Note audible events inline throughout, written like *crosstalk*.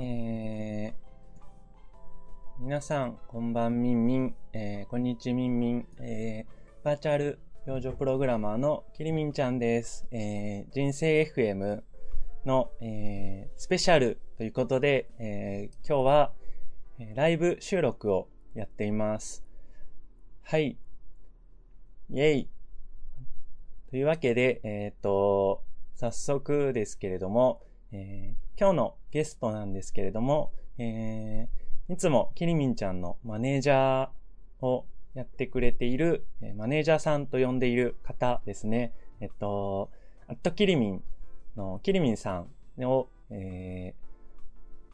えー、皆さん、こんばんみんみん、えー、こんにちみんみん、えー、バーチャル幼女プログラマーのきりみんちゃんです。えー、人生 FM の、えー、スペシャルということで、えー、今日は、え、ライブ収録をやっています。はい。イェイ。というわけで、えっ、と、早速ですけれども、えー、今日のゲストなんですけれども、えー、いつもキリミンちゃんのマネージャーをやってくれている、えー、マネージャーさんと呼んでいる方ですね。えっと、アットキリミンのキリミンさんを、え、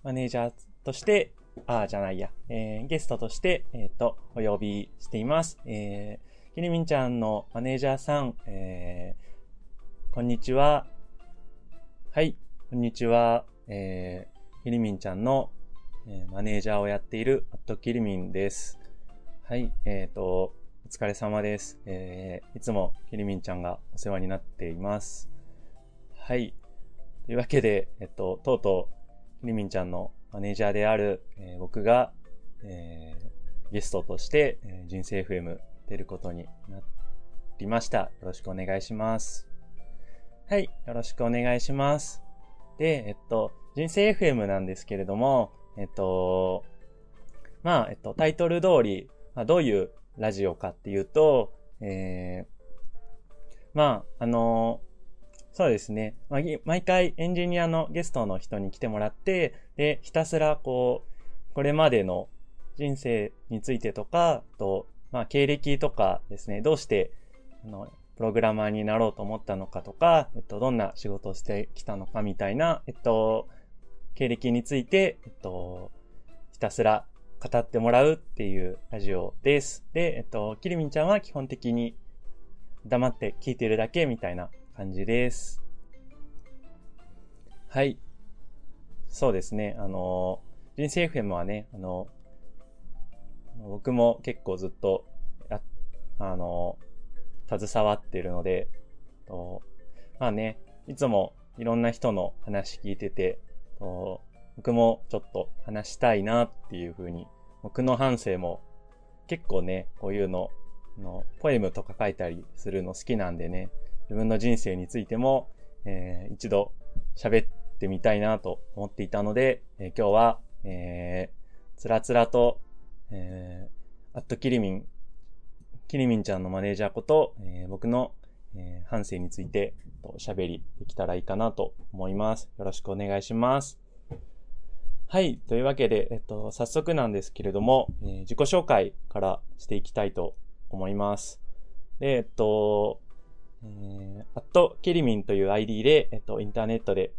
マネージャーとして、ああ、じゃないや、え、ゲストとして、えっ、と、お呼びしています。え、キリミンちゃんのマネージャーさん、え、こんにちは。はい、こんにちは。えー、キリミンちゃんの、えー、マネージャーをやっているアットキリミンです。はい、えっ、ー、と、お疲れ様です。えー、いつもキリミンちゃんがお世話になっています。はい。というわけで、えっと、とうとう、キリミンちゃんのマネージャーである、えー、僕が、えー、ゲストとして、えー、人生 FM 出ることになりました。よろしくお願いします。はい、よろしくお願いします。で、えっと、人生 FM なんですけれども、えっと、まあ、えっと、タイトル通り、まあ、どういうラジオかっていうと、えー、まあ、あのそうですね。まあ、毎回エンジニアのゲストの人に来てもらって、で、ひたすらこう、これまでの人生についてとか、と、まあ、経歴とかですね、どうして、あの、プログラマーになろうと思ったのかとか、えっと、どんな仕事をしてきたのかみたいな、えっと、経歴について、えっと、ひたすら語ってもらうっていうラジオです。で、えっと、キリミンちゃんは基本的に黙って聞いてるだけみたいな感じです。はい。そうですね。あの、人生 FM はね、あの、僕も結構ずっと、あの、携わっているので、とまあね、いつもいろんな人の話聞いてて、と僕もちょっと話したいなっていうふうに、僕の反省も結構ね、こういうの、のポエムとか書いたりするの好きなんでね、自分の人生についても、えー、一度喋ってみたいなと思っていたので、えー、今日は、えー、つらつらと、えー、アットキリミンキリミンちゃんのマネージャーこと、えー、僕の、えー、反省についておしゃべりできたらいいかなと思います。よろしくお願いします。はい。というわけで、えっと、早速なんですけれども、えー、自己紹介からしていきたいと思います。で、えっと、えー、アットキリミンという ID で、えっと、インターネットで、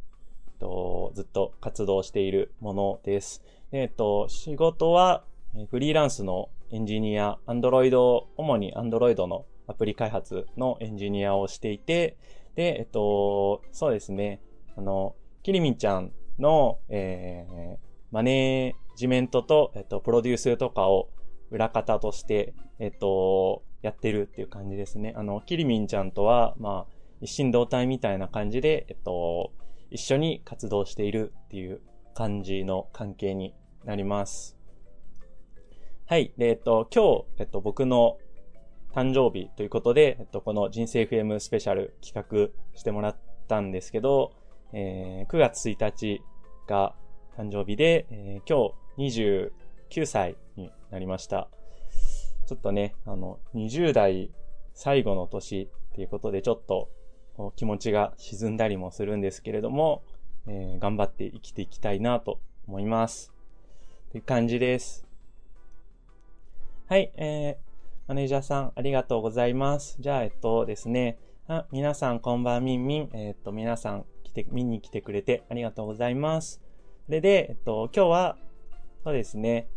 えっと、ずっと活動しているものです。で、えっと、仕事は、フリーランスのエンジニア、アンドロイド、主にアンドロイドのアプリ開発のエンジニアをしていて、で、えっと、そうですね、あの、キリミンちゃんの、えー、マネージメントと、えっと、プロデュースとかを裏方として、えっと、やってるっていう感じですね。あの、キリミンちゃんとは、まあ、一心同体みたいな感じで、えっと、一緒に活動しているっていう感じの関係になります。はい。で、えっと、今日、えっと、僕の誕生日ということで、えっと、この人生 FM スペシャル企画してもらったんですけど、えー、9月1日が誕生日で、えー、今日29歳になりました。ちょっとね、あの、20代最後の年っていうことで、ちょっと気持ちが沈んだりもするんですけれども、えー、頑張って生きていきたいなと思います。という感じです。はい、えー、マネージャーさん、ありがとうございます。じゃあ、えっとですね、あ皆さん、こんばんみんみん。えっと、皆さん、来て、見に来てくれてありがとうございます。それで、えっと、今日は、そうですね、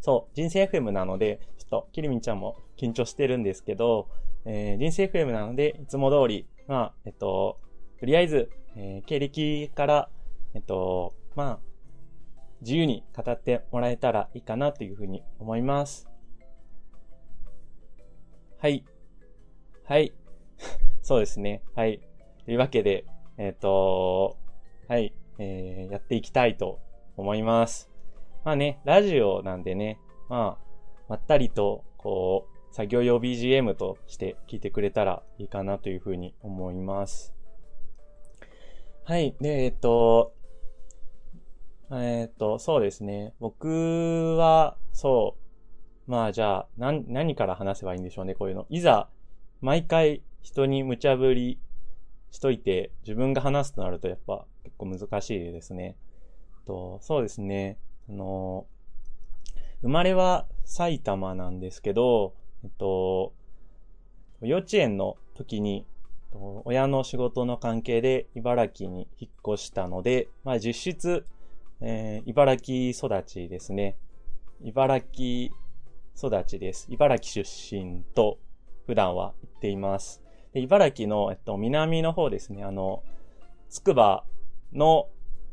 そう、人生 FM なので、ちょっと、キリミンちゃんも緊張してるんですけど、えー、人生 FM なので、いつも通り、まあ、えっと、とりあえず、えー、経歴から、えっと、まあ、自由に語ってもらえたらいいかなというふうに思います。はい。はい。*laughs* そうですね。はい。というわけで、えっ、ー、と、はい。えー、やっていきたいと思います。まあね、ラジオなんでね、まあ、まったりと、こう、作業用 BGM として聞いてくれたらいいかなというふうに思います。はい。で、えっと、えっと、そうですね。僕は、そう。まあじゃあ、何、何から話せばいいんでしょうね、こういうの。いざ、毎回人に無茶ぶりしといて、自分が話すとなるとやっぱ結構難しいですね。と、そうですね。あの、生まれは埼玉なんですけど、えっと、幼稚園の時に親の仕事の関係で茨城に引っ越したので、まあ実質、えー、茨城育ちですね。茨城育ちです。茨城出身と普段は言っています。で茨城の、えっと、南の方ですね。あの、つくばの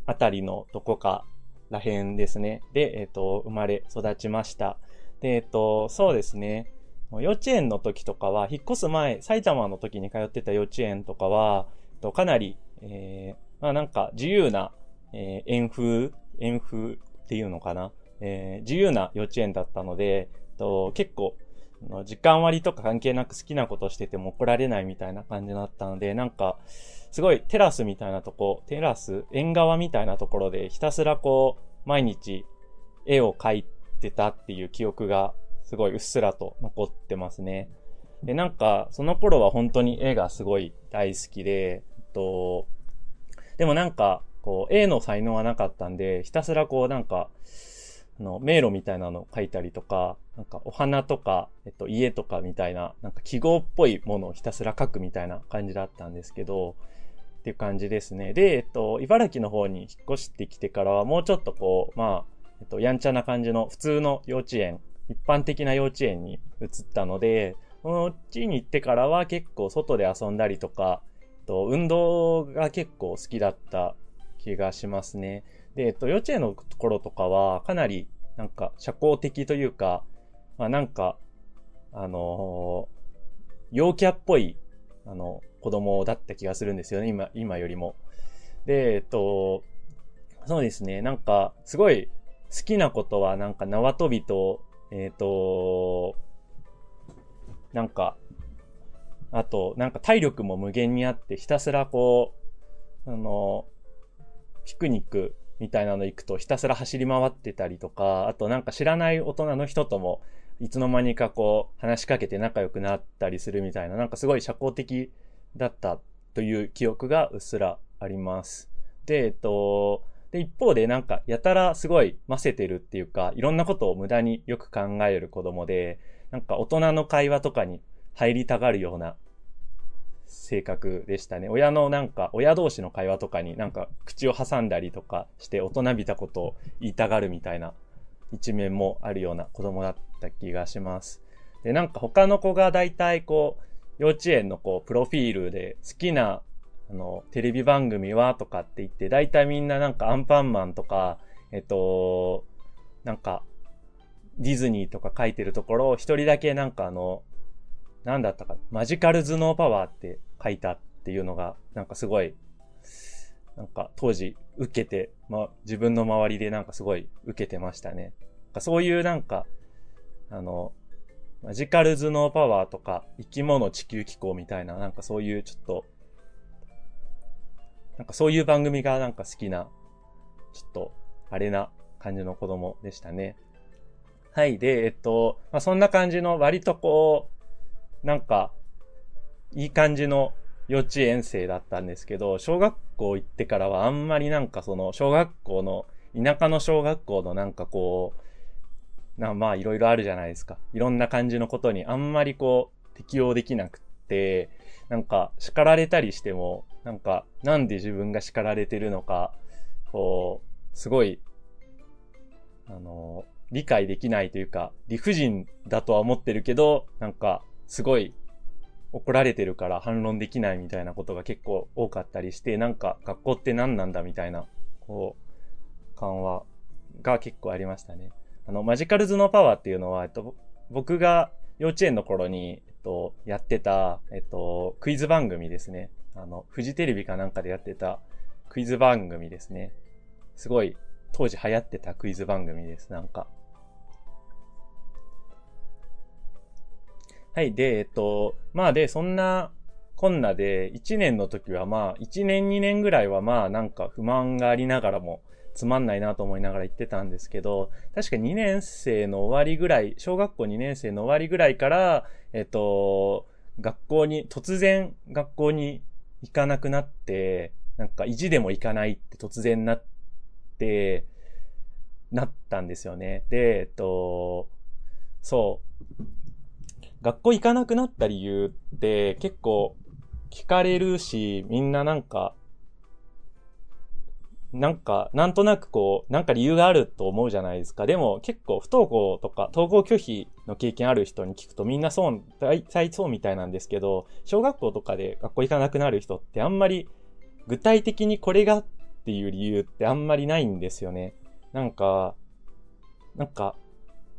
あたりのどこから辺ですね。で、えっと、生まれ育ちました。で、えっと、そうですね。幼稚園の時とかは、引っ越す前、埼玉の時に通ってた幼稚園とかは、かなり、えー、まあなんか自由な、えー、園風、園風っていうのかな、えー、自由な幼稚園だったので、と結構、時間割とか関係なく好きなことしてても怒られないみたいな感じだったので、なんか、すごいテラスみたいなとこ、テラス、縁側みたいなところでひたすらこう、毎日絵を描いてたっていう記憶がすごいうっすらと残ってますね。で、なんか、その頃は本当に絵がすごい大好きで、と、でもなんか、こう、絵の才能はなかったんで、ひたすらこう、なんか、あの、迷路みたいなのを描いたりとか、なんかお花とか、えっと、家とかみたいな、なんか記号っぽいものをひたすら描くみたいな感じだったんですけど、っていう感じですね。で、えっと、茨城の方に引っ越してきてからは、もうちょっとこう、まあ、えっと、やんちゃな感じの普通の幼稚園一般的な幼稚園に移ったので、この地に行ってからは結構外で遊んだりとか、えっと運動が結構好きだった気がしますね。で、えっと、幼稚園の頃とかはかなりなんか社交的というか、まあなんか、あのー、陽キャっぽい、あの、子供だった気がするんですよね、今、今よりも。で、えっと、そうですね、なんか、すごい好きなことはなんか縄跳びとえっ、ー、と、なんか、あと、なんか体力も無限にあって、ひたすらこう、あの、ピクニックみたいなの行くとひたすら走り回ってたりとか、あとなんか知らない大人の人ともいつの間にかこう話しかけて仲良くなったりするみたいな、なんかすごい社交的だったという記憶がうっすらあります。で、えっと、で、一方でなんか、やたらすごいませてるっていうか、いろんなことを無駄によく考える子供で、なんか大人の会話とかに入りたがるような性格でしたね。親のなんか、親同士の会話とかになんか口を挟んだりとかして大人びたことを言いたがるみたいな一面もあるような子供だった気がします。で、なんか他の子が大体こう、幼稚園のこう、プロフィールで好きなあの、テレビ番組はとかって言って、大体みんななんかアンパンマンとか、えっと、なんか、ディズニーとか書いてるところを一人だけなんかあの、なんだったか、マジカル頭脳パワーって書いたっていうのが、なんかすごい、なんか当時受けて、まあ自分の周りでなんかすごい受けてましたね。そういうなんか、あの、マジカル頭脳パワーとか、生き物地球気候みたいな、なんかそういうちょっと、なんかそういう番組がなんか好きな、ちょっと、あれな感じの子供でしたね。はい。で、えっと、まあ、そんな感じの割とこう、なんか、いい感じの幼稚園生だったんですけど、小学校行ってからはあんまりなんかその、小学校の、田舎の小学校のなんかこう、なまあいろいろあるじゃないですか。いろんな感じのことにあんまりこう、適応できなくって、なんか叱られたりしても、なんか、なんで自分が叱られてるのか、こう、すごい、あの、理解できないというか、理不尽だとは思ってるけど、なんか、すごい怒られてるから反論できないみたいなことが結構多かったりして、なんか学校って何なんだみたいな、こう、感話が結構ありましたね。あの、マジカル頭脳パワーっていうのは、えっと、僕が幼稚園の頃に、えっと、やってた、えっと、クイズ番組ですね。あの、フジテレビかなんかでやってたクイズ番組ですね。すごい、当時流行ってたクイズ番組です、なんか。はい、で、えっと、まあで、そんなこんなで、1年の時はまあ、1年2年ぐらいはまあ、なんか不満がありながらも、つまんないなと思いながら言ってたんですけど、確か2年生の終わりぐらい、小学校2年生の終わりぐらいから、えっと、学校に、突然学校に行かなくなって、なんか意地でも行かないって突然なって、なったんですよね。で、えっと、そう。学校行かなくなった理由って結構聞かれるし、みんななんか、なんか、なんとなくこう、なんか理由があると思うじゃないですか。でも結構不登校とか、登校拒否の経験ある人に聞くとみんなそう、大体そうみたいなんですけど、小学校とかで学校行かなくなる人ってあんまり具体的にこれがっていう理由ってあんまりないんですよね。なんか、なんか、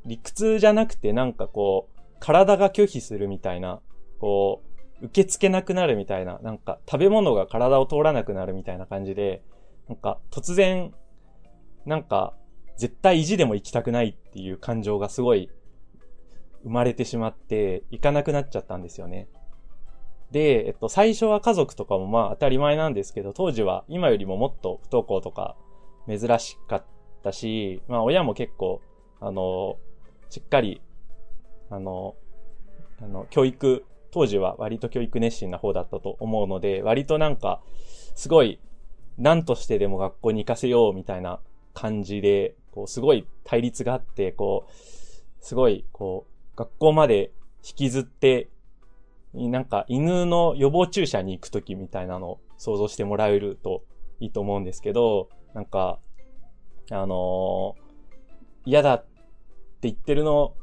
理屈じゃなくてなんかこう、体が拒否するみたいな、こう、受け付けなくなるみたいな、なんか食べ物が体を通らなくなるみたいな感じで、なんか突然、なんか絶対意地でも行きたくないっていう感情がすごい生まれてしまって行かなくなっちゃったんですよね。で、えっと、最初は家族とかもまあ当たり前なんですけど、当時は今よりももっと不登校とか珍しかったし、まあ親も結構、あの、しっかり、あの、あの、教育、当時は割と教育熱心な方だったと思うので、割となんか、すごい何としてでも学校に行かせようみたいな感じで、こう、すごい対立があって、こう、すごい、こう、学校まで引きずって、なんか犬の予防注射に行くときみたいなのを想像してもらえるといいと思うんですけど、なんか、あのー、嫌だって言ってるの、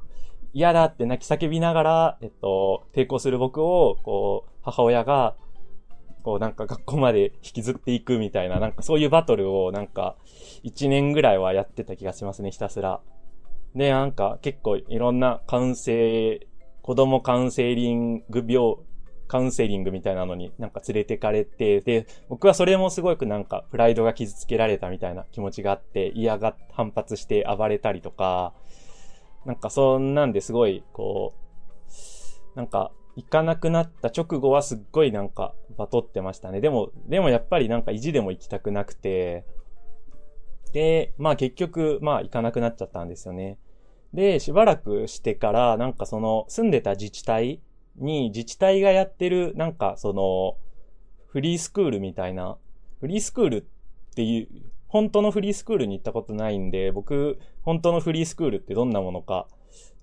嫌だって泣き叫びながら、えっと、抵抗する僕を、こう、母親が、こうなんか学校まで引きずっていくみたいな、なんかそういうバトルをなんか1年ぐらいはやってた気がしますね、ひたすら。で、なんか結構いろんなカウンセ子供カウンセリング病、カウンセリングみたいなのになんか連れてかれて、で、僕はそれもすごくなんかプライドが傷つけられたみたいな気持ちがあって、嫌が反発して暴れたりとか、なんかそんなんですごい、こう、なんか行かなくなった直後はすっごいなんかバトってましたね。でも、でもやっぱりなんか意地でも行きたくなくて、で、まあ結局、まあ行かなくなっちゃったんですよね。で、しばらくしてから、なんかその住んでた自治体に自治体がやってる、なんかその、フリースクールみたいな、フリースクールっていう、本当のフリースクールに行ったことないんで、僕、本当のフリースクールってどんなものか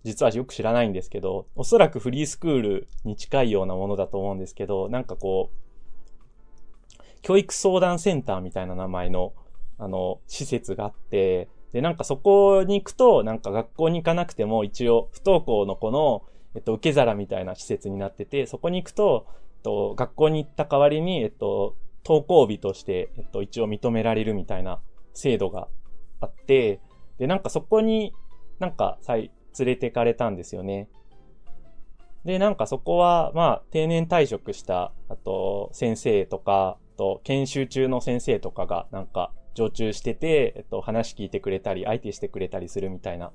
実はよく知らないんですけど、おそらくフリースクールに近いようなものだと思うんですけど、なんかこう、教育相談センターみたいな名前の、あの、施設があって、で、なんかそこに行くと、なんか学校に行かなくても一応不登校の子の、えっと、受け皿みたいな施設になってて、そこに行くと、えっと、学校に行った代わりに、えっと、登校日として、えっと、一応認められるみたいな制度があって、で、なんかそこになんか、連れてかれたんですよね。で、なんかそこは、まあ、定年退職した、あと、先生とか、あと、研修中の先生とかが、なんか、常駐してて、えっと、話聞いてくれたり、相手してくれたりするみたいな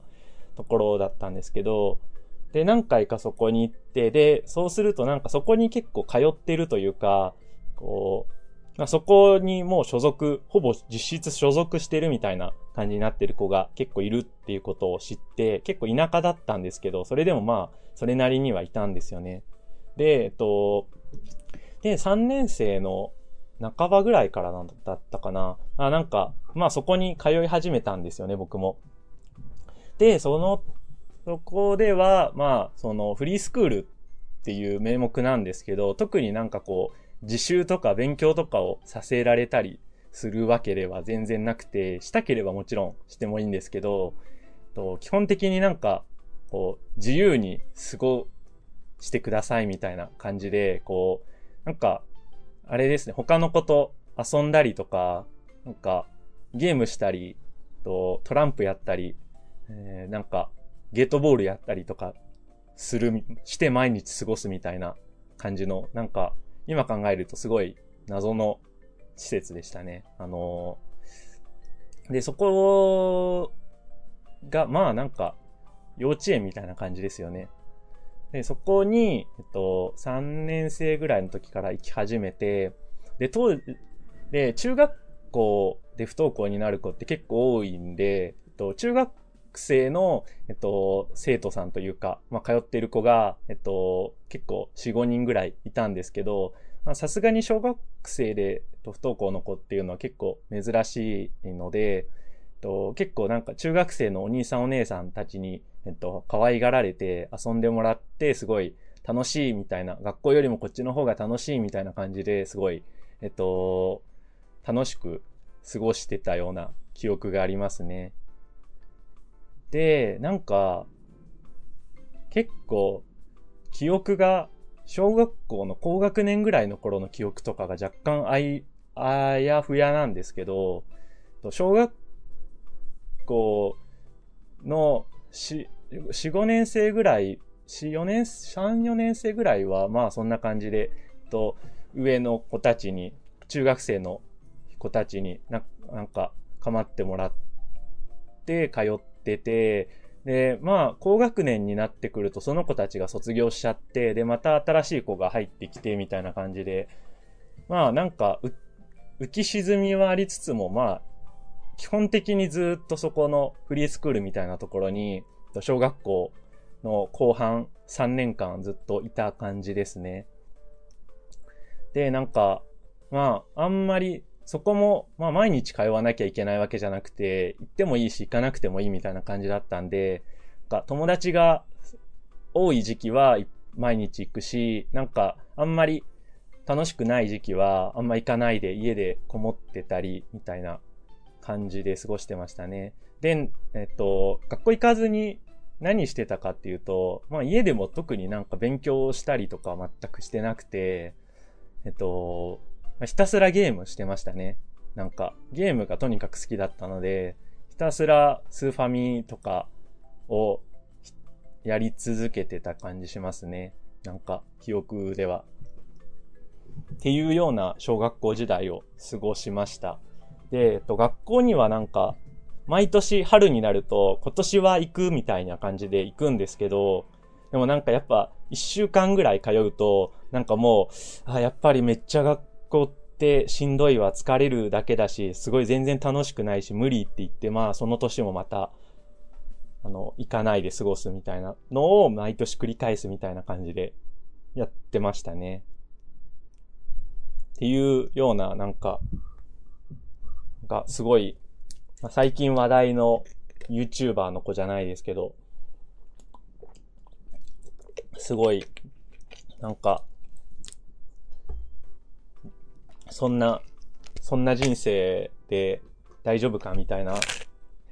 ところだったんですけど、で、何回かそこに行って、で、そうするとなんかそこに結構通ってるというか、こう、まあ、そこにもう所属、ほぼ実質所属してるみたいな感じになってる子が結構いるっていうことを知って、結構田舎だったんですけど、それでもまあ、それなりにはいたんですよね。で、えっと、で、3年生の半ばぐらいからだったかな。あ、なんか、まあそこに通い始めたんですよね、僕も。で、その、そこでは、まあ、そのフリースクールっていう名目なんですけど、特になんかこう、自習とか勉強とかをさせられたりするわけでは全然なくて、したければもちろんしてもいいんですけど、と基本的になんか、こう、自由に過ごしてくださいみたいな感じで、こう、なんか、あれですね、他の子と遊んだりとか、なんか、ゲームしたり、とトランプやったり、えー、なんか、ゲートボールやったりとか、する、して毎日過ごすみたいな感じの、なんか、今考えるとすごい謎の施設でしたね。あのー、で、そこが、まあなんか、幼稚園みたいな感じですよね。で、そこに、えっと、3年生ぐらいの時から行き始めて、で、当時、で、中学校で不登校になる子って結構多いんで、えっと、中学学生の、えっと、生徒さんというか、まあ、通っている子が、えっと、結構4、5人ぐらいいたんですけど、さすがに小学生で不登校の子っていうのは結構珍しいので、えっと、結構なんか中学生のお兄さんお姉さんたちに、えっと、可愛がられて遊んでもらって、すごい楽しいみたいな、学校よりもこっちの方が楽しいみたいな感じですごい、えっと、楽しく過ごしてたような記憶がありますね。で、なんか、結構、記憶が、小学校の高学年ぐらいの頃の記憶とかが若干あい、あやふやなんですけど、小学校の4、5年生ぐらい、4、4年、3、4年生ぐらいは、まあそんな感じで、と、上の子たちに、中学生の子たちにな、なんか、構ってもらって通ってて、で、まあ、高学年になってくるとその子たちが卒業しちゃって、で、また新しい子が入ってきてみたいな感じで、まあ、なんか、浮き沈みはありつつも、まあ、基本的にずっとそこのフリースクールみたいなところに、小学校の後半3年間ずっといた感じですね。で、なんか、まあ、あんまりそこも、まあ毎日通わなきゃいけないわけじゃなくて、行ってもいいし行かなくてもいいみたいな感じだったんで、なんか友達が多い時期は毎日行くし、なんかあんまり楽しくない時期はあんま行かないで家でこもってたりみたいな感じで過ごしてましたね。で、えっと、学校行かずに何してたかっていうと、まあ家でも特になんか勉強したりとか全くしてなくて、えっと、ひたすらゲームしてましたね。なんか、ゲームがとにかく好きだったので、ひたすらスーファミとかをやり続けてた感じしますね。なんか、記憶では。っていうような小学校時代を過ごしました。で、えっと、学校にはなんか、毎年春になると、今年は行くみたいな感じで行くんですけど、でもなんかやっぱ、一週間ぐらい通うと、なんかもう、あ、やっぱりめっちゃ学校ってしんどいわ、疲れるだけだし、すごい全然楽しくないし、無理って言って、まあその年もまた、あの、行かないで過ごすみたいなのを毎年繰り返すみたいな感じでやってましたね。っていうような、なんか、がすごい、まあ、最近話題の YouTuber の子じゃないですけど、すごい、なんか、そんな、そんな人生で大丈夫かみたいな、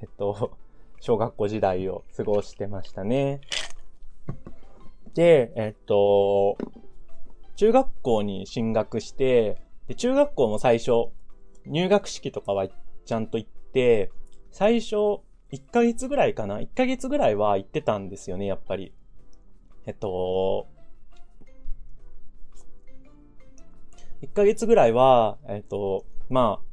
えっと、*laughs* 小学校時代を過ごしてましたね。で、えっと、中学校に進学して、で中学校も最初、入学式とかはちゃんと行って、最初、1ヶ月ぐらいかな ?1 ヶ月ぐらいは行ってたんですよね、やっぱり。えっと、1ヶ月ぐらいは、えっ、と、まあ、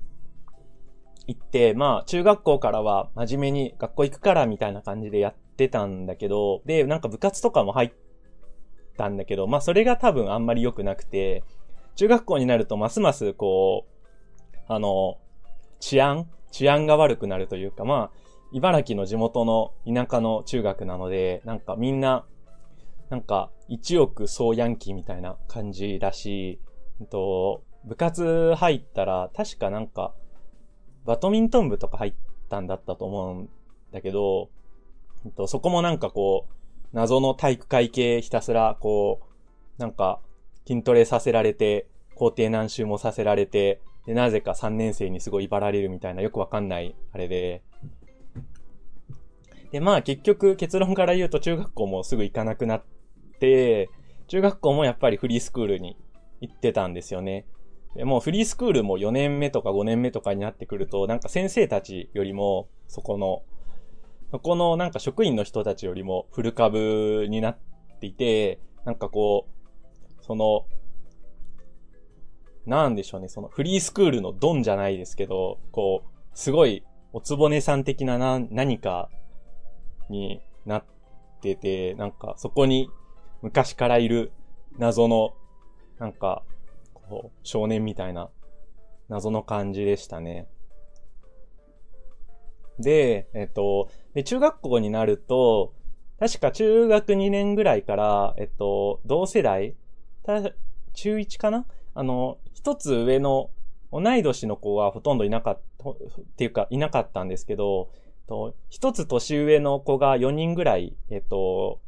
行って、まあ、中学校からは真面目に学校行くからみたいな感じでやってたんだけど、で、なんか部活とかも入ったんだけど、まあ、それが多分あんまり良くなくて、中学校になるとますますこう、あの、治安治安が悪くなるというか、まあ、茨城の地元の田舎の中学なので、なんかみんな、なんか一億総ヤンキーみたいな感じだし、えっと、部活入ったら、確かなんか、バドミントン部とか入ったんだったと思うんだけど、えっと、そこもなんかこう、謎の体育会系ひたすら、こう、なんか、筋トレさせられて、校庭何周もさせられて、で、なぜか3年生にすごい威張られるみたいなよくわかんないあれで。で、まあ結局結論から言うと中学校もすぐ行かなくなって、中学校もやっぱりフリースクールに行ってたんですよね。でもうフリースクールも4年目とか5年目とかになってくると、なんか先生たちよりも、そこの、そこのなんか職員の人たちよりもフル株になっていて、なんかこう、その、なんでしょうね、そのフリースクールのドンじゃないですけど、こう、すごい、おつぼねさん的なな、何かになってて、なんかそこに昔からいる謎の、なんか、こう、少年みたいな謎の感じでしたね。で、えっと、で、中学校になると、確か中学2年ぐらいから、えっと、同世代、中1かな？あの、一つ上の同い年の子はほとんどいなかった、っていうかいなかったんですけど、一つ年上の子が4人ぐらい、えっと、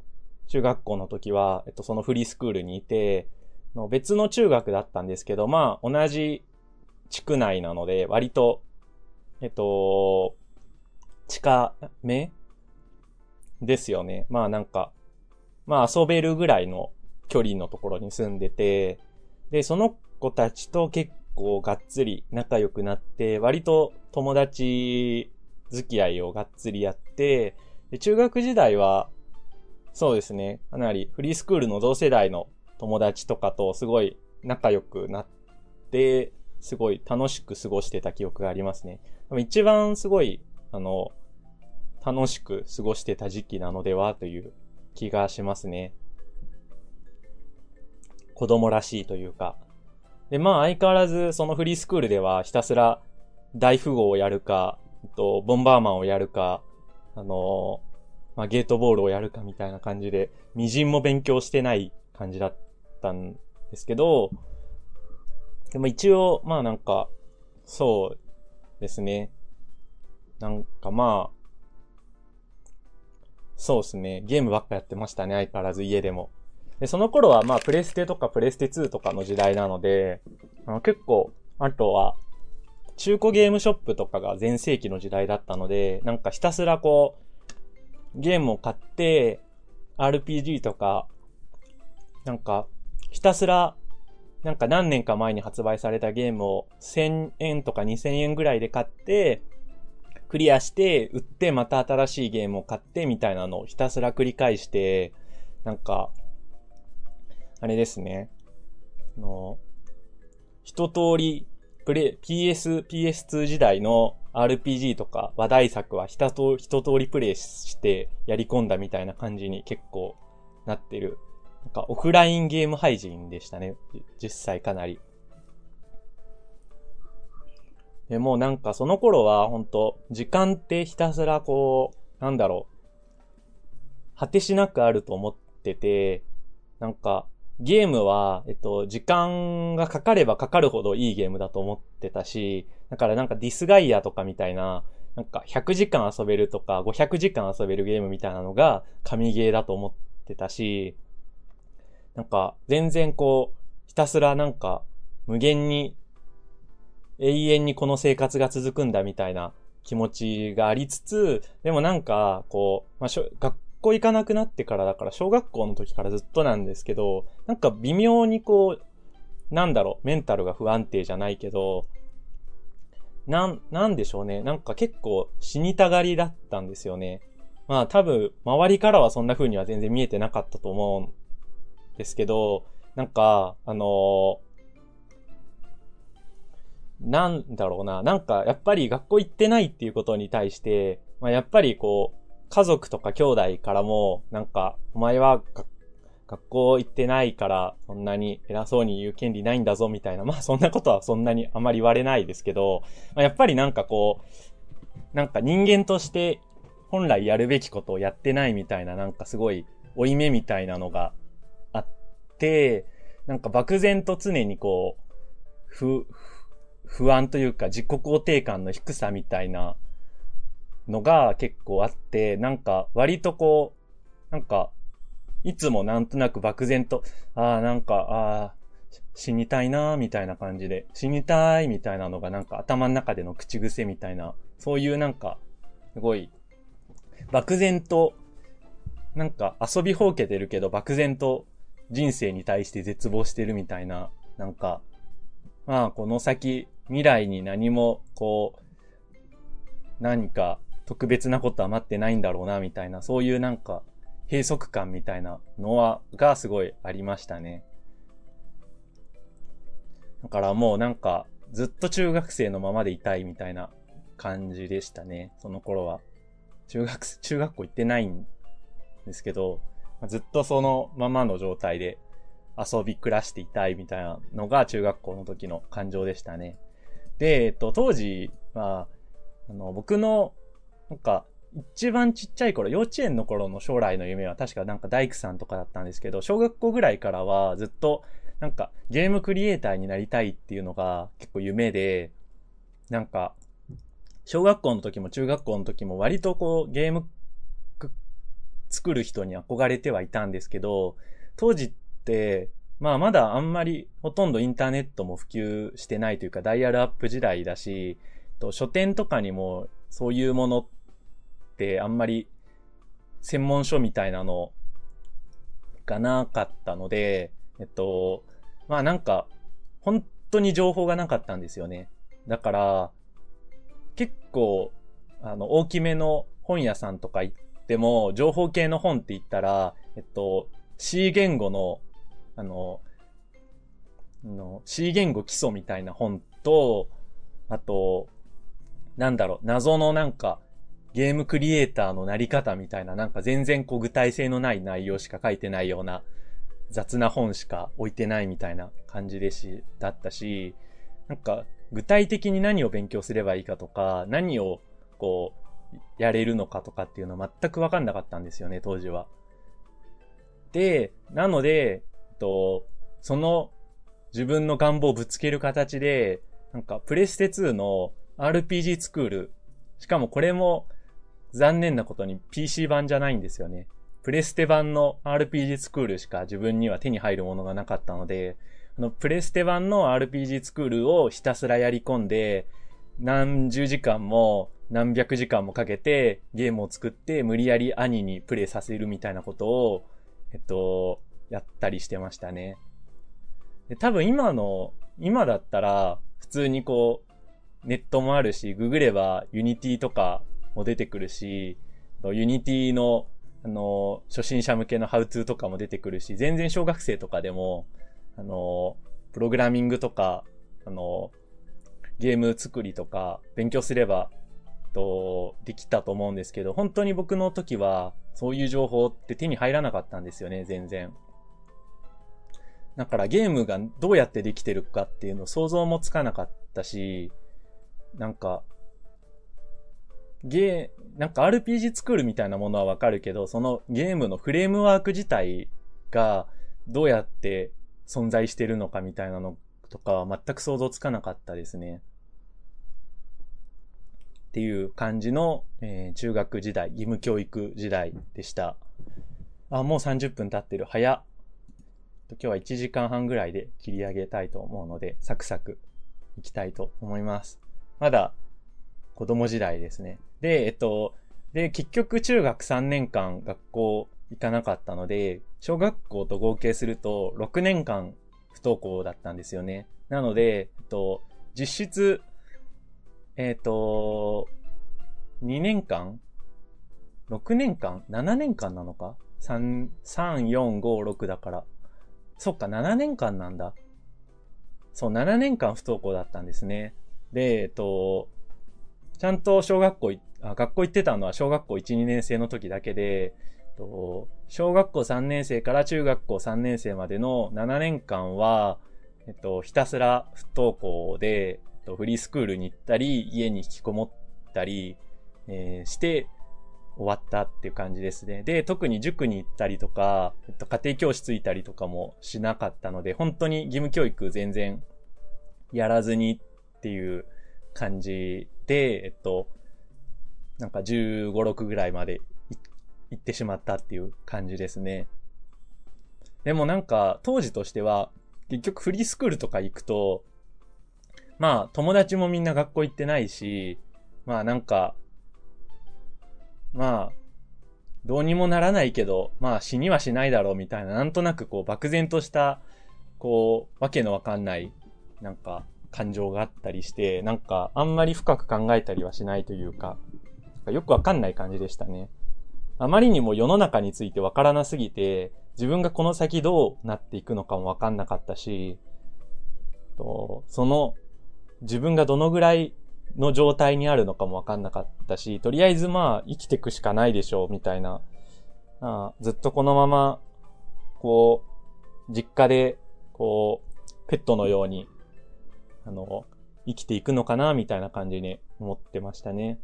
中学校の時は、えっと、そのフリースクールにいて、の別の中学だったんですけど、まあ、同じ地区内なので、割と、えっと、近め？ですよね。まあなんか、まあ遊べるぐらいの距離のところに住んでて、で、その子たちと結構がっつり仲良くなって、割と友達付き合いをがっつりやって、で中学時代は、そうですね、かなりフリースクールの同世代の友達とかとすごい仲良くなって、すごい楽しく過ごしてた記憶がありますね。一番すごい、あの、楽しく過ごしてた時期なのではという気がしますね。子供らしいというか。で、まあ相変わらずそのフリースクールではひたすら大富豪をやるか、と、ボンバーマンをやるか、あのまあ、ゲートボールをやるかみたいな感じで、微塵も勉強してない感じだったたんですけど、でも一応、まあなんか、そうですね。なんかまあ、そうですね。ゲームばっかやってましたね、相変わらず家でも。で、その頃はまあプレステとかプレステ2とかの時代なので、あの結構、あとは、中古ゲームショップとかが全盛期の時代だったので、なんかひたすらこう、ゲームを買って、RPG とか、なんか、ひたすら、なんか何年か前に発売されたゲームを1000円とか2000円ぐらいで買って、クリアして、売って、また新しいゲームを買ってみたいなのをひたすら繰り返して、なんか、あれですね。あの、一通り、プレ、PS、PS2 時代の RPG とか話題作は一通一通りプレイしてやり込んだみたいな感じに結構なってる。なんかオフラインゲーム配信でしたね。実際かなり。でもうなんかその頃は本当時間ってひたすらこう、なんだろう、果てしなくあると思ってて、なんかゲームは、えっと、時間がかかればかかるほどいいゲームだと思ってたし、だからなんかディスガイアとかみたいな、なんか100時間遊べるとか500時間遊べるゲームみたいなのが神ゲーだと思ってたし、なんか全然こう、ひたすらなんか無限に永遠にこの生活が続くんだみたいな気持ちがありつつ、でもなんか、こう、まあ、学校行かなくなってからだから、小学校の時からずっとなんですけど、なんか微妙にこう、なんだろう、メンタルが不安定じゃないけど、なん、なんでしょうね。なんか結構死にたがりだったんですよね。まあ多分、周りからはそんな風には全然見えてなかったと思うですけど、なんか、あのーなんだろうな、なんかやっぱり学校行ってないっていうことに対して、まあ、やっぱりこう、家族とか兄弟からも、なんか、お前は学校行ってないから、そんなに偉そうに言う権利ないんだぞ、みたいな。まあそんなことはそんなにあまり言われないですけど、まあ、やっぱりなんかこう、なんか人間として本来やるべきことをやってないみたいな、なんかすごい、負い目みたいなのが、なんか漠然と常にこう、ふ、不安というか自己肯定感の低さみたいなのが結構あって、なんか割とこう、なんか、いつもなんとなく漠然と、ああ、なんか、ああ、死にたいなみたいな感じで、死にたいみたいなのがなんか頭の中での口癖みたいな、そういうなんか、すごい、漠然と、なんか遊びほうけてるけど漠然と人生に対して絶望してるみたいな、なんか、まあこの先未来に何も、こう、何か特別なことは待ってないんだろうな、みたいな、そういうなんか、閉塞感みたいなのは、がすごいありましたね。だからもうなんか、ずっと中学生のままでいたいみたいな感じでしたね、その頃は。中学、中学校行ってないんですけど、ずっとそのままの状態で遊び暮らしていたいみたいなのが中学校の時の感情でしたね。で、えっと、当時は、あの、僕の、なんか、一番ちっちゃい頃、幼稚園の頃の将来の夢は確かなんか大工さんとかだったんですけど、小学校ぐらいからはずっとなんかゲームクリエイターになりたいっていうのが結構夢で、なんか、小学校の時も中学校の時も割とこうゲーム作る人に憧れてはいたんですけど、当時って、まあまだあんまりほとんどインターネットも普及してないというかダイヤルアップ時代だし、と書店とかにもそういうものってあんまり専門書みたいなのがなかったので、えっと、まあなんか、本当に情報がなかったんですよね。だから、結構、あの、大きめの本屋さんとか行っても、情報系の本って言ったら、えっと、C 言語の、あの、の C 言語基礎みたいな本と、あと、なんだろう、謎のなんか、ゲームクリエイターのなり方みたいな、なんか全然こう具体性のない内容しか書いてないような雑な本しか置いてないみたいな感じでし、だったし、なんか具体的に何を勉強すればいいかとか、何をこう、やれるのかとかっていうのは全くわかんなかったんですよね、当時は。で、なので、えっと、その自分の願望をぶつける形で、なんかプレステ2の RPG スクール、しかもこれも残念なことに PC 版じゃないんですよね。プレステ版の RPG スクールしか自分には手に入るものがなかったので、あの、プレステ版の RPG スクールをひたすらやり込んで、何十時間も何百時間もかけてゲームを作って無理やり兄にプレイさせるみたいなことを、えっと、やったりしてましたね。で多分今の、今だったら普通にこう、ネットもあるし、ググればユニティとかも出てくるし、ユニティの、あの、初心者向けのハウツーとかも出てくるし、全然小学生とかでも、あの、プログラミングとか、あの、ゲーム作りとか勉強すれば、と、できたと思うんですけど、本当に僕の時は、そういう情報って手に入らなかったんですよね、全然。だからゲームがどうやってできてるかっていうの想像もつかなかったし、なんか、ゲー、なんか RPG 作るみたいなものはわかるけど、そのゲームのフレームワーク自体がどうやって存在してるのかみたいなのとか全く想像つかなかったですね。っていう感じの、えー、中学時代、義務教育時代でした。あ、もう30分経ってる。早っ。今日は1時間半ぐらいで切り上げたいと思うので、サクサクいきたいと思います。まだ子供時代ですね。で、えっと、で、結局中学3年間学校行かなかったので、小学校と合計すると6年間不登校だったんですよね。なので、えっと、実質、えっと、2年間 ?6 年間 ?7 年間なのか ?3、3、4、5、6だから。そっか、7年間なんだ。そう、7年間不登校だったんですね。で、えっと、ちゃんと小学校あ、学校行ってたのは小学校1、2年生の時だけで、と小学校3年生から中学校3年生までの7年間は、えっと、ひたすら不登校で、えっと、フリースクールに行ったり、家に引きこもったり、えー、して終わったっていう感じですね。で、特に塾に行ったりとか、えっと、家庭教師ついたりとかもしなかったので、本当に義務教育全然やらずにっていう感じで、えっと、なんか15、6ぐらいまで行ってしまったっていう感じですね。でもなんか当時としては結局フリースクールとか行くと、まあ友達もみんな学校行ってないし、まあなんか、まあ、どうにもならないけど、まあ死にはしないだろうみたいな、なんとなくこう漠然とした、こう、わけのわかんない、なんか感情があったりして、なんかあんまり深く考えたりはしないというか、よくわかんない感じでしたね。あまりにも世の中についてわからなすぎて、自分がこの先どうなっていくのかもわかんなかったし、とその自分がどのぐらいの状態にあるのかもわかんなかったし、とりあえずまあ生きていくしかないでしょうみたいな、あずっとこのまま、こう、実家で、こう、ペットのように、あの、生きていくのかなみたいな感じに思ってましたね。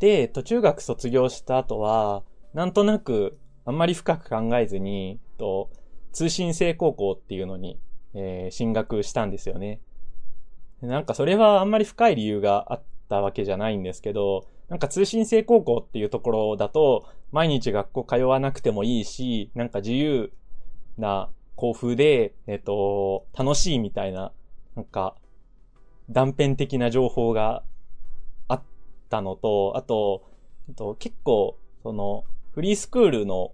で、途中学卒業した後は、なんとなく、あんまり深く考えずに、と、通信制高校っていうのに、えー、進学したんですよね。なんかそれはあんまり深い理由があったわけじゃないんですけど、なんか通信制高校っていうところだと、毎日学校通わなくてもいいし、なんか自由な校風で、えっと、楽しいみたいな、なんか、断片的な情報がたのと、あと、と結構、その、フリースクールの、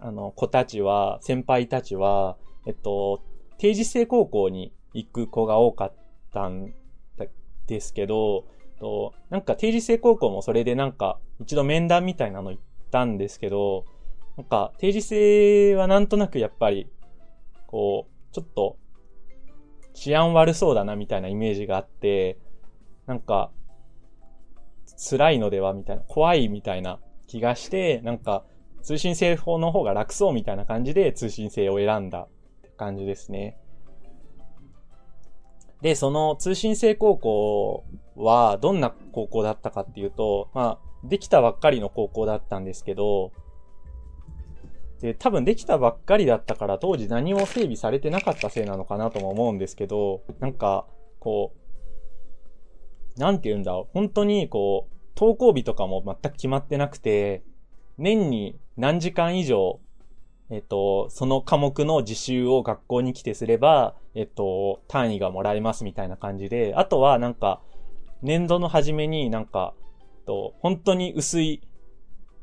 あの、子たちは、先輩たちは、えっと、定時制高校に行く子が多かったんですけど、となんか定時制高校もそれでなんか一度面談みたいなの行ったんですけど、なんか定時制はなんとなくやっぱり、こう、ちょっと治安悪そうだなみたいなイメージがあって、なんか辛いのではみたいな、怖いみたいな気がして、なんか通信制法の方が楽そうみたいな感じで通信制を選んだって感じですね。で、その通信制高校はどんな高校だったかっていうと、まあ、できたばっかりの高校だったんですけど、で、多分できたばっかりだったから当時何も整備されてなかったせいなのかなとも思うんですけど、なんか、こう、なんて言うんだろう、本当にこう、登校日とかも全く決まってなくて、年に何時間以上えっと、その科目の実習を学校に来てすれば、えっと、単位がもらえますみたいな感じで、あとはなんか、年度の初めになんか、えっと、本当に薄い、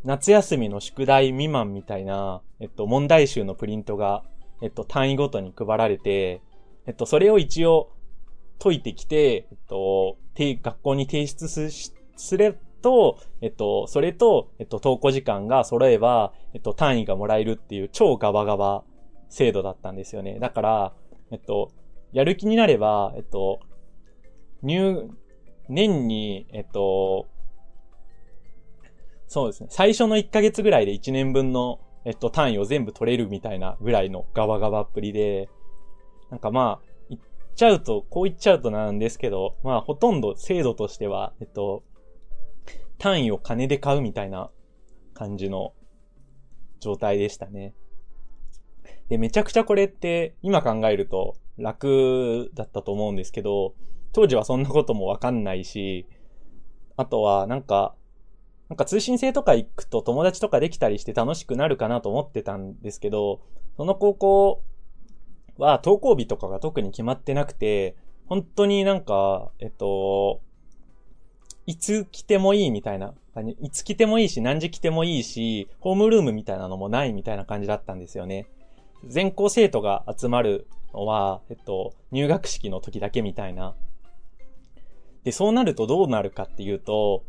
夏休みの宿題未満みたいな、えっと、問題集のプリントが、えっと、単位ごとに配られて、えっと、それを一応解いてきて、えっと、学校に提出すすれと、えっと、それと、えっと、登校時間が揃えば、えっと、単位がもらえるっていう超ガバガバ制度だったんですよね。だから、えっと、やる気になれば、えっと、入、年に、えっと、そうですね。最初の1ヶ月ぐらいで1年分の、えっと、単位を全部取れるみたいなぐらいのガバガバっぷりで、なんかまあ、ちゃうと、こう言っちゃうとなんですけど、まあ、ほとんど制度としては、えっと、単位を金で買うみたいな感じの状態でしたね。で、めちゃくちゃこれって今考えると楽だったと思うんですけど、当時はそんなこともわかんないし、あとはなんか、なんか通信制とか行くと友達とかできたりして楽しくなるかなと思ってたんですけど、その高校は登校日とかが特に決まってなくて、本当になんか、えっと、いつ来てもいいみたいな、いつ来てもいいし、何時来てもいいし、ホームルームみたいなのもないみたいな感じだったんですよね。全校生徒が集まるのは、えっと、入学式の時だけみたいな。で、そうなるとどうなるかっていうと、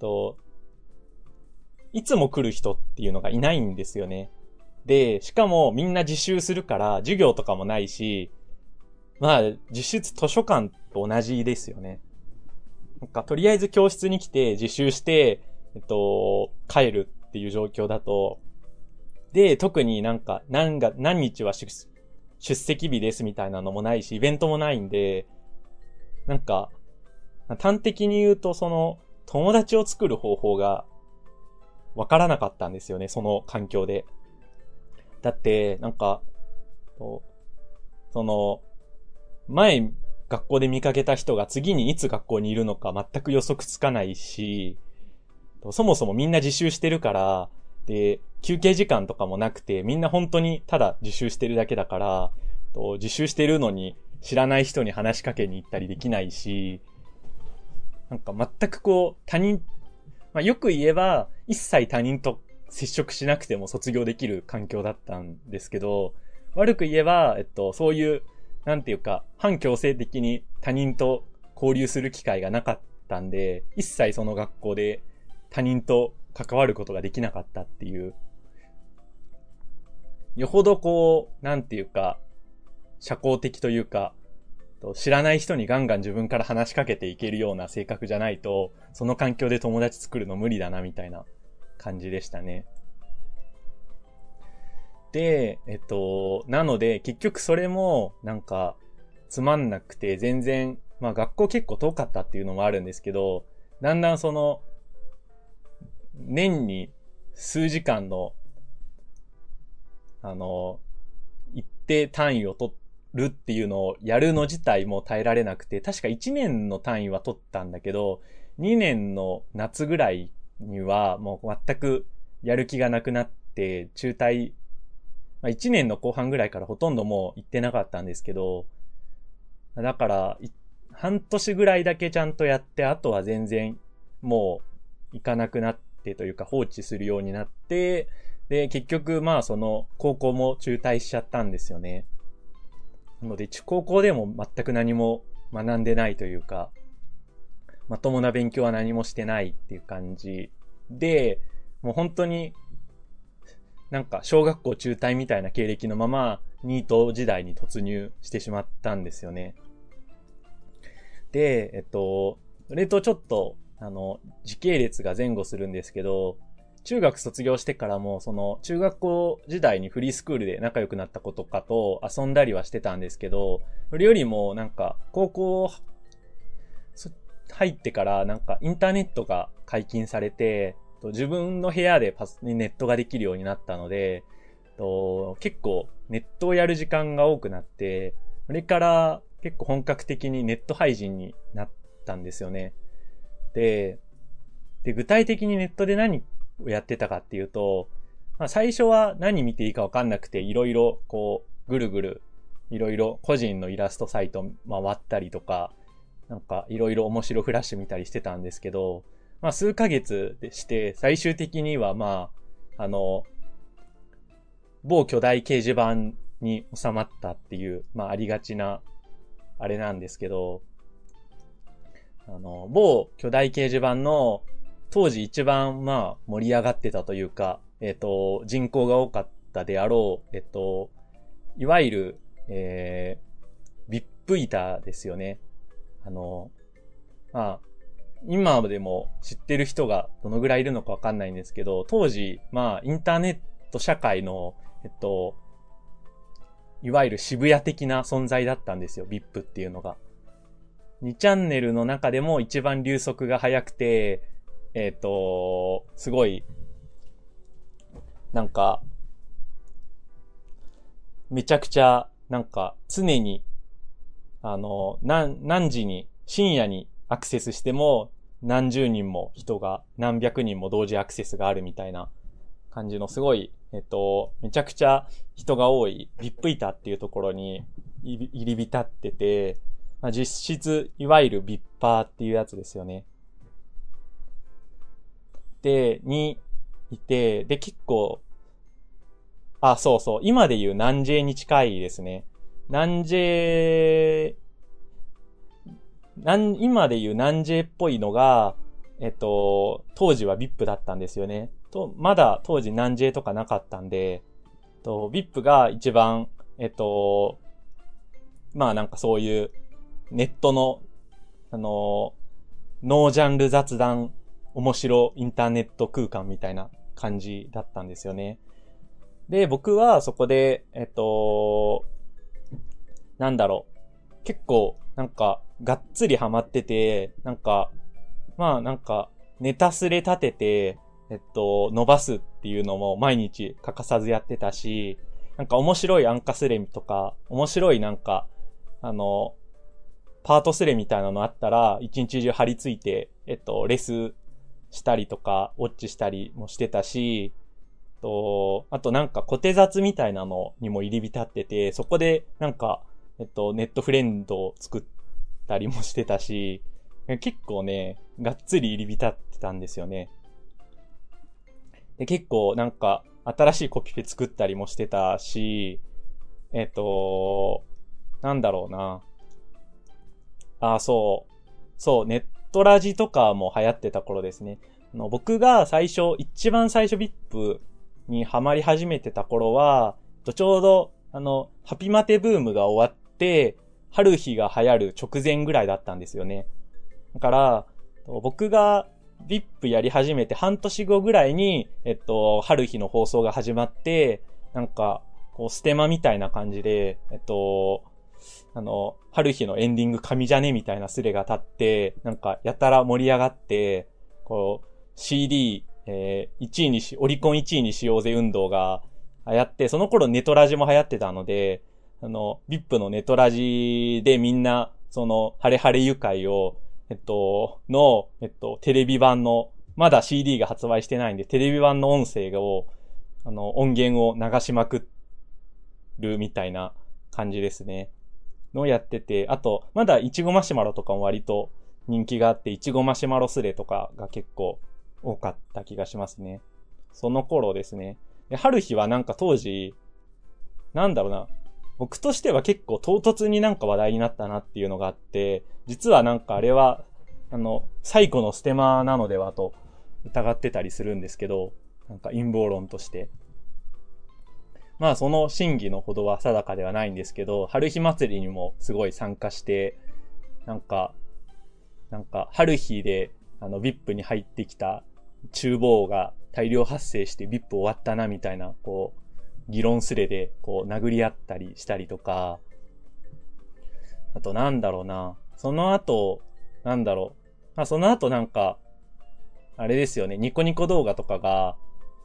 と、いつも来る人っていうのがいないんですよね。で、しかもみんな自習するから授業とかもないし、まあ、実質図書館と同じですよね。なんか、とりあえず教室に来て自習して、えっと、帰るっていう状況だと、で、特になんか、何が、何日は出席日ですみたいなのもないし、イベントもないんで、なんか、端的に言うと、その、友達を作る方法が、わからなかったんですよね、その環境で。だって、なんか、その、前学校で見かけた人が次にいつ学校にいるのか全く予測つかないし、そもそもみんな自習してるから、で、休憩時間とかもなくて、みんな本当にただ自習してるだけだから、自習してるのに知らない人に話しかけに行ったりできないし、なんか全くこう、他人、まあ、よく言えば、一切他人と接触しなくても卒業できる環境だったんですけど、悪く言えば、えっと、そういうなんていうか、反強制的に他人と交流する機会がなかったんで、一切その学校で他人と関わることができなかったっていう、よほどこう、なんていうか、社交的というか、知らない人にガンガン自分から話しかけていけるような性格じゃないと、その環境で友達作るの無理だな、みたいな。感じでしたね。で、えっと、なので、結局それも、なんか、つまんなくて、全然、まあ学校結構遠かったっていうのもあるんですけど、だんだんその、年に数時間の、あの、一定単位を取るっていうのをやるの自体も耐えられなくて、確か1年の単位は取ったんだけど、2年の夏ぐらいにはもう全くやる気がなくなって中退、まあ、1年の後半ぐらいからほとんどもう行ってなかったんですけど、だから半年ぐらいだけちゃんとやって、あとは全然もう行かなくなってというか放置するようになって、で、結局まあその高校も中退しちゃったんですよね。なので、高校でも全く何も学んでないというか、まともな勉強は何もしてないっていう感じで、もう本当に、なんか小学校中退みたいな経歴のまま、ニート時代に突入してしまったんですよね。で、えっと、それとちょっと、あの、時系列が前後するんですけど、中学卒業してからも、その、中学校時代にフリースクールで仲良くなった子とかと遊んだりはしてたんですけど、それよりも、なんか、高校入ってからなんかインターネットが解禁されて、自分の部屋でパスネットができるようになったので、結構ネットをやる時間が多くなって、それから結構本格的にネット配信になったんですよね。で、で具体的にネットで何をやってたかっていうと、まあ、最初は何見ていいかわかんなくて、いろいろこう、ぐるぐる、いろいろ個人のイラストサイト回ったりとか、なんかいろいろ面白フラッシュ見たりしてたんですけど、まあ数ヶ月でして、最終的にはまあ、あの、某巨大掲示板に収まったっていう、まあありがちな、あれなんですけど、あの、某巨大掲示板の当時一番まあ盛り上がってたというか、えっ、と、人口が多かったであろう、えっ、と、いわゆる、えー、ビップイターですよね。あの、まあ、今でも知ってる人がどのぐらいいるのかわかんないんですけど、当時、まあ、インターネット社会の、えっと、いわゆる渋谷的な存在だったんですよ、VIP っていうのが。2チャンネルの中でも一番流速が速くて、えっ、と、すごい、なんか、めちゃくちゃ、なんか、常にあの、何、何時に、深夜にアクセスしても、何十人も人が、何百人も同時アクセスがあるみたいな感じのすごい、えっと、めちゃくちゃ人が多い、ビップイタっていうところに入り浸ってて、まあ、実質、いわゆるビッパーっていうやつですよね。で、にいて、で、結構、あ、そうそう、今で言う南 J に近いですね。南 J、南、今で言う南 J っぽいのが、えっと、当時は VIP だったんですよね。と、まだ当時南 J とかなかったんで、と、VIP が一番、えっと、まあなんかそういうネットの、あの、ノージャンル雑談面白インターネット空間みたいな感じだったんですよね。で、僕はそこで、えっと、なんだろう。結構、なんか、がっつりハマってて、なんか、まあなんか、ネタスレ立てて、えっと、伸ばすっていうのも毎日欠かさずやってたし、なんか面白いアンカスレとか、面白いなんか、あの、パートスレみたいなのあったら、一日中張り付いて、えっと、レスしたりとか、ウォッチしたりもしてたし、と、あとなんか小手雑みたいなのにも入り浸ってて、そこでなんか、えっと、ネットフレンドを作ったりもしてたし、結構ね、がっつり入り浸ってたんですよね。で、結構なんか、新しいコピペ作ったりもしてたし、えっと、なんだろうな。あ、そう。そう、ネットラジとかも流行ってた頃ですね。あの僕が最初、一番最初 VIP にハマり始めてた頃は、ちょうどあの、ハピマテブームが終わって、春日が流行る直前ぐらいだったんですよね。だから、僕が VIP やり始めて半年後ぐらいに、えっと、春日の放送が始まって、なんか、こう、ステマみたいな感じで、えっと、あの、春日のエンディング神じゃねみたいなスレが立って、なんか、やたら盛り上がって、こう、CD、えー、1位にし、オリコン1位にしようぜ運動が流行って、その頃ネトラジも流行ってたので、あの、VIP のネトラジでみんな、その、ハレハレ愉快を、えっと、の、えっと、テレビ版の、まだ CD が発売してないんで、テレビ版の音声を、あの、音源を流しまくるみたいな感じですね。のやってて、あと、まだイチゴマシュマロとかも割と人気があって、イチゴマシュマロスレとかが結構多かった気がしますね。その頃ですね。で、春日はなんか当時、なんだろうな、僕としては結構唐突になんか話題になったなっていうのがあって、実はなんかあれは、あの、最古のステマなのではと疑ってたりするんですけど、なんか陰謀論として。まあその真偽のほどは定かではないんですけど、春日祭りにもすごい参加して、なんか、なんか春日であの VIP に入ってきた厨房が大量発生して VIP 終わったなみたいな、こう、議論すれでこう殴り合ったりしたりとか、あとなんだろうな、その後、なんだろう、まあその後なんか、あれですよね、ニコニコ動画とかが、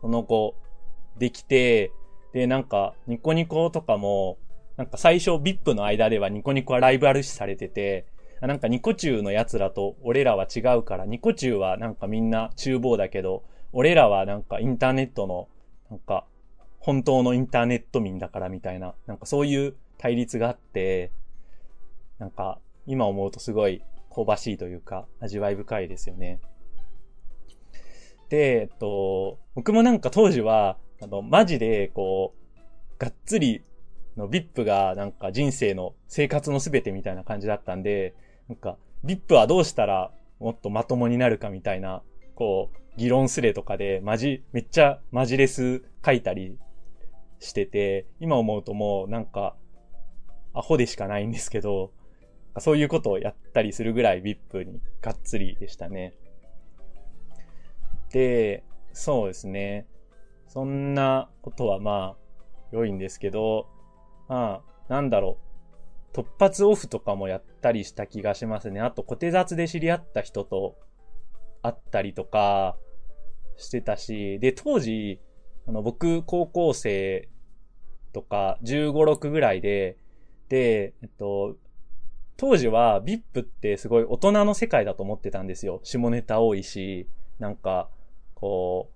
その後、できて、で、なんか、ニコニコとかも、なんか最初 VIP の間ではニコニコはライブあるしされてて、なんかニコ中の奴らと俺らは違うから、ニコ中はなんかみんな厨房だけど、俺らはなんかインターネットの、なんか、本当のインターネット民だからみたいな、なんかそういう対立があって、なんか今思うとすごい香ばしいというか、味わい深いですよね。で、えっと、僕もなんか当時は、あの、マジで、こう、がっつりの VIP がなんか人生の生活のすべてみたいな感じだったんで、なんか VIP はどうしたらもっとまともになるかみたいな、こう、議論スレとかでマジ、めっちゃマジレス書いたりしてて、今思うともうなんか、アホでしかないんですけど、そういうことをやったりするぐらい VIP にがっつりでしたね。で、そうですね。そんなことはまあ、良いんですけど、まあ、なんだろう。突発オフとかもやったりした気がしますね。あと、小手雑で知り合った人と会ったりとかしてたし、で、当時、あの、僕、高校生とか、15、6ぐらいで、で、えっと、当時は VIP ってすごい大人の世界だと思ってたんですよ。下ネタ多いし、なんか、こ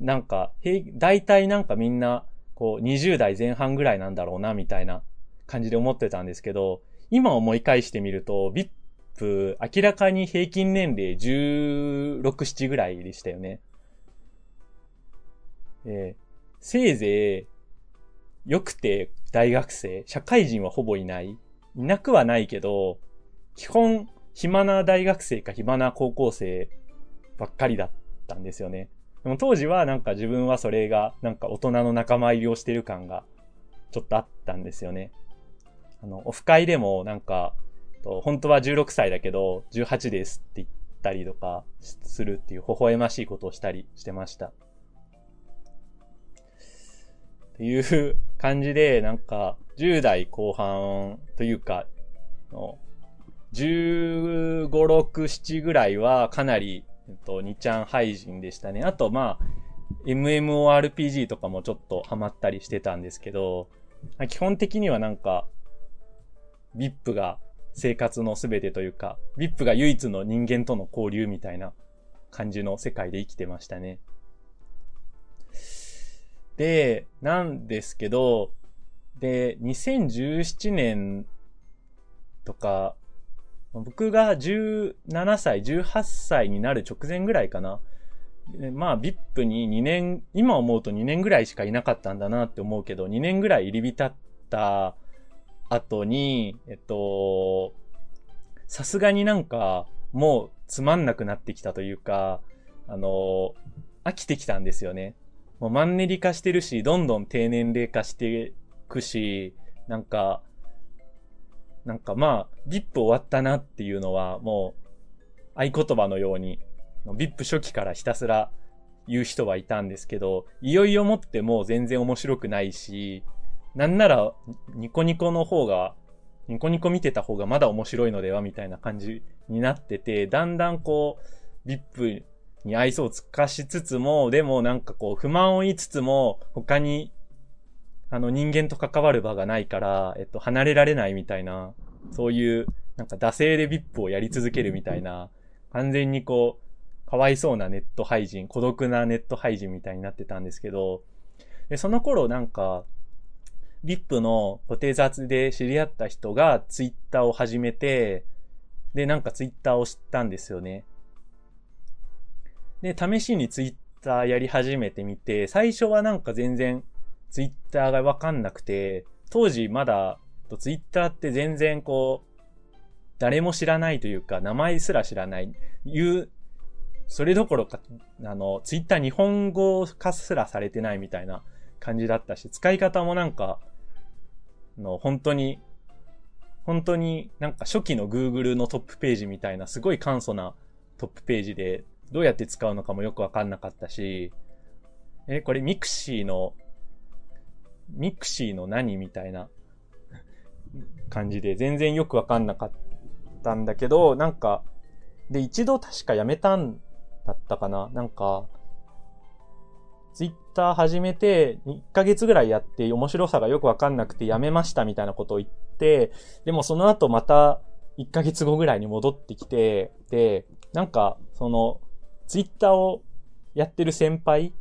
う、なんか、大体なんかみんな、こう、20代前半ぐらいなんだろうな、みたいな感じで思ってたんですけど、今思い返してみると、VIP、明らかに平均年齢16、7ぐらいでしたよね。えー、せいぜい、良くて大学生、社会人はほぼいない。いなくはないけど、基本、暇な大学生か暇な高校生ばっかりだったんですよね。でも当時はなんか自分はそれがなんか大人の仲間入りをしてる感がちょっとあったんですよね。あの、オフ会でもなんか、本当は16歳だけど18ですって言ったりとかするっていう微笑ましいことをしたりしてました。っていう感じで、なんか、10代後半というか、の15、6、7ぐらいはかなりえっと、2ちゃん廃人でしたね。あと、まあ、MMORPG とかもちょっとハマったりしてたんですけど、基本的にはなんか、VIP が生活の全てというか、VIP が唯一の人間との交流みたいな感じの世界で生きてましたね。で、なんですけど、で、2017年とか、僕が17歳、18歳になる直前ぐらいかな。まあ、VIP に2年、今思うと2年ぐらいしかいなかったんだなって思うけど、2年ぐらい入り浸った後に、えっと、さすがになんか、もうつまんなくなってきたというか、あの、飽きてきたんですよね。もうマンネリ化してるし、どんどん低年齢化してくくし、なんか、なんかまあ、VIP 終わったなっていうのはもう合言葉のように、VIP 初期からひたすら言う人はいたんですけど、いよいよもってもう全然面白くないし、なんならニコニコの方が、ニコニコ見てた方がまだ面白いのではみたいな感じになってて、だんだんこう、VIP に愛想を尽かしつつも、でもなんかこう不満を言いつつも、他にあの人間と関わる場がないから、えっと、離れられないみたいな、そういう、なんか惰性で VIP をやり続けるみたいな、完全にこう、かわいそうなネット廃人、孤独なネット廃人みたいになってたんですけど、で、その頃なんか、VIP の固定雑で知り合った人がツイッターを始めて、で、なんかツイッターを知ったんですよね。で、試しにツイッターやり始めてみて、最初はなんか全然ツイッターがわかんなくて、当時まだツイッターって全然こう、誰も知らないというか、名前すら知らない、いう、それどころか、あの、ツイッター日本語化すらされてないみたいな感じだったし、使い方もなんか、の、本当に、本当になんか初期の Google のトップページみたいなすごい簡素なトップページでどうやって使うのかもよくわかんなかったし、え、これミクシーのミクシーの何みたいな *laughs* 感じで、全然よくわかんなかったんだけど、なんか、で、一度確かやめたんだったかな。なんか、ツイッター始めて、1ヶ月ぐらいやって面白さがよくわかんなくてやめましたみたいなことを言って、でもその後また1ヶ月後ぐらいに戻ってきて、で、なんか、その、ツイッターをやってる先輩、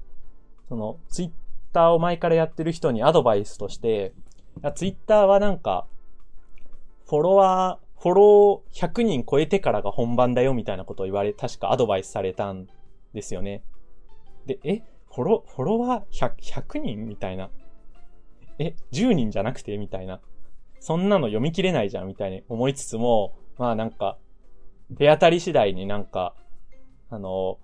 その、ツイッターを前からやってる人にアドバイスとして、ツイッターはなんか、フォロワー、フォロー100人超えてからが本番だよみたいなことを言われ、確かアドバイスされたんですよね。で、え、フォロ、フォロワー 100, 100人みたいな。え、10人じゃなくてみたいな。そんなの読み切れないじゃんみたいに思いつつも、まあなんか、手当たり次第になんか、あの、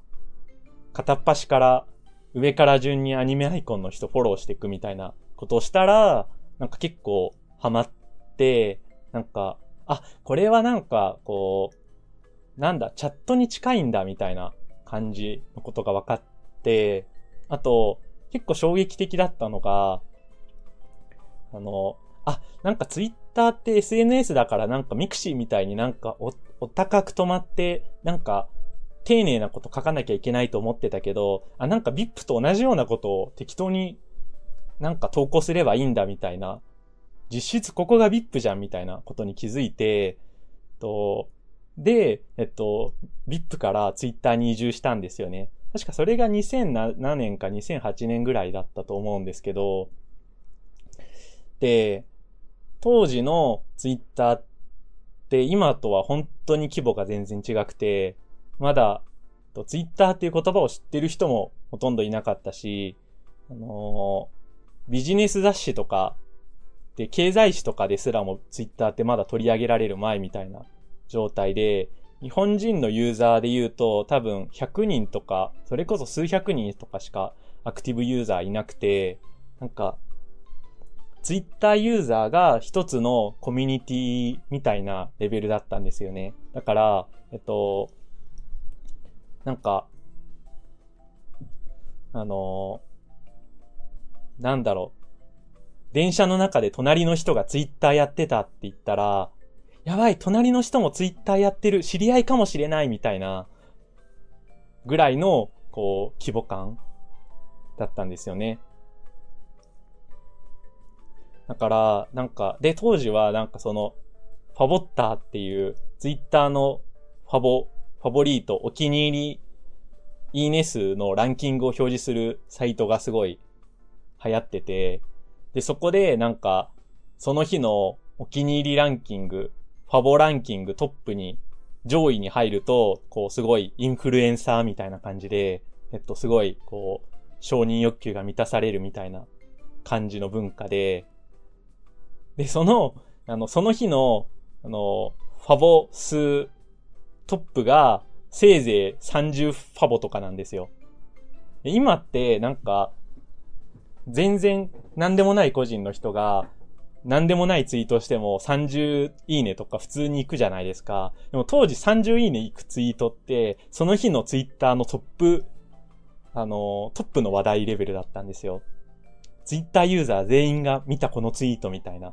片っ端から上から順にアニメアイコンの人フォローしていくみたいなことをしたら、なんか結構ハマって、なんか、あ、これはなんか、こう、なんだ、チャットに近いんだみたいな感じのことが分かって、あと、結構衝撃的だったのが、あの、あ、なんかツイッターって SNS だからなんか mixi みたいになんかお、お高く止まって、なんか丁寧なこと書かなきゃいけないと思ってたけど、あ、なんか VIP と同じようなことを適当になんか投稿すればいいんだみたいな、実質ここが VIP じゃんみたいなことに気づいて、と、で、えっと、VIP から Twitter に移住したんですよね。確かそれが2007年か2008年ぐらいだったと思うんですけど、で、当時の Twitter って今とは本当に規模が全然違くて、まだ、ツイッターっていう言葉を知ってる人もほとんどいなかったし、あのー、ビジネス雑誌とか、で、経済誌とかですらもツイッターってまだ取り上げられる前みたいな状態で、日本人のユーザーで言うと多分100人とか、それこそ数百人とかしかアクティブユーザーいなくて、なんか、ツイッターユーザーが一つのコミュニティみたいなレベルだったんですよね。だから、えっと、なんか、あのー、なんだろう。電車の中で隣の人がツイッターやってたって言ったら、やばい、隣の人もツイッターやってる、知り合いかもしれないみたいな、ぐらいの、こう、規模感だったんですよね。だから、なんか、で、当時はなんかその、ファボッターっていう、ツイッターのファボファボリート、お気に入り、いいね数のランキングを表示するサイトがすごい流行ってて、で、そこでなんか、その日のお気に入りランキング、ファボランキングトップに、上位に入ると、こう、すごいインフルエンサーみたいな感じで、えっと、すごい、こう、承認欲求が満たされるみたいな感じの文化で、で、その、あの、その日の、あの、ファボ数トップがせいぜい30ファボとかなんですよ。今ってなんか、全然何でもない個人の人が、何でもないツイートしても30いいねとか普通に行くじゃないですか。でも当時30いいね行くツイートって、その日のツイッターのトップ、あの、トップの話題レベルだったんですよ。ツイッターユーザー全員が見たこのツイートみたいな。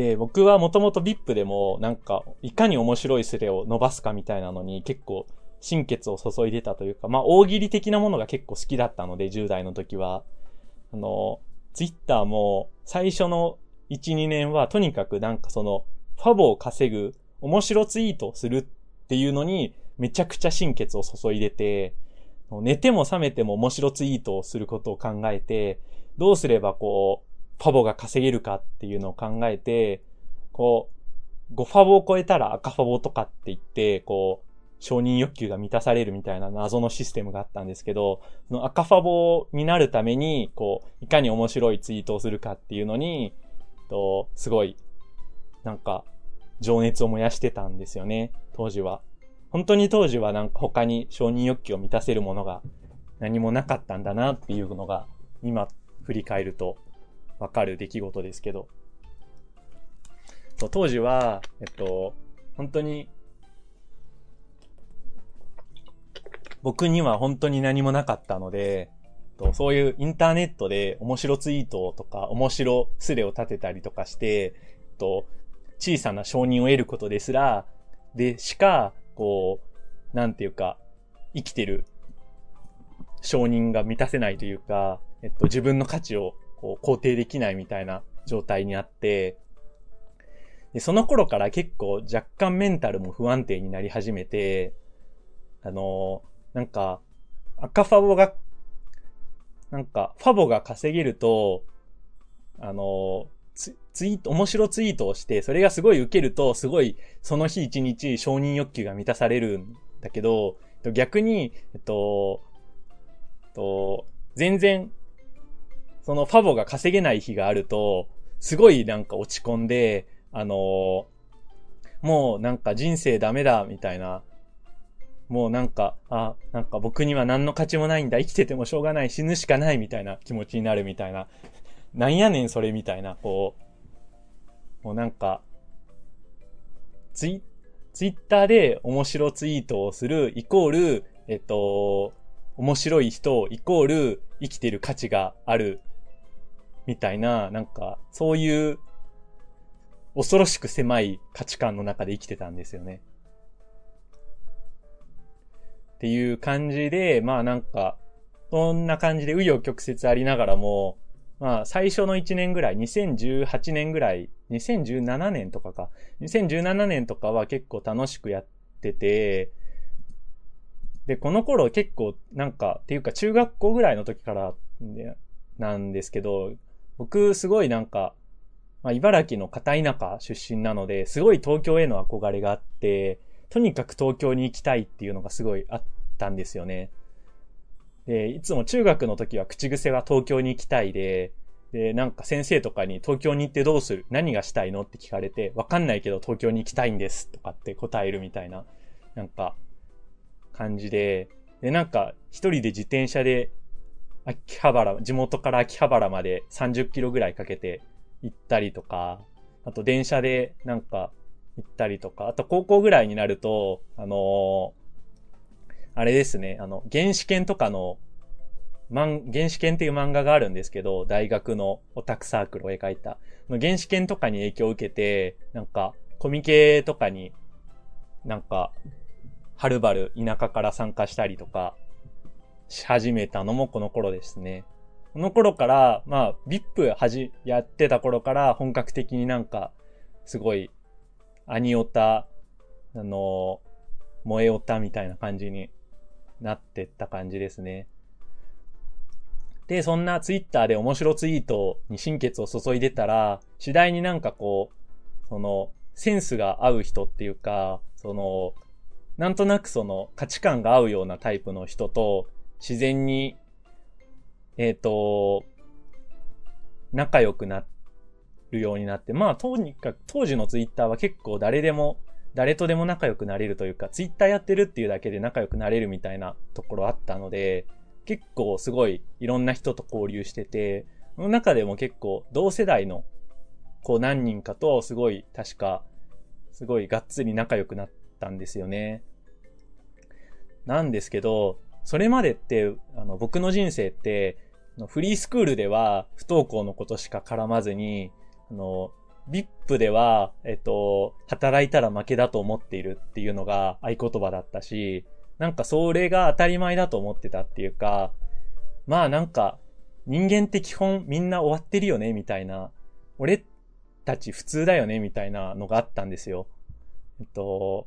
で、僕はもともと VIP でもなんか、いかに面白いスレを伸ばすかみたいなのに結構心血を注いでたというか、まあ大喜利的なものが結構好きだったので、10代の時は。あの、ツイッターも最初の1、2年はとにかくなんかその、ファボを稼ぐ、面白ツイートするっていうのにめちゃくちゃ心血を注いでて、寝ても覚めても面白ツイートをすることを考えて、どうすればこう、ファボが稼げるかっていうのを考えて、こう、5ファボを超えたら赤ファボとかって言って、こう、承認欲求が満たされるみたいな謎のシステムがあったんですけど、その赤ファボになるために、こう、いかに面白いツイートをするかっていうのに、と、すごい、なんか、情熱を燃やしてたんですよね、当時は。本当に当時はなんか他に承認欲求を満たせるものが何もなかったんだなっていうのが、今振り返るとわかる出来事ですけど。当時は、えっと、本当に僕には本当に何もなかったので、そういうインターネットで面白ツイートとか面白スレを立てたりとかして、小さな承認を得ることですら、でしか、こう、なんていうか、生きてる承認が満たせないというか、えっと、自分の価値をこう肯定できないみたいな状態にあって、で、その頃から結構若干メンタルも不安定になり始めて、あの、なんか、赤ファボが、なんか、ファボが稼げると、あの、ツツイート、面白ツイートをして、それがすごい受けると、すごい、その日一日承認欲求が満たされるんだけど、逆に、えっと、と、全然、そのファボが稼げない日があると、すごいなんか落ち込んで、あのもうなんか人生ダメだ、みたいなもうなんか、あ、なんか僕には何の価値もないんだ、生きててもしょうがない、死ぬしかないみたいな気持ちになるみたいな。なんやねんそれみたいな、こう、もうなんか、ツイ、ツイッターで面白ツイートをするイコール、えっと、面白い人イコール生きてる価値があるみたいな、なんか、そういう恐ろしく狭い価値観の中で生きてたんですよね。っていう感じで、まあなんか、そんな感じで紆余曲折ありながらも、まあ最初の1年ぐらい、2018年ぐらい、2017年とかか、2017年とかは結構楽しくやってて、で、この頃結構なんか、っていうか中学校ぐらいの時からなんですけど、僕すごいなんか、まあ、茨城の片田舎出身なので、すごい東京への憧れがあって、とにかく東京に行きたいっていうのがすごいあったんですよね。で、いつも中学の時は口癖は東京に行きたいで、で、なんか先生とかに東京に行ってどうする何がしたいのって聞かれて、わかんないけど東京に行きたいんですとかって答えるみたいな、なんか、感じで、で、なんか一人で自転車で秋葉原、地元から秋葉原まで30キロぐらいかけて行ったりとか、あと電車でなんか行ったりとか、あと高校ぐらいになると、あのー、あれですね、あの、原始圏とかの、漫、原始圏っていう漫画があるんですけど、大学のオタクサークルを描いた。原始圏とかに影響を受けて、なんか、コミケとかに、なんか、はるばる田舎から参加したりとか、し始めたのもこの頃ですね。この頃から、まあ、VIP はじ、やってた頃から本格的になんか、すごいアニオタ、あの、萌えオタみたいな感じになってった感じですね。で、そんなツイッターで面白ツイートに心血を注いでたら、次第になんかこう、その、センスが合う人っていうか、その、なんとなくその価値観が合うようなタイプの人と自然に、えっ、ー、と、仲良くなるようになって、まあ、とにかく当時のツイッターは結構誰でも、誰とでも仲良くなれるというか、ツイッターやってるっていうだけで仲良くなれるみたいなところあったので、結構すごいいろんな人と交流してて、その中でも結構同世代のこう何人かとすごい確かすごいがっつり仲良くなったんですよね。なんですけど、それまでって、あの、僕の人生って、フリースクールでは不登校のことしか絡まずに、あの、VIP では、えっと、働いたら負けだと思っているっていうのが合言葉だったし、なんかそれが当たり前だと思ってたっていうか、まあなんか、人間って基本みんな終わってるよね、みたいな。俺たち普通だよね、みたいなのがあったんですよ。えっと、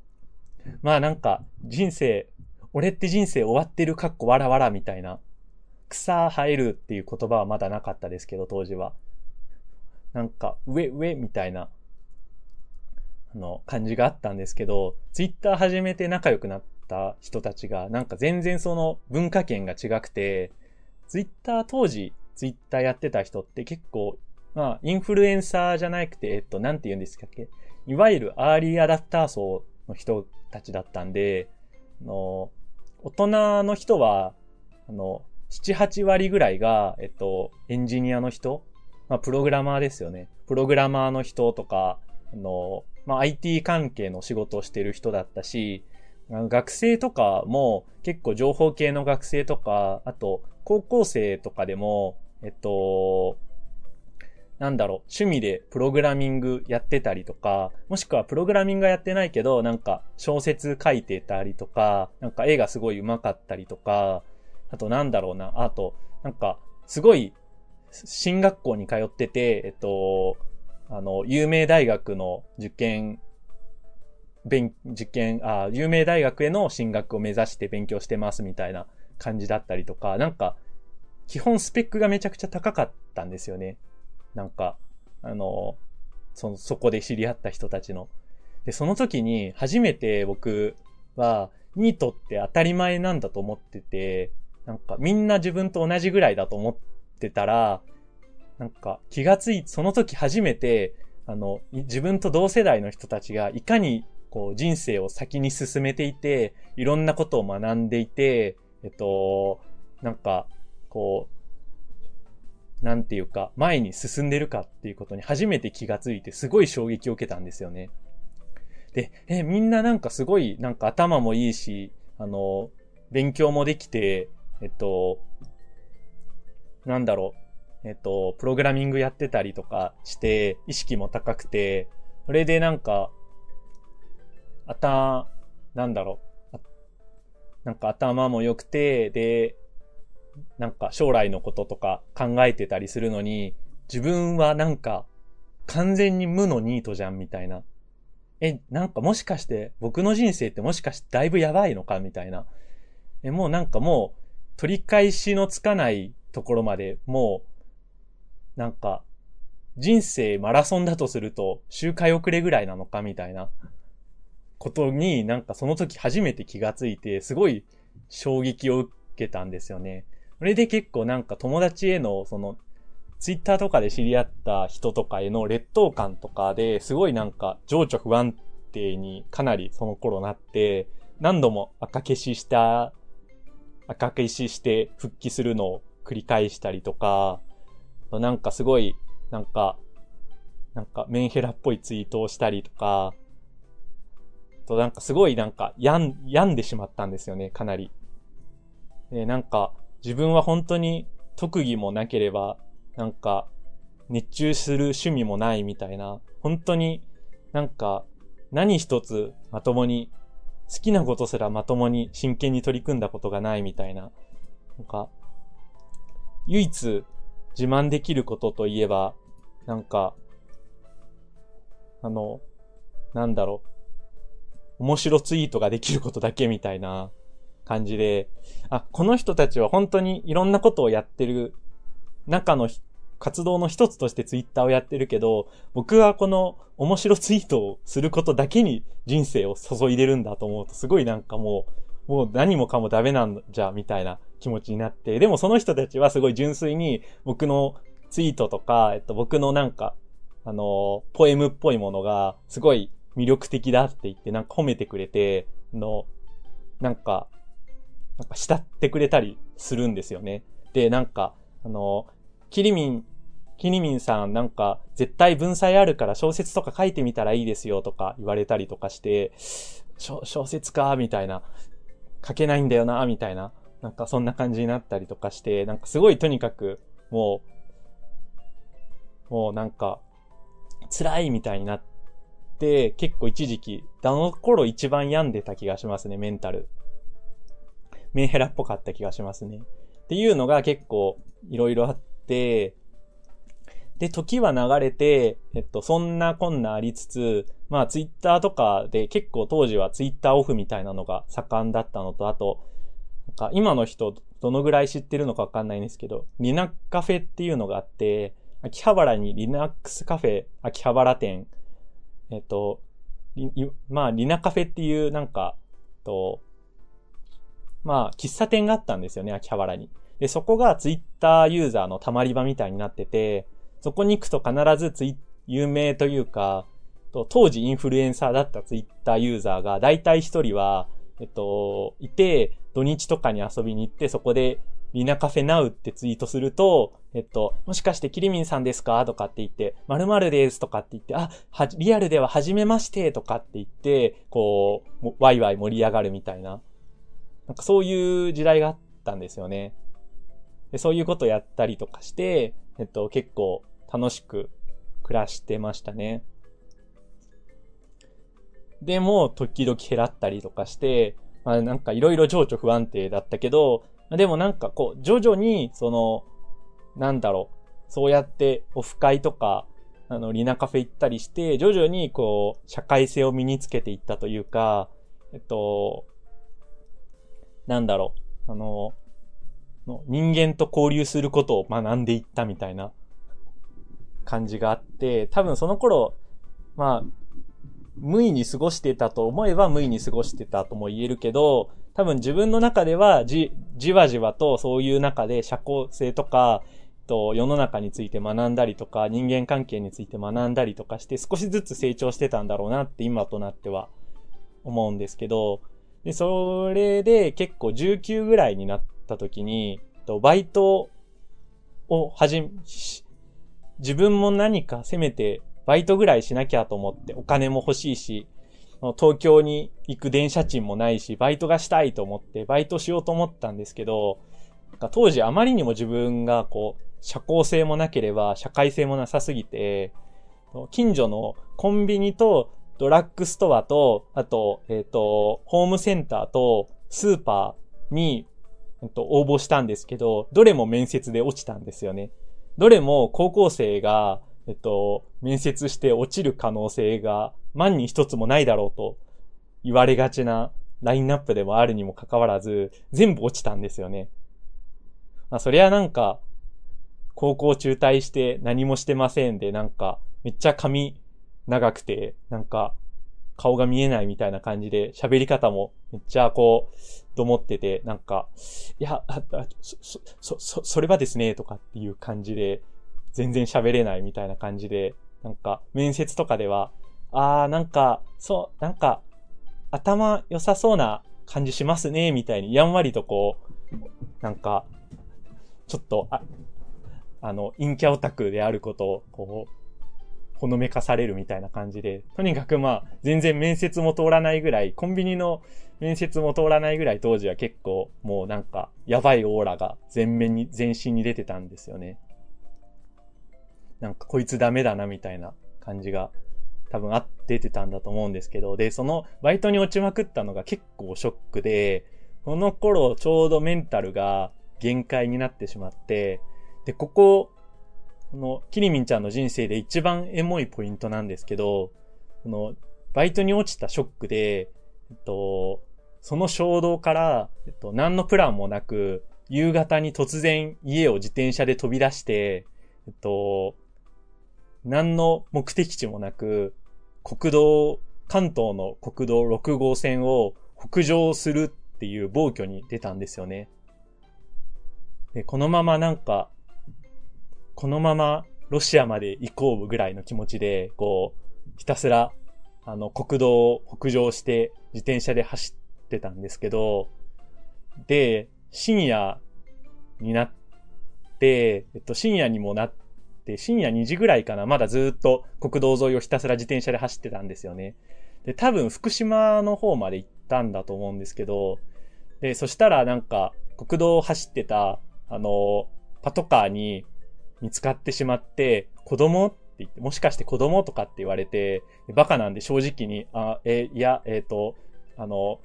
まあなんか、人生、俺って人生終わってるかっこわらわらみたいな。草生えるっていう言葉はまだなかったですけど、当時は。なんか、上、上みたいな、あの、感じがあったんですけど、ツイッター始めて仲良くなった人たちが、なんか全然その文化圏が違くて、ツイッター当時、ツイッターやってた人って結構、まあ、インフルエンサーじゃなくて、えっと、なんて言うんですかっけ？いわゆるアーリーアダプター層の人たちだったんで、の、大人の人は、あの、7、8割ぐらいが、えっと、エンジニアの人、まあ、プログラマーですよね。プログラマーの人とか、あの、まあ、IT 関係の仕事をしてる人だったし、学生とかも結構情報系の学生とか、あと高校生とかでも、えっと、なんだろう、趣味でプログラミングやってたりとか、もしくはプログラミングやってないけど、なんか小説書いてたりとか、なんか絵がすごい上手かったりとか、あとなんだろうな、あと、なんか、すごい、進学校に通ってて、えっと、あの、有名大学の受験、勉、受験、あ、有名大学への進学を目指して勉強してますみたいな感じだったりとか、なんか、基本スペックがめちゃくちゃ高かったんですよね。なんか、あの、そ、そこで知り合った人たちの。で、その時に初めて僕は、ニートって当たり前なんだと思ってて、なんかみんな自分と同じぐらいだと思ってたら、なんか気がつい、その時初めて、あの、自分と同世代の人たちがいかにこう人生を先に進めていて、いろんなことを学んでいて、えっと、なんか、こう、なんていうか、前に進んでるかっていうことに初めて気がついて、すごい衝撃を受けたんですよね。で、え、みんななんかすごい、なんか頭もいいし、あの、勉強もできて、えっと、なんだろう、えっと、プログラミングやってたりとかして、意識も高くて、それでなんか、あた、なんだろう、なんか頭も良くて、で、なんか将来のこととか考えてたりするのに、自分はなんか完全に無のニートじゃんみたいな。え、なんかもしかして僕の人生ってもしかしてだいぶやばいのかみたいな。え、もうなんかもう取り返しのつかないところまでもう、なんか、人生マラソンだとすると周回遅れぐらいなのかみたいなことになんかその時初めて気がついて、すごい衝撃を受けたんですよね。それで結構なんか友達へのそのツイッターとかで知り合った人とかへの劣等感とかですごいなんか情緒不安定にかなりその頃なって、何度も赤消しした赤消しして復帰するのを繰り返したりとか、なんかすごい、なんか、なんかメンヘラっぽいツイートをしたりとか、となんかすごいなんか病ん、病んでしまったんですよね、かなり。で、なんか自分は本当に特技もなければ、なんか熱中する趣味もないみたいな、本当になんか何一つまともに好きなことすらまともに真剣に取り組んだことがないみたいな。なんか、唯一自慢できることといえば、なんか、あの、なんだろう。面白ツイートができることだけみたいな感じで、あ、この人たちは本当にいろんなことをやってる中の活動の一つとしてツイッターをやってるけど、僕はこの面白ツイートをすることだけに人生を注いでるんだと思うと、すごいなんかもう、もう何もかもダメなんじゃ、みたいな気持ちになって、でもその人たちはすごい純粋に僕のツイートとか、えっと僕のなんか、あの、ポエムっぽいものがすごい魅力的だって言ってなんか褒めてくれて、の、なんか、なんか慕ってくれたりするんですよね。で、なんか、あの、キリミンキニミンさんなんか絶対文才あるから小説とか書いてみたらいいですよとか言われたりとかして、小説かみたいな。書けないんだよなみたいな。なんかそんな感じになったりとかして、なんかすごいとにかくもう、もうなんか辛いみたいになって、結構一時期、あの頃一番病んでた気がしますね、メンタル。メンヘラっぽかった気がしますね。っていうのが結構いろいろあって、で、時は流れて、えっと、そんなこんなありつつ、まあ、ツイッターとかで結構当時はツイッターオフみたいなのが盛んだったのと、あと、なんか今の人どのぐらい知ってるのかわかんないんですけど、リナカフェっていうのがあって、秋葉原にリナックスカフェ秋葉原店、えっと、まあ、リナカフェっていうなんか、と、まあ、喫茶店があったんですよね、秋葉原に。で、そこがツイッターユーザーの溜まり場みたいになってて、そこに行くと必ずツイ有名というか、当時インフルエンサーだったツイッターユーザーが、だいたい一人は、えっと、いて、土日とかに遊びに行って、そこで、リナカフェナウってツイートすると、えっと、もしかしてキリミンさんですか？とかって言って、〇〇ですとかって言って、あ、は、リアルでは初めましてとかって言って、こう、ワイワイ盛り上がるみたいな。なんかそういう時代があったんですよね。でそういうことやったりとかして、えっと、結構楽しく暮らしてましたね。でも、時々減らったりとかして、まあなんかいろいろ情緒不安定だったけど、でもなんかこう、徐々に、その、なんだろう、そうやってオフ会とか、あの、リナカフェ行ったりして、徐々にこう、社会性を身につけていったというか、えっと、なんだろう、あの、人間と交流することを学んでいったみたいな感じがあって、多分その頃、まあ、無意に過ごしてたと思えば無意に過ごしてたとも言えるけど、多分自分の中ではじ、じわじわとそういう中で社交性とか、と世の中について学んだりとか、人間関係について学んだりとかして少しずつ成長してたんだろうなって今となっては思うんですけど、で、それで結構19ぐらいになった時に、バイトを始め、自分も何かせめてバイトぐらいしなきゃと思ってお金も欲しいし、東京に行く電車賃もないし、バイトがしたいと思ってバイトしようと思ったんですけど、当時あまりにも自分がこう、社交性もなければ社会性もなさすぎて、近所のコンビニとドラッグストアと、あと、えっ、ー、と、ホームセンターとスーパーに、えっと、応募したんですけど、どれも面接で落ちたんですよね。どれも高校生が、えっと、面接して落ちる可能性が万に一つもないだろうと言われがちなラインナップでもあるにもかかわらず、全部落ちたんですよね。まあ、そりゃなんか、高校中退して何もしてませんで、なんか、めっちゃ髪長くて、なんか、顔が見えないみたいな感じで、喋り方もめっちゃこう、と思ってて、なんか、いや、そ、そ、そ、それはですね、とかっていう感じで、全然喋れないみたいな感じで、なんか、面接とかでは、あー、なんか、そう、なんか、頭良さそうな感じしますね、みたいに、やんわりとこう、なんか、ちょっと、あ、あの、陰キャオタクであることを、こう、ほのめかされるみたいな感じで、とにかくまあ、全然面接も通らないぐらい、コンビニの面接も通らないぐらい当時は結構、もうなんか、やばいオーラが全面に、全身に出てたんですよね。なんか、こいつダメだな、みたいな感じが、多分あって出てたんだと思うんですけど、で、その、バイトに落ちまくったのが結構ショックで、この頃ちょうどメンタルが限界になってしまって、で、こここの、キリミンちゃんの人生で一番エモいポイントなんですけど、この、バイトに落ちたショックで、えっと、その衝動から、えっと、何のプランもなく、夕方に突然家を自転車で飛び出して、えっと、何の目的地もなく、国道、関東の国道6号線を北上するっていう暴挙に出たんですよね。で、このままなんか、このままロシアまで行こうぐらいの気持ちで、こう、ひたすら、あの、国道を北上して自転車で走ってたんですけど、で、深夜になって、えっと、深夜にもなって、深夜2時ぐらいかな、まだずっと国道沿いをひたすら自転車で走ってたんですよね。で、多分福島の方まで行ったんだと思うんですけど、で、そしたらなんか、国道を走ってた、あの、パトカーに見つかってしまって、子供って言って、もしかして子供とかって言われて、バカなんで正直に、あ、え、いや、えっ、ー、と、あの、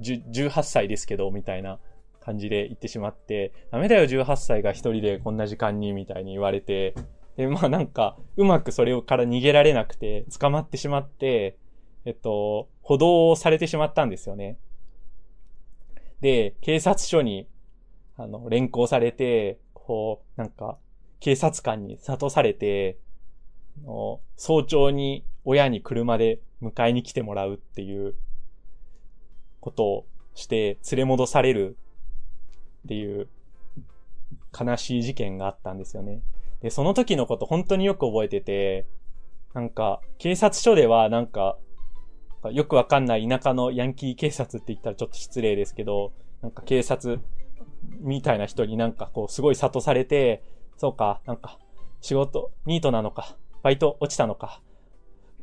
18歳ですけど、みたいな感じで言ってしまって、ダメだよ18歳が一人でこんな時間に、みたいに言われて、で、まあなんか、うまくそれから逃げられなくて、捕まってしまって、えっと、補導されてしまったんですよね。で、警察署に、あの、連行されて、こう、なんか、警察官に諭されて、の早朝に親に車で迎えに来てもらうっていうことをして連れ戻されるっていう悲しい事件があったんですよね。で、その時のこと本当によく覚えてて、なんか、警察署ではなんか、よくわかんない田舎のヤンキー警察って言ったらちょっと失礼ですけど、なんか警察みたいな人になんかこうすごい諭されて、そうか、なんか仕事、ニートなのか、バイト落ちたのか。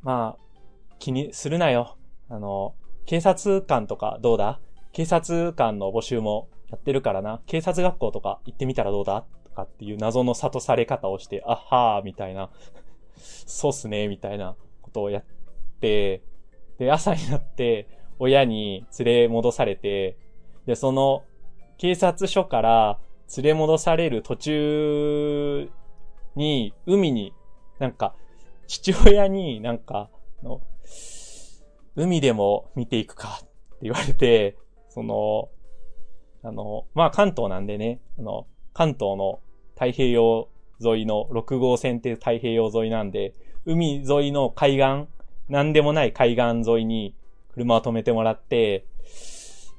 まあ、気にするなよ。あの、警察官とかどうだ？警察官の募集もやってるからな。警察学校とか行ってみたらどうだ？とかっていう謎の諭され方をして、あはーみたいな。そうっすね、みたいなことをやって、で、朝になって親に連れ戻されて、で、その警察署から連れ戻される途中に海になんか父親になんかの海でも見ていくかって言われて、その、あの、まあ関東なんでね、あの、関東の太平洋沿いの6号線って太平洋沿いなんで、海沿いの海岸なんでもない海岸沿いに車を止めてもらって、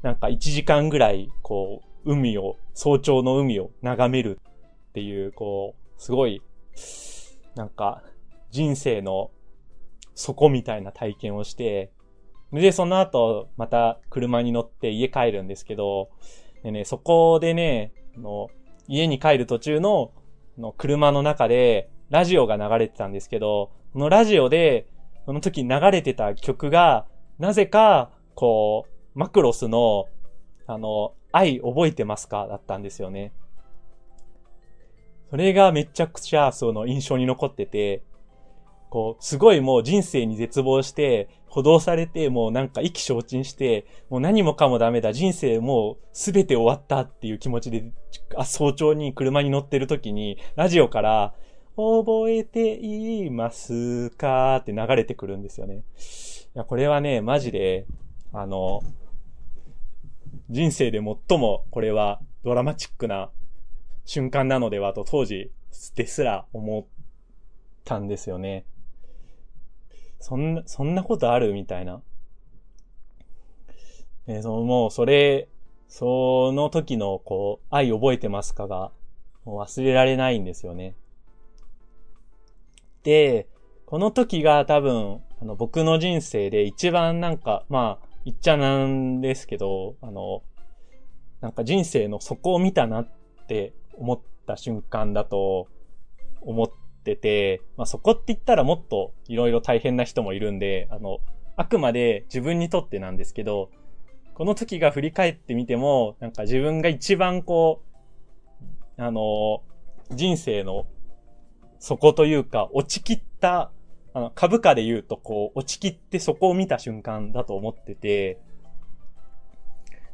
なんか1時間ぐらい、こう、海を、早朝の海を眺めるっていう、こう、すごい、なんか、人生の底みたいな体験をして、で、その後、また車に乗って家帰るんですけど、でね、そこでね、あの、家に帰る途中の、の車の中で、ラジオが流れてたんですけど、このラジオで、その時流れてた曲が、なぜか、こう、マクロスの、あの、愛覚えてますか？だったんですよね。それがめちゃくちゃ、その印象に残ってて、こう、すごいもう人生に絶望して、補導されて、もうなんか意気消沈して、もう何もかもダメだ、人生もうすべて終わったっていう気持ちで、あ、早朝に車に乗ってる時に、ラジオから、覚えていますか？って流れてくるんですよね。いや、これはね、マジで、あの、人生で最もこれはドラマチックな瞬間なのではと当時ですら思ったんですよね。そんな、そんなことあるみたいな。えそのもうそれ、その時のこう、愛覚えてますかが、もう忘れられないんですよね。で、この時が多分、あの、僕の人生で一番なんか、まあ、言っちゃなんですけど、あの、なんか人生の底を見たなって思った瞬間だと思ってて、まあそこって言ったらもっといろいろ大変な人もいるんで、あの、あくまで自分にとってなんですけど、この時が振り返ってみても、なんか自分が一番こう、あの、人生のそこというか、落ちきった、あの、株価で言うと、こう、落ちきってそこを見た瞬間だと思ってて、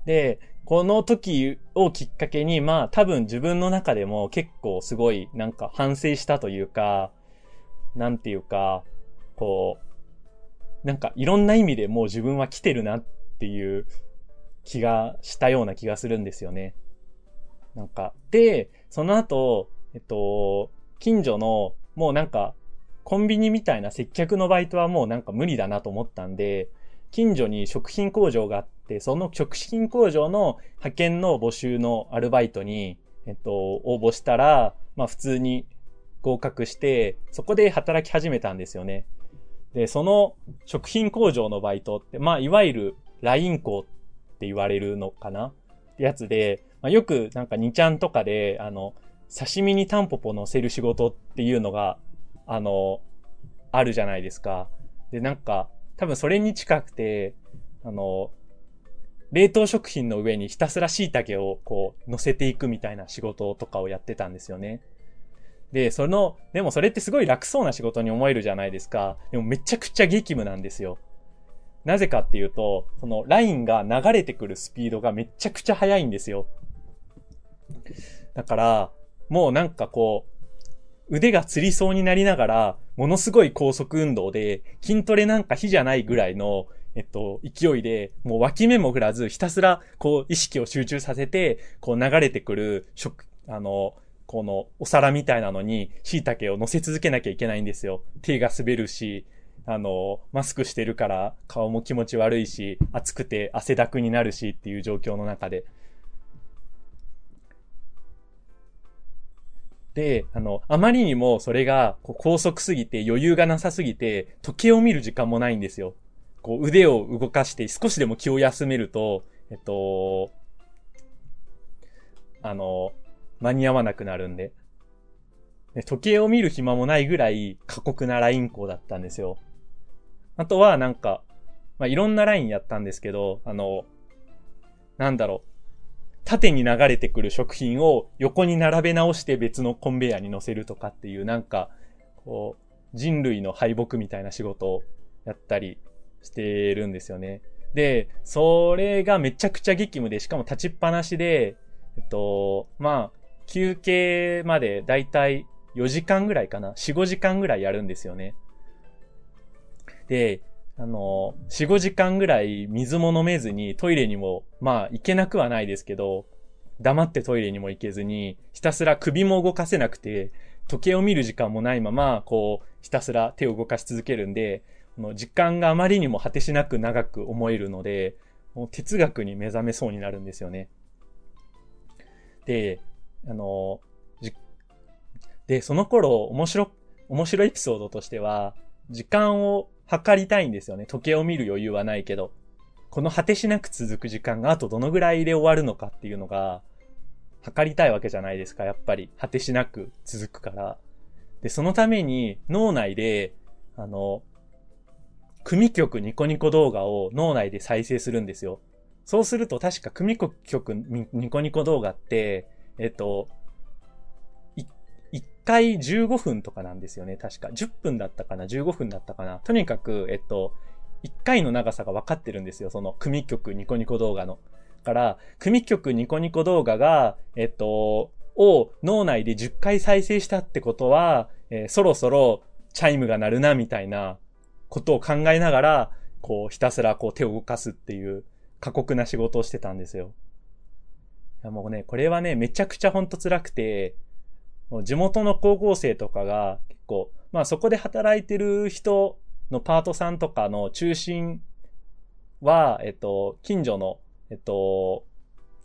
で、この時をきっかけに、まあ多分自分の中でも結構すごいなんか反省したというか、なんていうか、こう、なんかいろんな意味でもう自分は来てるなっていう気がしたような気がするんですよね。なんか、で、その後、えっと、近所の、もうなんか、コンビニみたいな接客のバイトはもうなんか無理だなと思ったんで、近所に食品工場があって、その食品工場の派遣の募集のアルバイトに、えっと、応募したら、まあ普通に合格して、そこで働き始めたんですよね。で、その食品工場のバイトって、まあいわゆるライン工って言われるのかな？ってやつで、まあ、よくなんか2ちゃんとかで、あの、刺身にタンポポ乗せる仕事っていうのが、あの、あるじゃないですか。で、なんか、多分それに近くて、あの、冷凍食品の上にひたすら椎茸をこう乗せていくみたいな仕事とかをやってたんですよね。で、その、でもそれってすごい楽そうな仕事に思えるじゃないですか。でもめちゃくちゃ激務なんですよ。なぜかっていうと、そのラインが流れてくるスピードがめちゃくちゃ速いんですよ。だから、もうなんかこう、腕がつりそうになりながら、ものすごい高速運動で、筋トレなんか火じゃないぐらいの、えっと、勢いで、もう脇目も振らず、ひたすら、こう、意識を集中させて、こう流れてくる、食、あの、この、お皿みたいなのに、椎茸を乗せ続けなきゃいけないんですよ。手が滑るし、あの、マスクしてるから顔も気持ち悪いし、暑くて汗だくになるしっていう状況の中で。で、あの、あまりにもそれがこう高速すぎて余裕がなさすぎて、時計を見る時間もないんですよ。こう腕を動かして少しでも気を休めると、えっと、あの、間に合わなくなるんで。で時計を見る暇もないぐらい過酷なライン校だったんですよ。あとはなんか、まあ、いろんなラインやったんですけど、あの、なんだろう。縦に流れてくる食品を横に並べ直して別のコンベヤーに乗せるとかっていうなんか、こう、人類の敗北みたいな仕事をやったりしてるんですよね。で、それがめちゃくちゃ激務で、しかも立ちっぱなしで、えっと、まあ、休憩までだいたい4時間ぐらいかな？4、5時間ぐらいやるんですよね。で、あの、4、5時間ぐらい水も飲めずにトイレにも、まあ行けなくはないですけど、黙ってトイレにも行けずに、ひたすら首も動かせなくて、時計を見る時間もないまま、こう、ひたすら手を動かし続けるんで、の時間があまりにも果てしなく長く思えるので、もう哲学に目覚めそうになるんですよね。で、あの、で、その頃、面白、面白エピソードとしては、時間を測りたいんですよね。時計を見る余裕はないけど。この果てしなく続く時間があとどのぐらいで終わるのかっていうのが、測りたいわけじゃないですか、やっぱり。果てしなく続くから。で、そのために脳内で、あの、組曲ニコニコ動画を脳内で再生するんですよ。そうすると確か組曲ニコニコ動画って、えっと、1回15分とかなんですよね、確か。10分だったかな ?15 分だったかなとにかく、えっと、1回の長さが分かってるんですよ、その組曲ニコニコ動画の。から、組曲ニコニコ動画が、えっと、を脳内で10回再生したってことは、えー、そろそろチャイムが鳴るな、みたいなことを考えながら、こう、ひたすらこう手を動かすっていう過酷な仕事をしてたんですよ。もうね、これはね、めちゃくちゃほんと辛くて、地元の高校生とかが結構、まあそこで働いてる人のパートさんとかの中心は、えっと、近所の、えっと、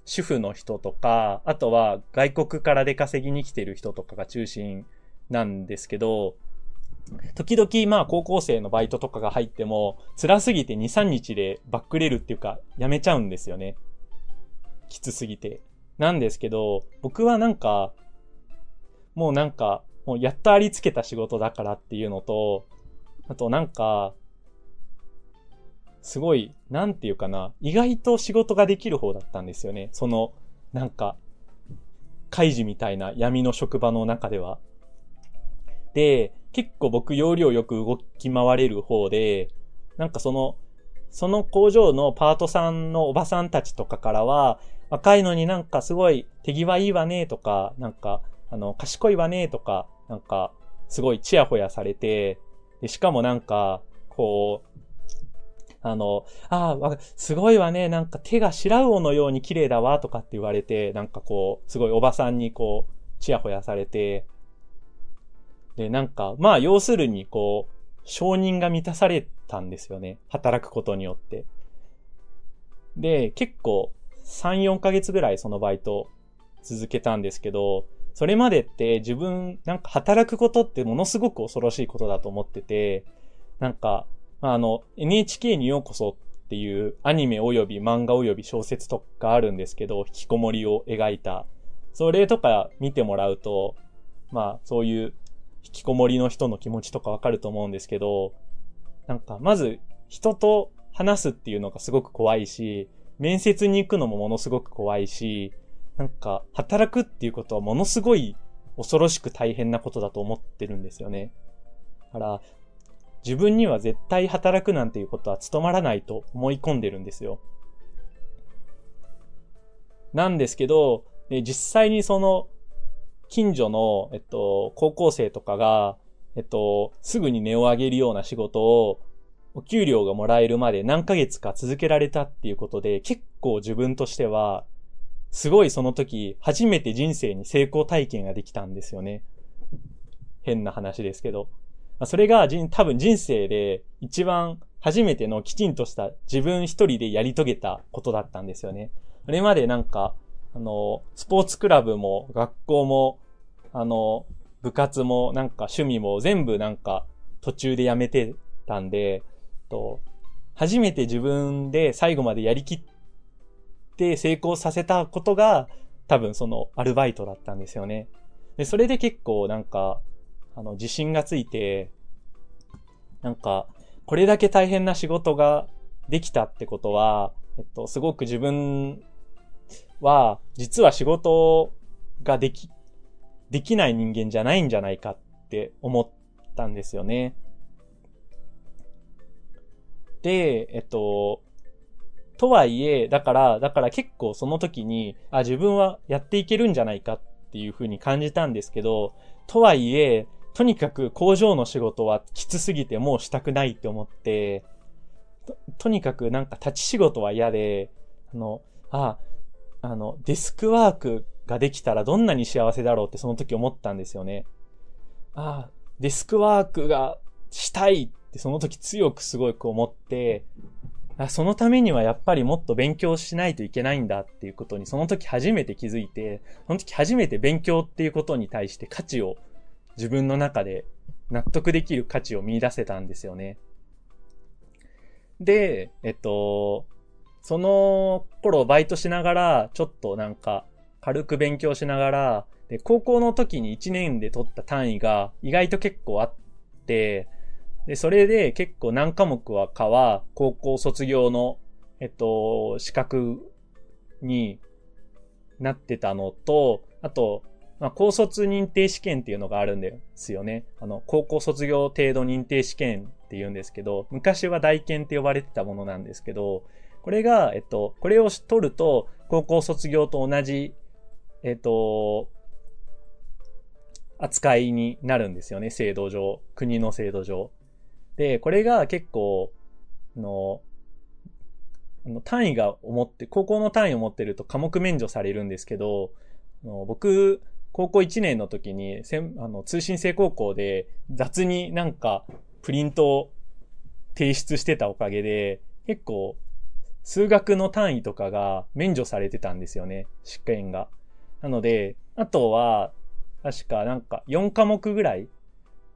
主婦の人とか、あとは外国から出稼ぎに来てる人とかが中心なんですけど、時々まあ高校生のバイトとかが入っても、辛すぎて2、3日でバックレるっていうか、やめちゃうんですよね。きつすぎて。なんですけど、僕はなんか、もうなんか、もうやっとありつけた仕事だからっていうのと、あとなんか、すごい、なんていうかな、意外と仕事ができる方だったんですよね。その、なんか、開示みたいな闇の職場の中では。で、結構僕容量よく動き回れる方で、なんかその、その工場のパートさんのおばさんたちとかからは、若いのになんかすごい手際いいわねとか、なんかあの、賢いわねとか、なんか、すごいチヤホヤされて、で、しかもなんか、こう、あの、ああ、すごいわね、なんか手が白魚のように綺麗だわ、とかって言われて、なんかこう、すごいおばさんにこう、チヤホヤされて、で、なんか、まあ、要するにこう、承認が満たされたんですよね。働くことによって。で、結構、3、4ヶ月ぐらいそのバイト続けたんですけど、それまでって自分、なんか働くことってものすごく恐ろしいことだと思ってて、なんか、あの、NHK にようこそっていうアニメ及び漫画及び小説とかあるんですけど、引きこもりを描いた、それとか見てもらうと、まあ、そういう引きこもりの人の気持ちとかわかると思うんですけど、なんか、まず、人と話すっていうのがすごく怖いし、面接に行くのもものすごく怖いし、なんか、働くっていうことはものすごい恐ろしく大変なことだと思ってるんですよね。だから、自分には絶対働くなんていうことは務まらないと思い込んでるんですよ。なんですけど、実際にその、近所の、えっと、高校生とかが、えっと、すぐに値を上げるような仕事を、お給料がもらえるまで何ヶ月か続けられたっていうことで、結構自分としては、すごいその時、初めて人生に成功体験ができたんですよね。変な話ですけど。それが多分人生で一番初めてのきちんとした自分一人でやり遂げたことだったんですよね。それまでなんか、あの、スポーツクラブも学校も、あの、部活もなんか趣味も全部なんか途中でやめてたんで、と、初めて自分で最後までやりきって成功させたことが多分そのアルバイトだったんですよね。で、それで結構なんか、あの、自信がついて、なんか、これだけ大変な仕事ができたってことは、えっと、すごく自分は、実は仕事ができ、できない人間じゃないんじゃないかって思ったんですよね。で、えっと、とはいえ、だから、だから結構その時に、あ、自分はやっていけるんじゃないかっていうふうに感じたんですけど、とはいえ、とにかく工場の仕事はきつすぎてもうしたくないって思って、と、とにかくなんか立ち仕事は嫌で、あの、あ、あの、デスクワークができたらどんなに幸せだろうってその時思ったんですよね。あ、デスクワークがしたいってその時強くすごく思って、そのためにはやっぱりもっと勉強しないといけないんだっていうことにその時初めて気づいて、その時初めて勉強っていうことに対して価値を自分の中で納得できる価値を見出せたんですよね。で、えっと、その頃バイトしながら、ちょっとなんか、軽く勉強しながら、で、高校の時に1年で取った単位が意外と結構あって、で、それで結構何科目はかは、高校卒業の、えっと、資格になってたのと、あと、まあ、高卒認定試験っていうのがあるんですよね。あの、高校卒業程度認定試験って言うんですけど、昔は大検って呼ばれてたものなんですけど、これが、えっと、これを取ると、高校卒業と同じ、えっと、扱いになるんですよね、制度上。国の制度上。で、これが結構、の、あの単位が思って、高校の単位を持ってると科目免除されるんですけど、の僕、高校1年の時に、あの通信制高校で雑になんかプリントを提出してたおかげで、結構数学の単位とかが免除されてたんですよね、試験が。なので、あとは、確かなんか4科目ぐらい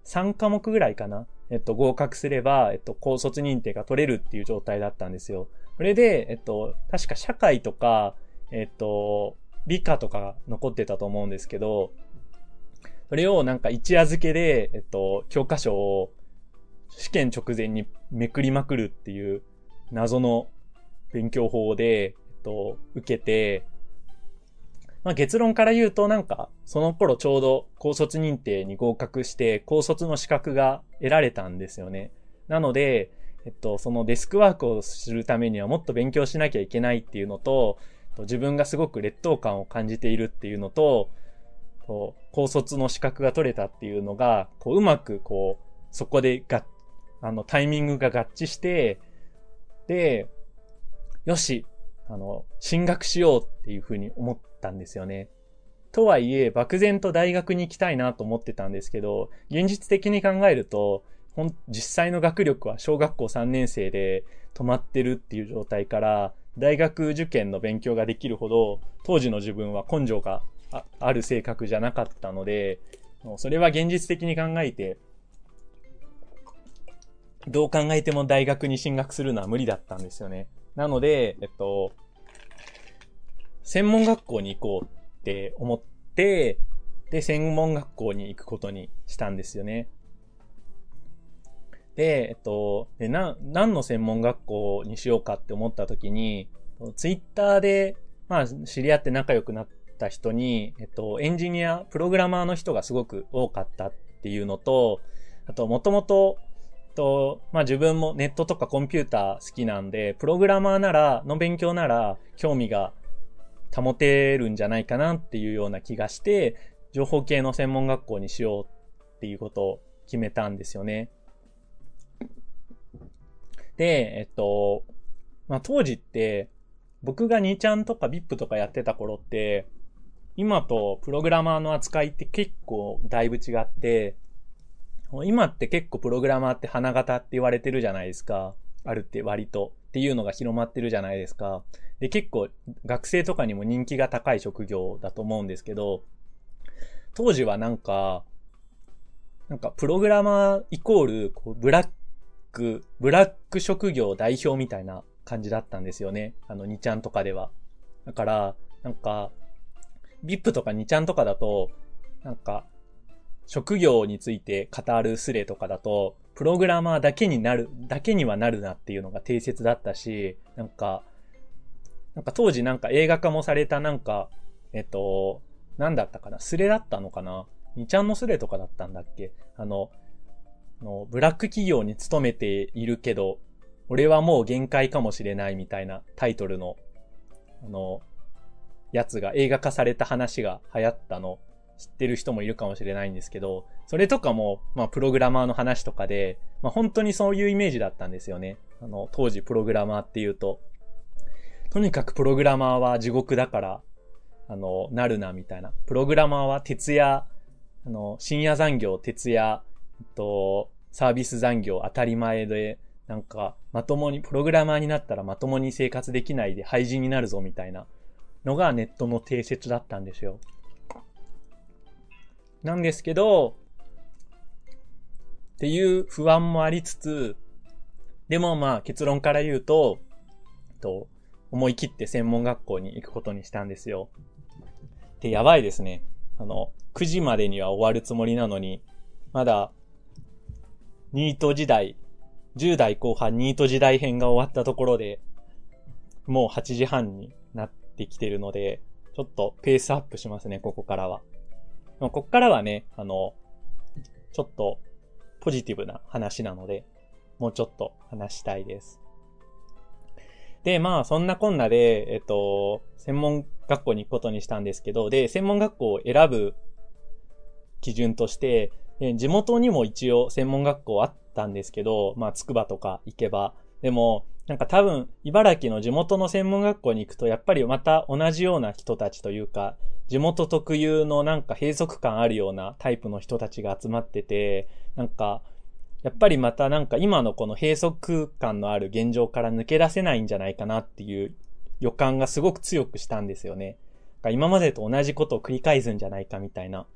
?3 科目ぐらいかなえっと、合格すれば、えっと、高卒認定が取れるっていう状態だったんですよ。それで、えっと、確か社会とか、えっと、理科とか残ってたと思うんですけど、それをなんか一夜漬けで、えっと、教科書を試験直前にめくりまくるっていう謎の勉強法で、えっと、受けて、まあ、結論から言うとなんか、その頃ちょうど高卒認定に合格して、高卒の資格が得られたんですよね。なので、えっと、そのデスクワークをするためにはもっと勉強しなきゃいけないっていうのと、自分がすごく劣等感を感じているっていうのと、高卒の資格が取れたっていうのが、こう、うまくこう、そこでが、あの、タイミングが合致して、で、よし、あの、進学しようっていうふうに思ったんですよね。とはいえ、漠然と大学に行きたいなと思ってたんですけど、現実的に考えると、実際の学力は小学校3年生で止まってるっていう状態から、大学受験の勉強ができるほど、当時の自分は根性がある性格じゃなかったので、それは現実的に考えて、どう考えても大学に進学するのは無理だったんですよね。なので、えっと、専門学校に行こうって思って、で、専門学校に行くことにしたんですよね。で、えっと、でな、何の専門学校にしようかって思った時に、ツイッターで、まあ、知り合って仲良くなった人に、えっと、エンジニア、プログラマーの人がすごく多かったっていうのと、あと、もともと、と、まあ自分もネットとかコンピューター好きなんで、プログラマーなら、の勉強なら興味が保てるんじゃないかなっていうような気がして、情報系の専門学校にしようっていうことを決めたんですよね。で、えっと、まあ当時って、僕が2ちゃんとか VIP とかやってた頃って、今とプログラマーの扱いって結構だいぶ違って、今って結構プログラマーって花形って言われてるじゃないですか。あるって割と。っていうのが広まってるじゃないですか。で、結構学生とかにも人気が高い職業だと思うんですけど、当時はなんか、なんかプログラマーイコール、こう、ブラック、ブラック職業代表みたいな感じだったんですよね。あの、2ちゃんとかでは。だから、なんか、VIP とか2ちゃんとかだと、なんか、職業について語るスレとかだと、プログラマーだけになる、だけにはなるなっていうのが定説だったし、なんか、なんか当時なんか映画化もされたなんか、えっと、なんだったかなスレだったのかな ?2 ちゃんのスレとかだったんだっけ？あの、の、ブラック企業に勤めているけど、俺はもう限界かもしれないみたいなタイトルの、あの、やつが映画化された話が流行ったの知ってる人もいるかもしれないんですけど、それとかも、まあ、プログラマーの話とかで、まあ、本当にそういうイメージだったんですよね。あの、当時プログラマーっていうと。とにかくプログラマーは地獄だから、あの、なるな、みたいな。プログラマーは徹夜、あの、深夜残業、徹夜、えっと、サービス残業当たり前で、なんか、まともに、プログラマーになったらまともに生活できないで廃人になるぞ、みたいなのがネットの定説だったんですよ。なんですけど、っていう不安もありつつ、でもまあ結論から言うと、と思い切って専門学校に行くことにしたんですよ。で、やばいですね。あの、9時までには終わるつもりなのに、まだ、ニート時代、10代後半ニート時代編が終わったところで、もう8時半になってきてるので、ちょっとペースアップしますね、ここからは。こっからはね、あの、ちょっとポジティブな話なので、もうちょっと話したいです。で、まあ、そんなこんなで、えっと、専門学校に行くことにしたんですけど、で、専門学校を選ぶ基準として、地元にも一応専門学校あったんですけど、まあ、筑波とか行けば、でも、なんか多分、茨城の地元の専門学校に行くと、やっぱりまた同じような人たちというか、地元特有のなんか閉塞感あるようなタイプの人たちが集まってて、なんか、やっぱりまたなんか今のこの閉塞感のある現状から抜け出せないんじゃないかなっていう予感がすごく強くしたんですよね。今までと同じことを繰り返すんじゃないかみたいな。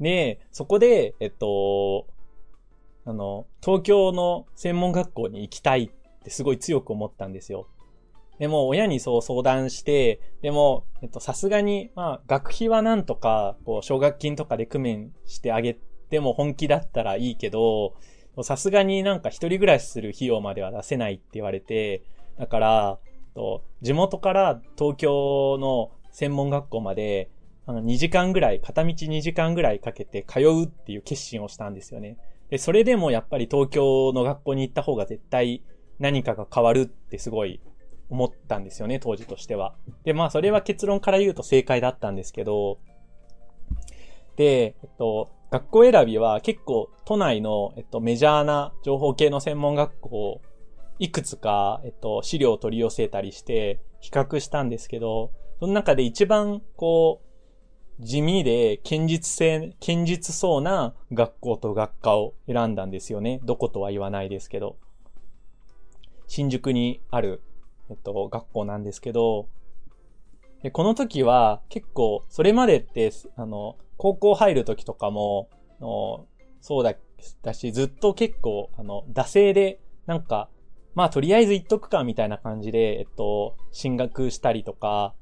で、そこで、えっと、あの、東京の専門学校に行きたいってすごい強く思ったんですよ。でも、親にそう相談して、でも、えっと、さすがに、まあ、学費はなんとか、こう、奨学金とかで工面してあげても本気だったらいいけど、さすがになんか一人暮らしする費用までは出せないって言われて、だから、と地元から東京の専門学校まで、あの、2時間ぐらい、片道2時間ぐらいかけて通うっていう決心をしたんですよね。で、それでもやっぱり東京の学校に行った方が絶対何かが変わるってすごい思ったんですよね、当時としては。で、まあ、それは結論から言うと正解だったんですけど、で、えっと、学校選びは結構都内の、えっと、メジャーな情報系の専門学校、いくつか、えっと、資料を取り寄せたりして比較したんですけど、その中で一番、こう、地味で堅実性、堅実そうな学校と学科を選んだんですよね。どことは言わないですけど。新宿にあるえっと、学校なんですけど、で、この時は結構、それまでって、あの、高校入る時とかも、のそうだ、だし、ずっと結構、あの、惰性で、なんか、まあ、とりあえず行っとくか、みたいな感じで、えっと、進学したりとか、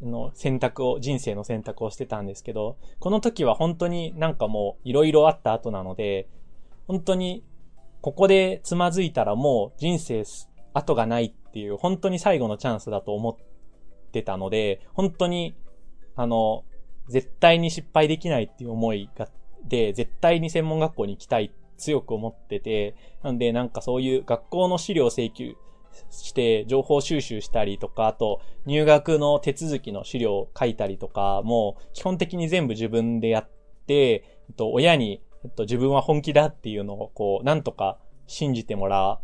の選択を、人生の選択をしてたんですけど、この時は本当になんかもういろいろあった後なので、本当にここでつまずいたらもう人生後がないっていう本当に最後のチャンスだと思ってたので、本当にあの、絶対に失敗できないっていう思いが、で、絶対に専門学校に行きたい強く思ってて、なんでなんかそういう学校の資料請求して情報収集したりとか、あと入学の手続きの資料を書いたりとか、もう基本的に全部自分でやって、えっと、親に、えっと、自分は本気だっていうのをこう、なんとか信じてもら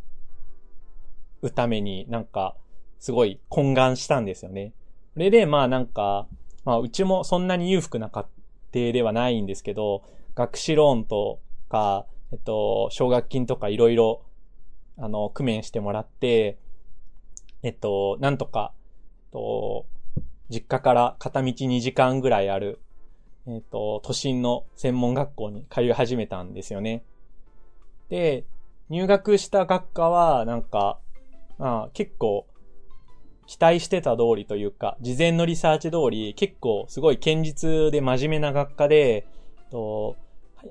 うためになんか、すごい懇願したんですよね。それで、まあなんか、まあうちもそんなに裕福な家庭ではないんですけど、学士ローンとか、えっと、奨学金とかいろいろ、あの、工面してもらって、えっと、なんとか、えっと、実家から片道2時間ぐらいある、えっと、都心の専門学校に通い始めたんですよね。で、入学した学科は、なんか、まあ、結構、期待してた通りというか、事前のリサーチ通り、結構すごい堅実で真面目な学科で、と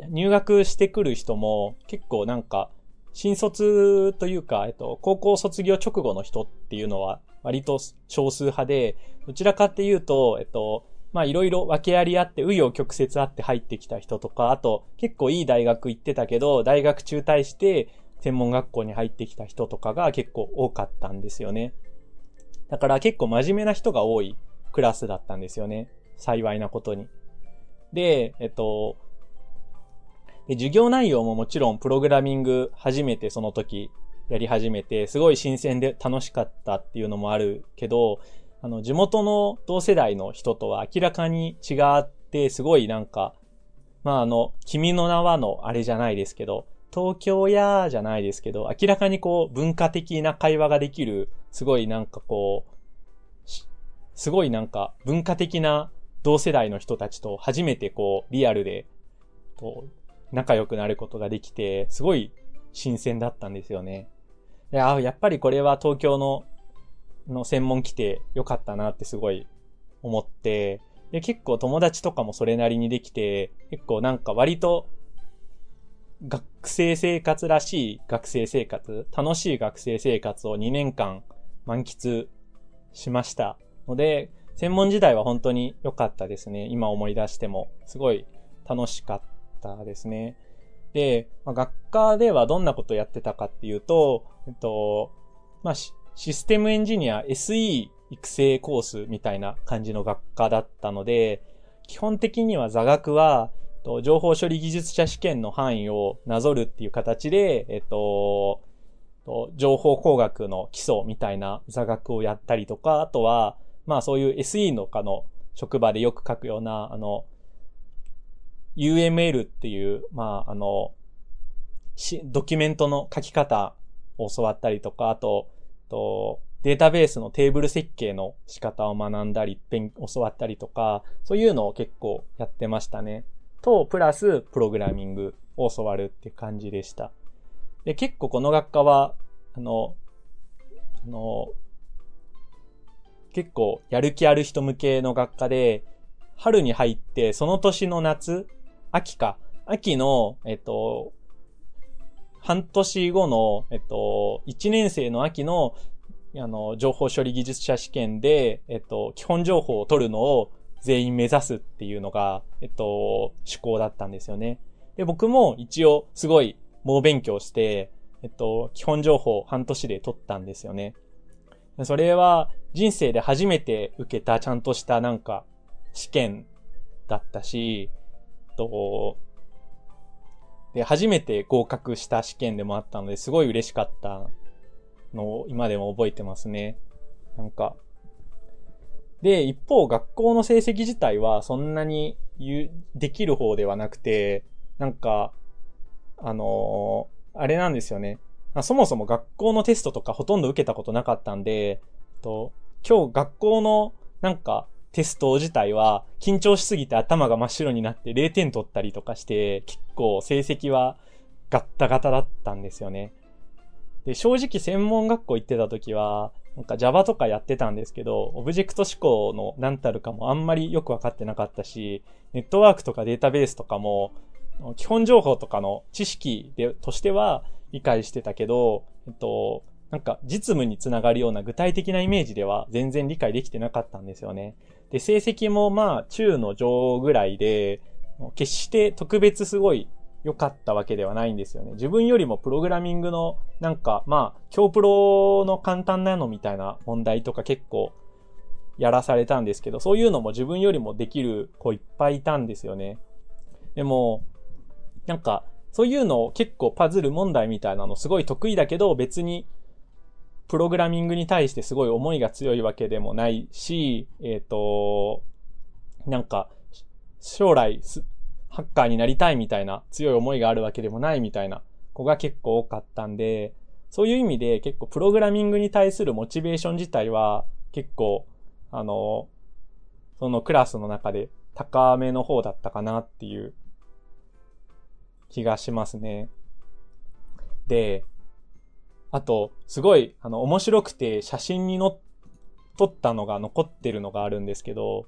入学してくる人も結構なんか、新卒というか、えっと、高校卒業直後の人っていうのは割と少数派で、どちらかっていうと、えっと、まあいろいろ訳ありあって、紆余曲折あって入ってきた人とか、あと結構いい大学行ってたけど、大学中退して専門学校に入ってきた人とかが結構多かったんですよね。だから結構真面目な人が多いクラスだったんですよね。幸いなことに。で、えっと、で授業内容ももちろんプログラミング初めてその時やり始めて、すごい新鮮で楽しかったっていうのもあるけど、あの、地元の同世代の人とは明らかに違って、すごいなんか、まああの、君の名はのあれじゃないですけど、東京やじゃないですけど、明らかにこう文化的な会話ができる、すごいなんかこう、すごいなんか文化的な同世代の人たちと初めてこうリアルで、こう、仲良くなることができて、すごい新鮮だったんですよね。いや、やっぱりこれは東京の、の専門来てよかったなってすごい思って、で、結構友達とかもそれなりにできて、結構なんか割と学生生活らしい学生生活、楽しい学生生活を2年間満喫しましたので、専門時代は本当に良かったですね。今思い出しても。すごい楽しかったですね。で、まあ、学科ではどんなことやってたかっていうと、えっと、まあ、システムエンジニア SE 育成コースみたいな感じの学科だったので、基本的には座学は、と、情報処理技術者試験の範囲をなぞるっていう形で、えっと、情報工学の基礎みたいな座学をやったりとか、あとは、まあそういう SE の科の職場でよく書くような、あの、UML っていう、まああの、ドキュメントの書き方を教わったりとか、あと、とデータベースのテーブル設計の仕方を学んだり、教わったりとか、そういうのを結構やってましたね。と、プラス、プログラミングを教わるって感じでした。で、結構この学科は、あの、あの、結構やる気ある人向けの学科で、春に入って、その年の夏、秋か、秋の、えっと、半年後の、えっと、1年生の秋の、あの、情報処理技術者試験で、えっと、基本情報を取るのを全員目指すっていうのが、えっと、趣向だったんですよね。で、僕も一応すごい猛勉強して、えっと、基本情報半年で取ったんですよね。それは人生で初めて受けたちゃんとしたなんか試験だったし、えっと、で、初めて合格した試験でもあったので、すごい嬉しかったのを今でも覚えてますね。なんか、で、一方、学校の成績自体はそんなにできる方ではなくて、なんか、あのー、あれなんですよね。そもそも学校のテストとかほとんど受けたことなかったんで、と今日学校のなんかテスト自体は緊張しすぎて頭が真っ白になって0点取ったりとかして結構成績はガッタガタだったんですよね。で、正直専門学校行ってた時は、なんか Java とかやってたんですけど、オブジェクト思考の何たるかもあんまりよくわかってなかったし、ネットワークとかデータベースとかも、基本情報とかの知識で、としては理解してたけど、えっと、なんか実務につながるような具体的なイメージでは全然理解できてなかったんですよね。で、成績もまあ中の上ぐらいで、決して特別すごい良かったわけではないんですよね。自分よりもプログラミングのなんかまあ、強プロの簡単なのみたいな問題とか結構やらされたんですけど、そういうのも自分よりもできる子いっぱいいたんですよね。でも、なんか、そういうのを結構パズル問題みたいなのすごい得意だけど、別にプログラミングに対してすごい思いが強いわけでもないし、えっ、ー、と、なんか、将来ハッカーになりたいみたいな強い思いがあるわけでもないみたいな子が結構多かったんで、そういう意味で結構プログラミングに対するモチベーション自体は結構、あの、そのクラスの中で高めの方だったかなっていう気がしますね。で、あと、すごい、あの、面白くて写真にの撮ったのが残ってるのがあるんですけど、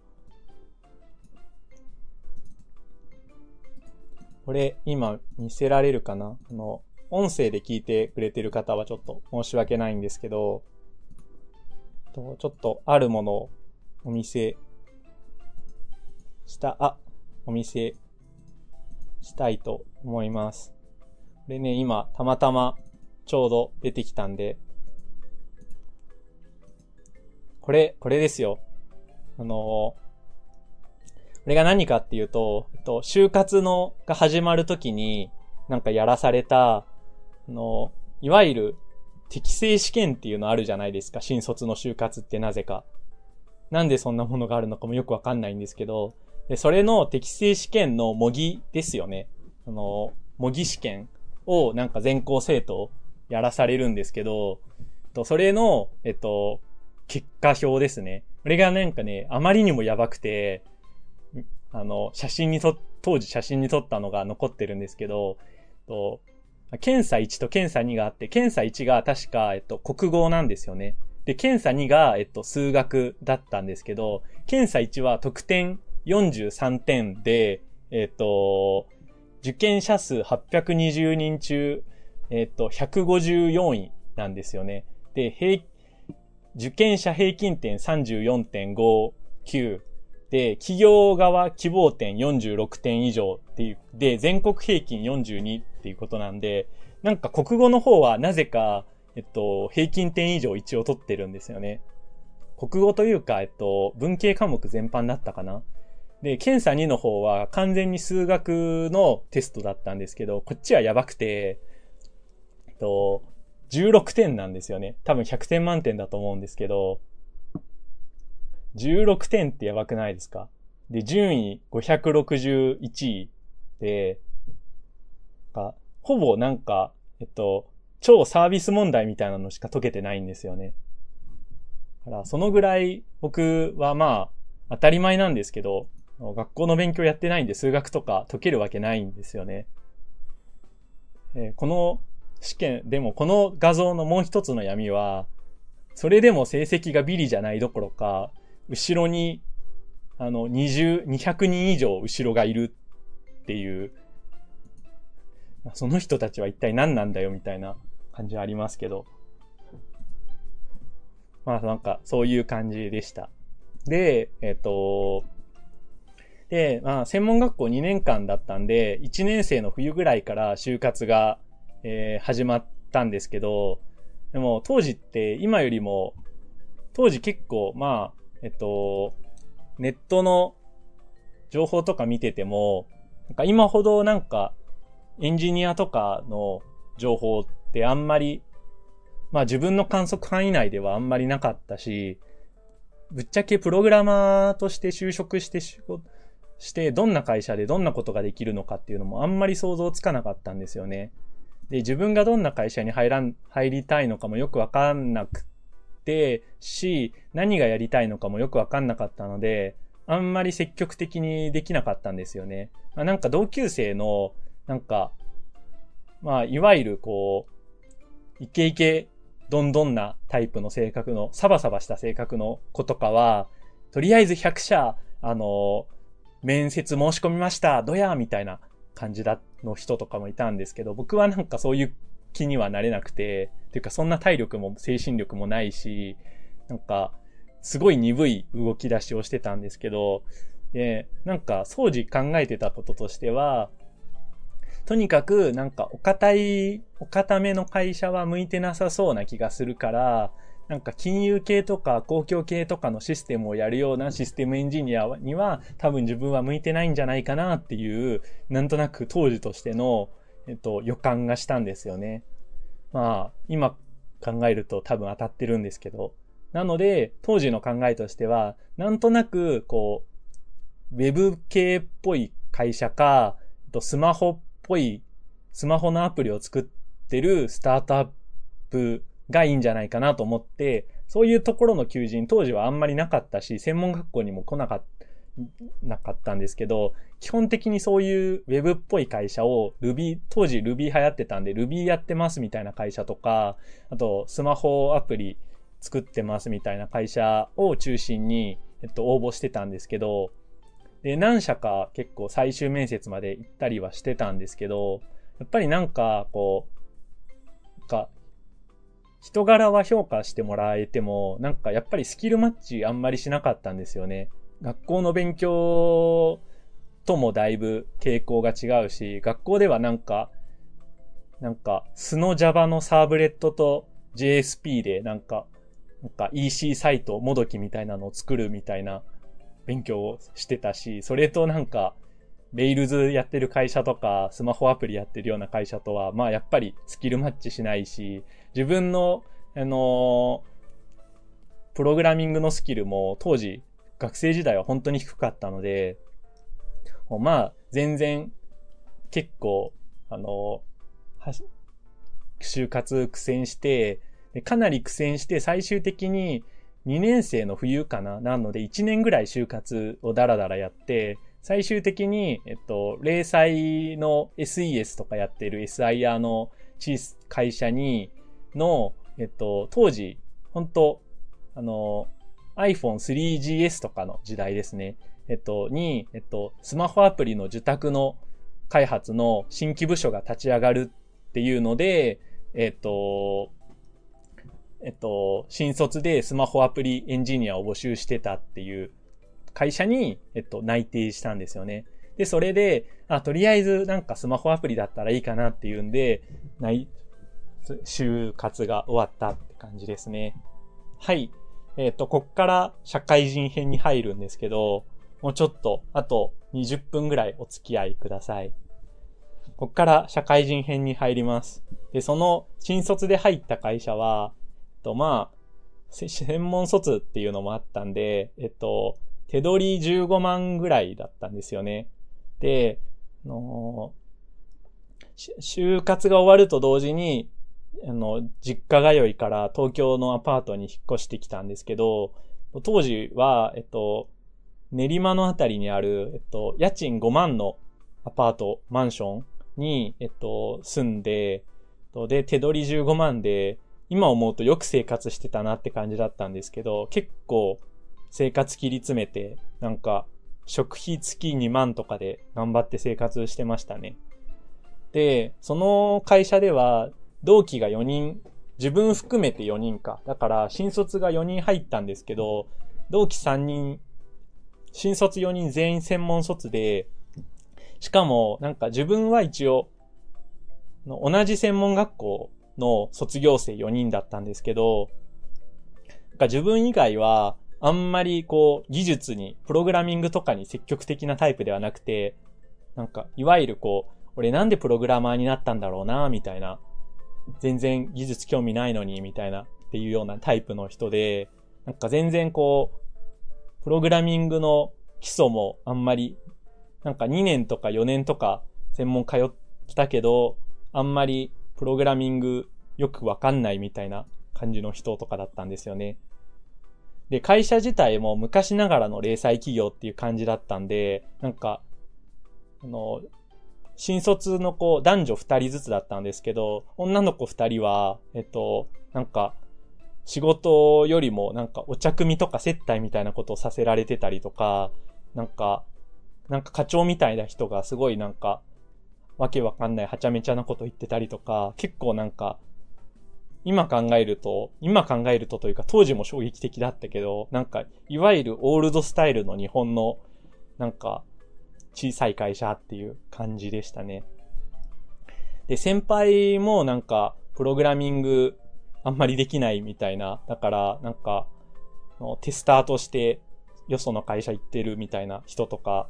これ今見せられるかな？あの、音声で聞いてくれてる方はちょっと申し訳ないんですけど、ちょっとあるものをお見せした、あ、お見せしたいと思います。これね、今たまたまちょうど出てきたんで、これ、これですよ。あのこれが何かっていうと、えっと、就活の、が始まるときに、なんかやらされた、あの、いわゆる適正試験っていうのあるじゃないですか。新卒の就活ってなぜか。なんでそんなものがあるのかもよくわかんないんですけど、で、それの適正試験の模擬ですよね。あの、模擬試験をなんか全校生徒やらされるんですけど、と、それの、えっと、結果表ですね。これがなんかね、あまりにもやばくて、あの、写真にと、当時写真に撮ったのが残ってるんですけど、と、検査1と検査2があって、検査1が確か、えっと、国語なんですよね。で、検査2が、えっと、数学だったんですけど、検査1は得点43点で、えっと、受験者数820人中、えっと、154位なんですよね。で、受験者平均点34.59、企業側希望点46点以上っていう、で、全国平均42っていうことなんで、なんか国語の方はなぜか、えっと、平均点以上一応取ってるんですよね。国語というか、えっと、文系科目全般だったかな。で、検査2の方は完全に数学のテストだったんですけど、こっちはやばくて、えっと、16点なんですよね。多分100点満点だと思うんですけど、16点ってやばくないですか？で、順位561位で、か、ほぼなんか、えっと、超サービス問題みたいなのしか解けてないんですよね。だから、そのぐらい僕はまあ、当たり前なんですけど、学校の勉強やってないんで数学とか解けるわけないんですよね。えー、この試験、でもこの画像のもう一つの闇は、それでも成績がビリじゃないどころか、後ろに、あの、20、200人以上後ろがいるっていう、その人たちは一体何なんだよみたいな感じはありますけど。まあなんかそういう感じでした。で、えっ、と、で、まあ専門学校2年間だったんで、1年生の冬ぐらいから就活が、えー、始まったんですけど、でも当時って今よりも、当時結構まあえっと、ネットの情報とか見てても、なんか今ほどなんかエンジニアとかの情報ってあんまり、まあ自分の観測範囲内ではあんまりなかったし、ぶっちゃけプログラマーとして就職してして、どんな会社でどんなことができるのかっていうのもあんまり想像つかなかったんですよね。で、自分がどんな会社に入らん、入りたいのかもよくわかんなくてし、何がやりたいのかもよくわかんなかったので、あんまり積極的にできなかったんですよね。まあ、なんか同級生の、なんか、まあ、いわゆるこう、イケイケどんどんなタイプの性格の、サバサバした性格の子とかは、とりあえず100社、あの、面接申し込みました、どやみたいな感じだ、の人とかもいたんですけど、僕はなんかそういう気にはなれなくて、っていうかそんな体力も精神力もないし、なんか、すごい鈍い動き出しをしてたんですけど、で、なんか、当時考えてたこととしては、とにかく、なんか、お堅い、お堅めの会社は向いてなさそうな気がするから、なんか金融系とか公共系とかのシステムをやるようなシステムエンジニアには多分自分は向いてないんじゃないかなっていう、なんとなく当時としての、えっと、予感がしたんですよね。まあ、今考えると多分当たってるんですけど。なので、当時の考えとしては、なんとなく、こう、ウェブ系っぽい会社か、スマホっぽい、スマホのアプリを作ってるスタートアップがいいんじゃないかなと思って、そういうところの求人当時はあんまりなかったし、専門学校にも来なかった、なかったんですけど、基本的にそういうウェブっぽい会社を Ruby、当時 Ruby 流行ってたんで Ruby やってますみたいな会社とか、あとスマホアプリ作ってますみたいな会社を中心に、えっと、応募してたんですけど、で、何社か結構最終面接まで行ったりはしてたんですけど、やっぱりなんか、こう、か、人柄は評価してもらえても、なんかやっぱりスキルマッチあんまりしなかったんですよね。学校の勉強ともだいぶ傾向が違うし、学校ではなんか、なんか、素の Java のサーブレットと JSP でなんか、なんか EC サイト、もどきみたいなのを作るみたいな勉強をしてたし、それとなんか、メイルズやってる会社とか、スマホアプリやってるような会社とは、まあやっぱりスキルマッチしないし、自分の、あのプログラミングのスキルも当時、学生時代は本当に低かったので、まあ、全然、結構、あの就活苦戦して、かなり苦戦して最終的に2年生の冬かななので1年ぐらい就活をダラダラやって、最終的に、えっと、零細の SES とかやってる SIR の会社に、の、えっと、当時、本当あの、iPhone3GS とかの時代ですね。えっと、に、えっと、スマホアプリの受託の開発の新規部署が立ち上がるっていうので、えっと、えっと、新卒でスマホアプリエンジニアを募集してたっていう会社に、えっと、内定したんですよね。で、それで、あ、とりあえずなんかスマホアプリだったらいいかなっていうんで、内、就活が終わったって感じですね。はい。えっ、と、こっから社会人編に入るんですけど、もうちょっと、あと20分ぐらいお付き合いください。こっから社会人編に入ります。で、その新卒で入った会社は、と、まあ、専門卒っていうのもあったんで、えっと、手取り15万ぐらいだったんですよね。で、あの就活が終わると同時に、あの、実家通いから東京のアパートに引っ越してきたんですけど、当時は、えっと、練馬のあたりにある、えっと、家賃5万のアパート、マンションに、えっと、住んで、で、手取り15万で、今思うとよく生活してたなって感じだったんですけど、結構生活切り詰めて、なんか、食費月2万とかで頑張って生活してましたね。で、その会社では、同期が4人、自分含めて4人か。だから、新卒が4人入ったんですけど、同期3人、新卒4人全員専門卒で、しかも、なんか自分は一応、同じ専門学校の卒業生4人だったんですけど、なんか自分以外は、あんまりこう、技術に、プログラミングとかに積極的なタイプではなくて、なんか、いわゆるこう、俺なんでプログラマーになったんだろうな、みたいな。全然技術興味ないのに、みたいな、っていうようなタイプの人で、なんか全然こう、プログラミングの基礎もあんまり、なんか2年とか4年とか専門通ったけど、あんまりプログラミングよくわかんないみたいな感じの人とかだったんですよね。で、会社自体も昔ながらの零細企業っていう感じだったんで、なんか、あの、新卒の子、男女二人ずつだったんですけど、女の子二人は、えっと、なんか、仕事よりもなんかお茶組とか接待みたいなことをさせられてたりとか、なんか、なんか課長みたいな人がすごいなんか、わけわかんないはちゃめちゃなこと言ってたりとか、結構なんか、今考えると、今考えるとというか当時も衝撃的だったけど、なんか、いわゆるオールドスタイルの日本の、なんか、小さい会社っていう感じでしたね。で、先輩もなんか、プログラミングあんまりできないみたいな。だから、なんか、テスターとしてよその会社行ってるみたいな人とか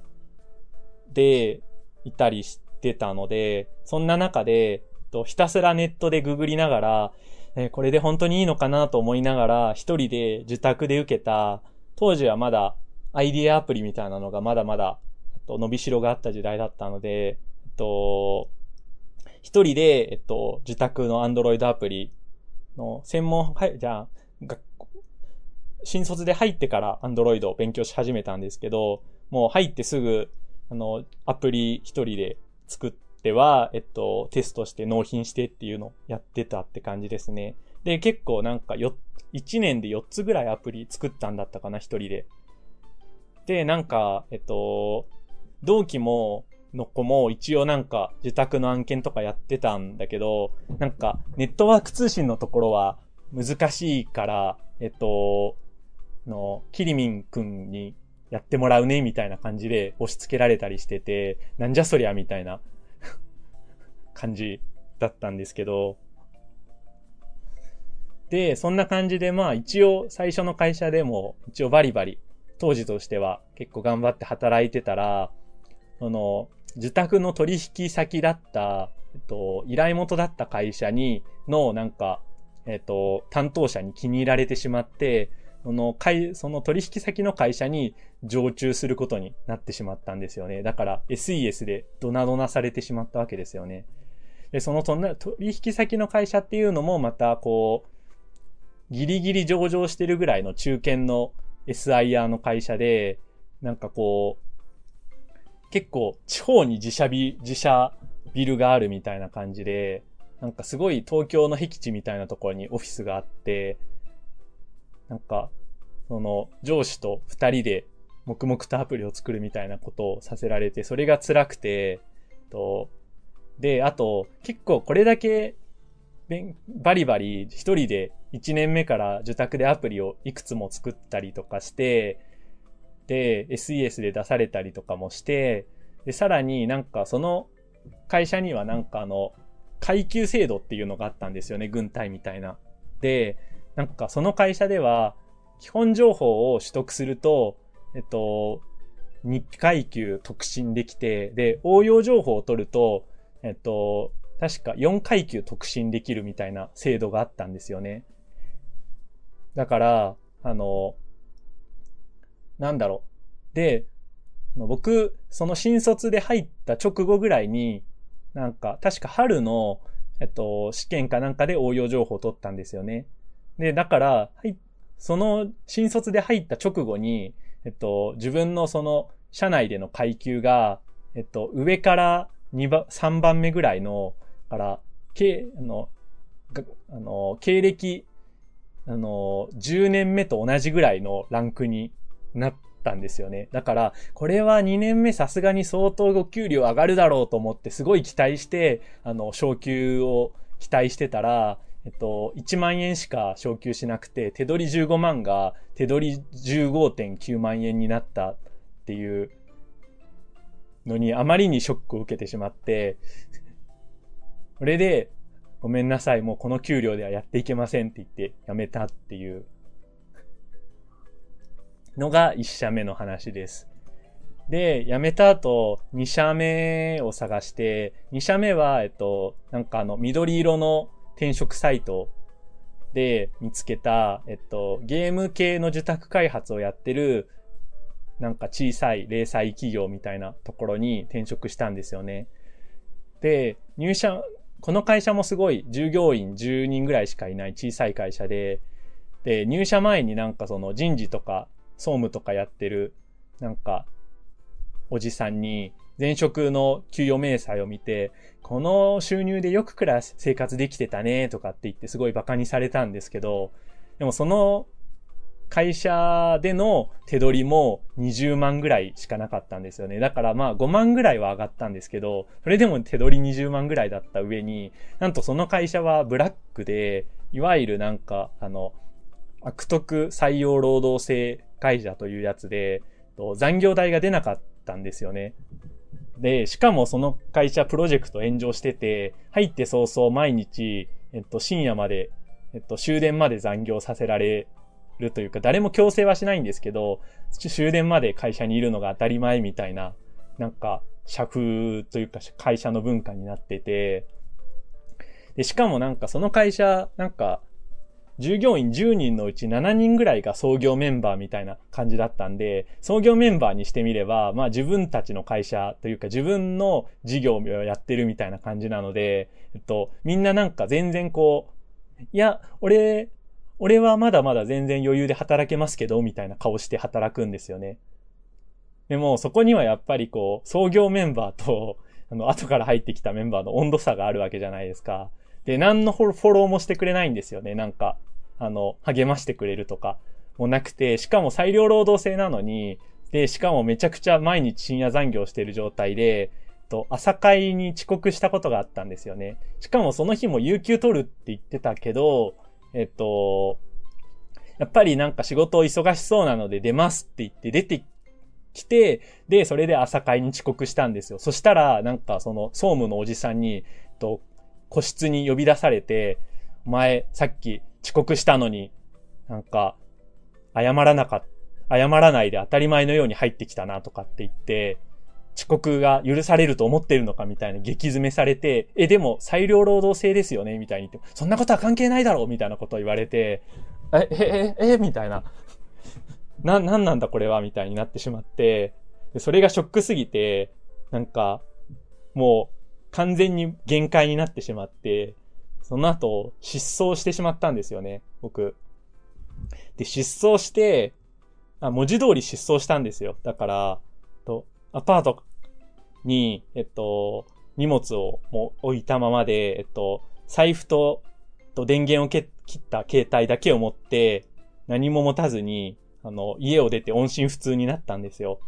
でいたりしてたので、そんな中で、ひたすらネットでググりながら、えこれで本当にいいのかなと思いながら、一人で自宅で受けた、当時はまだアイディアアプリみたいなのがまだまだ、と、伸びしろがあった時代だったので、えっと、一人で、えっと、自宅のアンドロイドアプリの専門、はい、じゃあ、学校、新卒で入ってからアンドロイドを勉強し始めたんですけど、もう入ってすぐ、あの、アプリ一人で作っては、えっと、テストして納品してっていうのをやってたって感じですね。で、結構なんかよ、1年で4つぐらいアプリ作ったんだったかな、一人で。で、なんか、えっと、同期も、の子も一応なんか自宅の案件とかやってたんだけど、なんかネットワーク通信のところは難しいから、えっと、の、キリミンくんにやってもらうね、みたいな感じで押し付けられたりしてて、なんじゃそりゃ、みたいな *laughs* 感じだったんですけど、で、そんな感じでまあ一応最初の会社でも一応バリバリ当時としては結構頑張って働いてたら、その、自宅の取引先だった、えっと、依頼元だった会社に、の、なんか、えっと、担当者に気に入られてしまって、その、会、その取引先の会社に常駐することになってしまったんですよね。だから SES でドナドナされてしまったわけですよね。で、その取引先の会社っていうのもまたこう、ギリギリ上場してるぐらいの中堅の SIR の会社で、なんかこう、結構地方に自社ビ、自社ビルがあるみたいな感じで、なんかすごい東京の僻地みたいなところにオフィスがあって、なんか、その上司と二人で黙々とアプリを作るみたいなことをさせられて、それが辛くて、と、で、あと、結構これだけ、バリバリ一人で1年目から受託でアプリをいくつも作ったりとかして、で、SES で出されたりとかもして、で、さらになんかその会社にはなんかあの、階級制度っていうのがあったんですよね、軍隊みたいな。で、なんかその会社では、基本情報を取得すると、えっと、2階級特進できて、で、応用情報を取ると、えっと、確か4階級特進できるみたいな制度があったんですよね。だから、あの、なんだろう。で、僕、その新卒で入った直後ぐらいに、なんか、確か春の、えっと、試験かなんかで応用情報を取ったんですよね。で、だから、はい、その新卒で入った直後に、えっと、自分のその社内での階級が、えっと、上から2番、3番目ぐらいの、から、け、あの、あの、経歴、あの、10年目と同じぐらいのランクになったんですよね。だから、これは2年目さすがに相当ご給料上がるだろうと思ってすごい期待して、あの、昇給を期待してたら、えっと、1万円しか昇給しなくて、手取り15万が手取り15.9万円になったっていうのにあまりにショックを受けてしまって、それで、ごめんなさい、もうこの給料ではやっていけませんって言って辞めたっていうのが1社目の話です。で、辞めた後、2社目を探して、2社目は、えっと、なんかあの、緑色の転職サイトで見つけた、えっと、ゲーム系の受託開発をやってる、なんか小さい零細企業みたいなところに転職したんですよね。で、入社、この会社もすごい従業員10人ぐらいしかいない小さい会社で、で、入社前になんかその人事とか総務とかやってる、なんか、おじさんに、前職の給与明細を見て、この収入でよくくら生活できてたねとかって言ってすごい馬鹿にされたんですけど、でもその会社での手取りも20万ぐらいしかなかったんですよね。だからまあ5万ぐらいは上がったんですけど、それでも手取り20万ぐらいだった上に、なんとその会社はブラックで、いわゆるなんか、あの、悪徳採用労働制会社というやつで、残業代が出なかったんですよね。で、しかもその会社プロジェクト炎上してて、入って早々毎日、えっと、深夜まで、えっと、終電まで残業させられるというか、誰も強制はしないんですけど、終電まで会社にいるのが当たり前みたいな、なんか、社風というか会社の文化になってて、で、しかもなんかその会社、なんか、従業員10人のうち7人ぐらいが創業メンバーみたいな感じだったんで、創業メンバーにしてみれば、まあ自分たちの会社というか自分の事業をやってるみたいな感じなので、えっと、みんななんか全然こう、いや、俺、俺はまだまだ全然余裕で働けますけど、みたいな顔して働くんですよね。でも、そこにはやっぱりこう、創業メンバーと、あの、後から入ってきたメンバーの温度差があるわけじゃないですか。で、何のフォローもしてくれないんですよね。なんか、あの、励ましてくれるとかもなくて、しかも裁量労働制なのに、で、しかもめちゃくちゃ毎日深夜残業してる状態で、と、朝会に遅刻したことがあったんですよね。しかもその日も有給取るって言ってたけど、えっと、やっぱりなんか仕事を忙しそうなので出ますって言って出てきて、で、それで朝会に遅刻したんですよ。そしたら、なんかその総務のおじさんに、と、個室に呼び出されて、お前、さっき遅刻したのに、なんか、謝らなかっ、謝らないで当たり前のように入ってきたなとかって言って、遅刻が許されると思ってるのかみたいな激詰めされて、え、でも裁量労働制ですよねみたいに言って、そんなことは関係ないだろうみたいなことを言われて、え、え、え、え、みたいな。な、なんなんだこれはみたいになってしまって、でそれがショックすぎて、なんか、もう完全に限界になってしまって、その後、失踪してしまったんですよね、僕。で、失踪して、あ、文字通り失踪したんですよ。だから、と、アパートに、えっと、荷物をも置いたままで、えっと、財布と、と電源を切った携帯だけを持って、何も持たずに、あの、家を出て音信不通になったんですよ。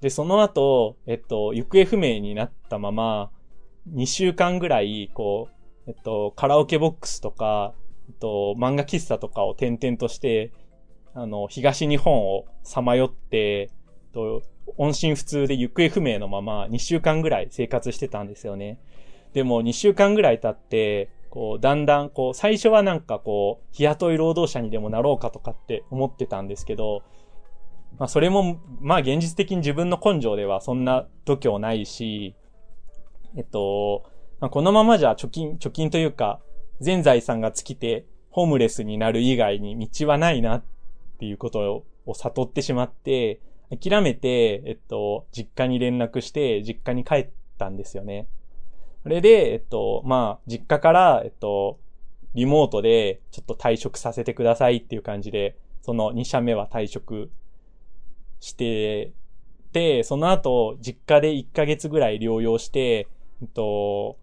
で、その後、えっと、行方不明になったまま、2週間ぐらい、こう、えっと、カラオケボックスとか、えっと、漫画喫茶とかを転々として、あの、東日本をさまよって、えっと、音信不通で行方不明のまま2週間ぐらい生活してたんですよね。でも2週間ぐらい経って、こう、だんだん、こう、最初はなんかこう、日雇い労働者にでもなろうかとかって思ってたんですけど、まあそれも、まあ現実的に自分の根性ではそんな度胸ないし、えっと、まあ、このままじゃ貯金、貯金というか、全財産が尽きて、ホームレスになる以外に道はないなっていうことを悟ってしまって、諦めて、えっと、実家に連絡して、実家に帰ったんですよね。それで、えっと、まあ、実家から、えっと、リモートで、ちょっと退職させてくださいっていう感じで、その2社目は退職してて、その後、実家で1ヶ月ぐらい療養して、えっと、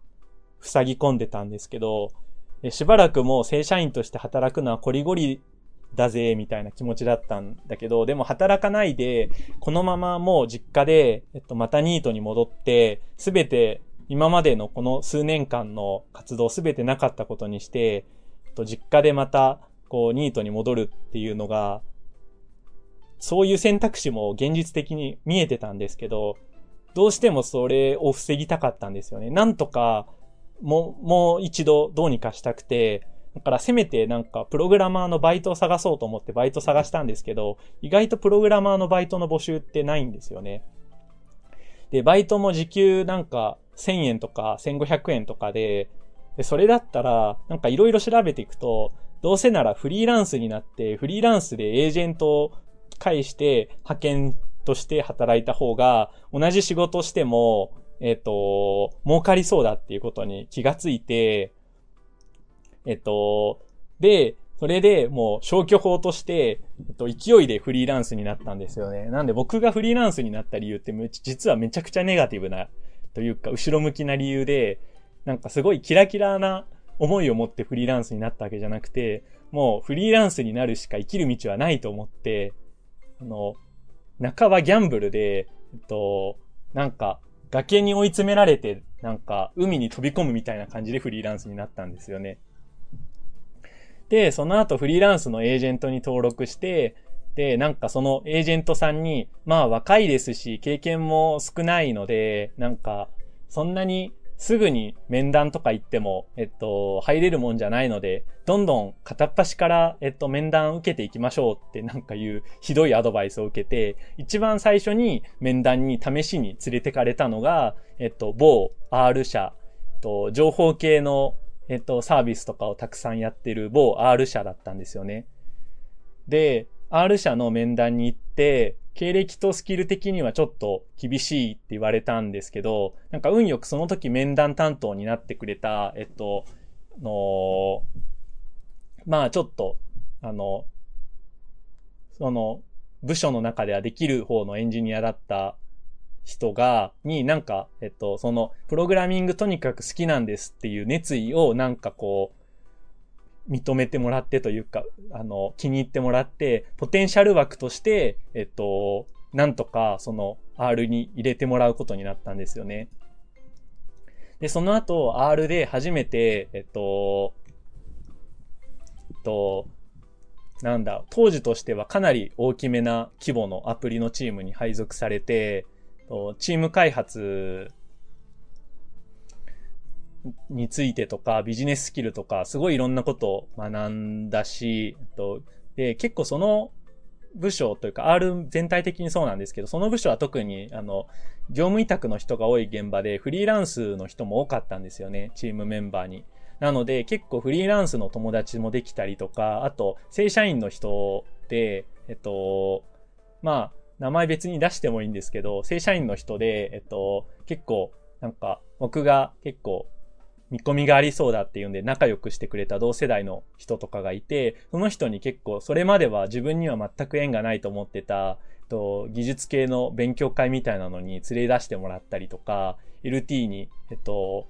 塞ぎ込んでたんですけど、しばらくもう正社員として働くのはコリゴリだぜ、みたいな気持ちだったんだけど、でも働かないで、このままもう実家で、えっと、またニートに戻って、すべて今までのこの数年間の活動すべてなかったことにして、えっと、実家でまた、こう、ニートに戻るっていうのが、そういう選択肢も現実的に見えてたんですけど、どうしてもそれを防ぎたかったんですよね。なんとか、もう、もう一度どうにかしたくて、だからせめてなんかプログラマーのバイトを探そうと思ってバイト探したんですけど、意外とプログラマーのバイトの募集ってないんですよね。で、バイトも時給なんか1000円とか1500円とかで、で、それだったら、なんかいろいろ調べていくと、どうせならフリーランスになって、フリーランスでエージェントを介して派遣として働いた方が、同じ仕事しても、えっ、ー、と、儲かりそうだっていうことに気がついて、えっと、で、それでもう消去法として、えっと、勢いでフリーランスになったんですよね。なんで僕がフリーランスになった理由って実はめちゃくちゃネガティブな、というか、後ろ向きな理由で、なんかすごいキラキラな思いを持ってフリーランスになったわけじゃなくて、もうフリーランスになるしか生きる道はないと思って、あの、半ばギャンブルで、えっと、なんか、崖に追い詰められて、なんか、海に飛び込むみたいな感じでフリーランスになったんですよね。で、その後フリーランスのエージェントに登録して、で、なんかそのエージェントさんに、まあ若いですし、経験も少ないので、なんか、そんなにすぐに面談とか行っても、えっと、入れるもんじゃないので、どんどん片っ端から、えっと、面談受けていきましょうってなんかいうひどいアドバイスを受けて、一番最初に面談に試しに連れてかれたのが、えっと、某 R 社、と、情報系の、えっと、サービスとかをたくさんやってる某 R 社だったんですよね。で、R 社の面談に行って、経歴とスキル的にはちょっと厳しいって言われたんですけど、なんか運よくその時面談担当になってくれた、えっと、の、まあちょっと、あの、その、部署の中ではできる方のエンジニアだった人が、になんか、えっと、その、プログラミングとにかく好きなんですっていう熱意をなんかこう、認めてもらってというか、あの、気に入ってもらって、ポテンシャル枠として、えっと、なんとか、その、R に入れてもらうことになったんですよね。で、その後、R で初めて、えっと、えっと、なんだ、当時としてはかなり大きめな規模のアプリのチームに配属されて、チーム開発についてとか、ビジネススキルとか、すごいいろんなことを学んだし、とで、結構その部署というか、R 全体的にそうなんですけど、その部署は特に、あの、業務委託の人が多い現場で、フリーランスの人も多かったんですよね、チームメンバーに。なので、結構フリーランスの友達もできたりとか、あと、正社員の人で、えっと、まあ、名前別に出してもいいんですけど、正社員の人で、えっと、結構、なんか、僕が結構見込みがありそうだっていうんで仲良くしてくれた同世代の人とかがいて、その人に結構それまでは自分には全く縁がないと思ってた、と技術系の勉強会みたいなのに連れ出してもらったりとか、LT に、えっと、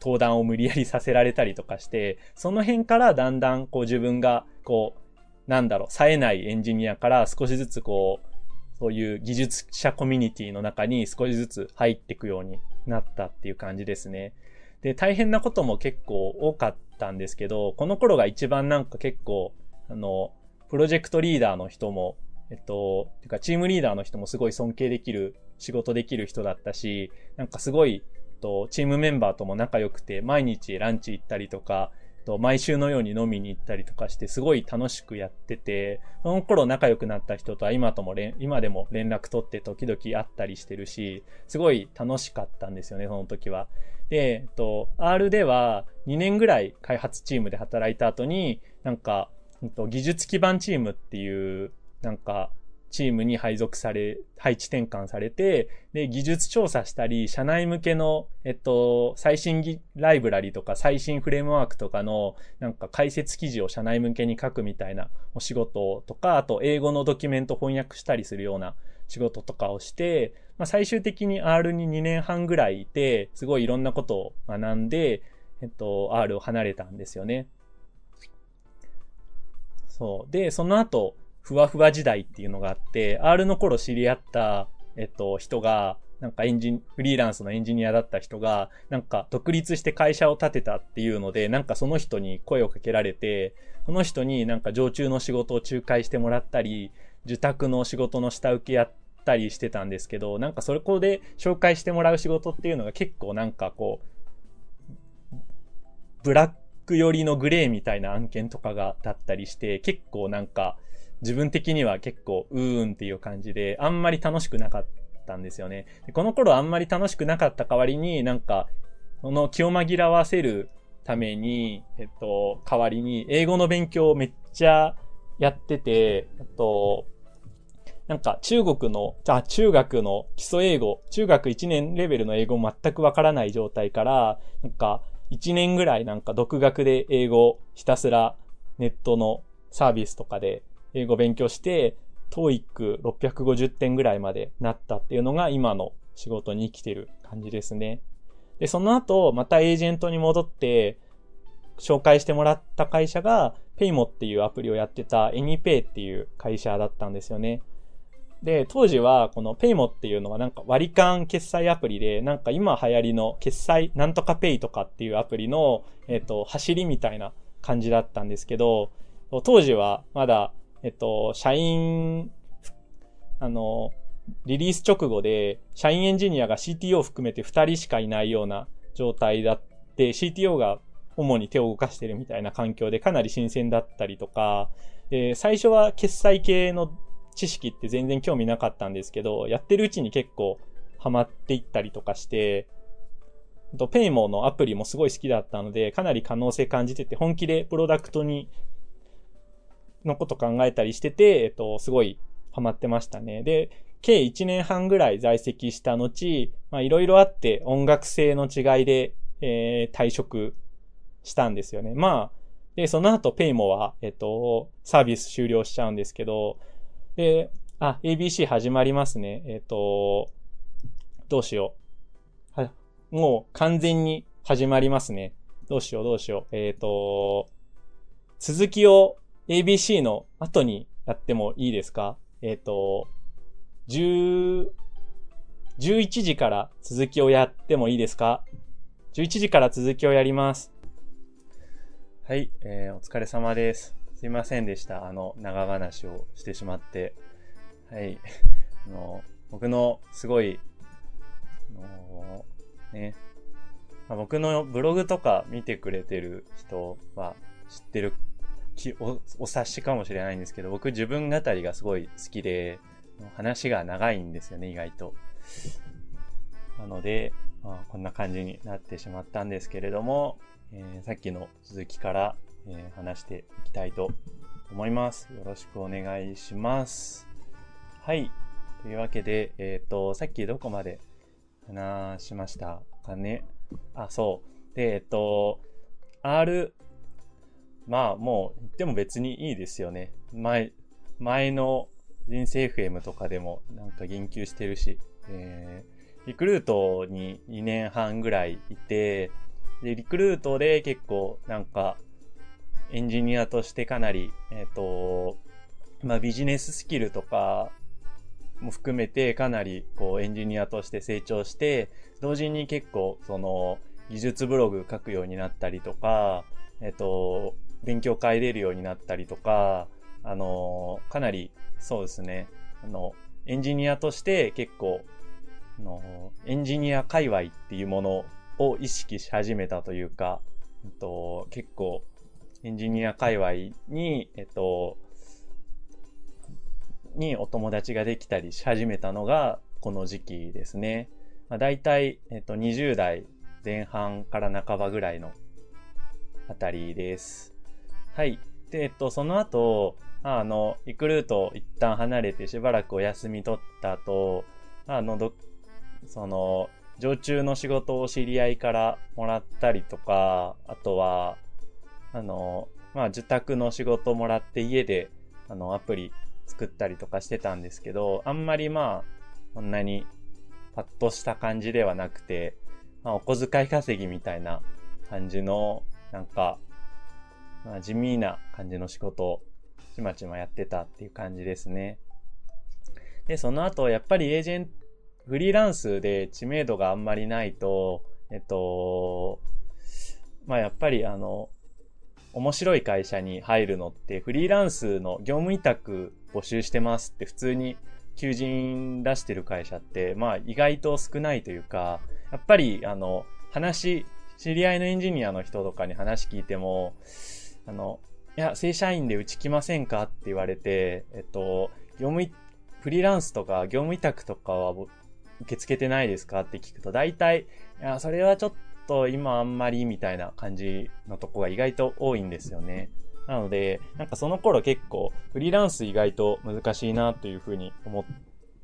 登壇を無理やりさせられたりとかして、その辺からだんだんこう自分がこう、なんだろう、冴えないエンジニアから少しずつこう、そういう技術者コミュニティの中に少しずつ入っていくようになったっていう感じですね。で、大変なことも結構多かったんですけど、この頃が一番なんか結構、あの、プロジェクトリーダーの人も、えっと、てかチームリーダーの人もすごい尊敬できる、仕事できる人だったし、なんかすごい、と、チームメンバーとも仲良くて、毎日ランチ行ったりとか、と、毎週のように飲みに行ったりとかして、すごい楽しくやってて、その頃仲良くなった人とは今とも今でも連絡取って時々会ったりしてるし、すごい楽しかったんですよね、その時は。で、えっと、R では2年ぐらい開発チームで働いた後に、なんか、技術基盤チームっていう、なんか、チームに配属され、配置転換されて、で、技術調査したり、社内向けの、えっと、最新ライブラリとか最新フレームワークとかの、なんか解説記事を社内向けに書くみたいなお仕事とか、あと英語のドキュメント翻訳したりするような仕事とかをして、まあ、最終的に R に2年半ぐらいいて、すごいいろんなことを学んで、えっと、R を離れたんですよね。そう。で、その後、ふわふわ時代っていうのがあって、R の頃知り合った、えっと、人が、なんかエンジン、フリーランスのエンジニアだった人が、なんか独立して会社を建てたっていうので、なんかその人に声をかけられて、その人になんか常駐の仕事を仲介してもらったり、受託の仕事の下請けやったりしてたんですけど、なんかそれこで紹介してもらう仕事っていうのが結構なんかこう、ブラック寄りのグレーみたいな案件とかがだったりして、結構なんか、自分的には結構うーんっていう感じで、あんまり楽しくなかったんですよね。この頃あんまり楽しくなかった代わりになんか、その気を紛らわせるために、えっと、代わりに英語の勉強をめっちゃやってて、えっと、なんか中国の、あ、中学の基礎英語、中学1年レベルの英語全くわからない状態から、なんか1年ぐらいなんか独学で英語ひたすらネットのサービスとかで英語勉強して、TOEIC650 点ぐらいまでなったっていうのが今の仕事に生きてる感じですね。で、その後、またエージェントに戻って、紹介してもらった会社が、Paymo っていうアプリをやってた AnyPay っていう会社だったんですよね。で、当時はこの Paymo っていうのはなんか割り勘決済アプリで、なんか今流行りの決済なんとか Pay とかっていうアプリの、えっ、と、走りみたいな感じだったんですけど、当時はまだ、えっと、社員、あの、リリース直後で、社員エンジニアが CTO を含めて2人しかいないような状態だって、CTO が主に手を動かしてるみたいな環境でかなり新鮮だったりとか、で、最初は決済系の知識って全然興味なかったんですけど、やってるうちに結構ハマっていったりとかして、と、ペイモのアプリもすごい好きだったので、かなり可能性感じてて、本気でプロダクトに、のこと考えたりしてて、えっと、すごいハマってましたね。で、計1年半ぐらい在籍した後、まあいろいろあって音楽性の違いで、えー、退職したんですよね。まあ、で、その後ペイモは、えっと、サービス終了しちゃうんですけど、で、あ、ABC 始まりますね。えっと、どうしよう。は、もう完全に始まりますね。どうしようどうしよう。えっ、と、続きを ABC の後にやってもいいですか？えっ、と、10、11時から続きをやってもいいですか ?11 時から続きをやります。はい、えー、お疲れ様です。すいませんでした。あの、長話をしてしまって。はい。*laughs* あの、僕のすごい、あのね、まあ、僕のブログとか見てくれてる人は知ってるお、お察しかもしれないんですけど、僕自分語りがすごい好きで、話が長いんですよね、意外と。なので、まあ、こんな感じになってしまったんですけれども、えー、さっきの続きから、えー、話していきたいと思います。よろしくお願いします。はい。というわけで、えっ、ー、と、さっきどこまで話しましたかね？あ、そう。で、えっ、と、R、まあもう言っても別にいいですよね。前、前の人生 FM とかでもなんか言及してるし、えー、リクルートに2年半ぐらいいて、で、リクルートで結構なんかエンジニアとしてかなり、えっ、ー、と、まあビジネススキルとかも含めてかなりこうエンジニアとして成長して、同時に結構その技術ブログ書くようになったりとか、えっ、と、勉強会出るようになったりとか、あの、かなりそうですね、あの、エンジニアとして結構、あの、エンジニア界隈っていうものを意識し始めたというか、えっと、結構、エンジニア界隈に、えっと、にお友達ができたりし始めたのが、この時期ですね。まあ、大体、えっと、20代前半から半ばぐらいのあたりです。はい。で、えっと、その後、あの、リクルート一旦離れてしばらくお休み取った後、あの、ど、その、常駐の仕事を知り合いからもらったりとか、あとは、あの、まあ、受託の仕事もらって家で、あの、アプリ作ったりとかしてたんですけど、あんまりまあ、こんなにパッとした感じではなくて、まあ、お小遣い稼ぎみたいな感じの、なんか、まあ、地味な感じの仕事をちまちまやってたっていう感じですね。で、その後、やっぱりエージェント、フリーランスで知名度があんまりないと、えっと、まあやっぱりあの、面白い会社に入るのってフリーランスの業務委託募集してますって普通に求人出してる会社ってまあ意外と少ないというか、やっぱりあの話、知り合いのエンジニアの人とかに話聞いても、あの、いや、正社員でうち来ませんかって言われて、えっと、業務フリーランスとか業務委託とかは受け付けてないですかって聞くと、大体、いや、それはちょっと今あんまりみたいな感じのとこが意外と多いんですよね。なので、なんかその頃結構フリーランス意外と難しいなというふうに思っ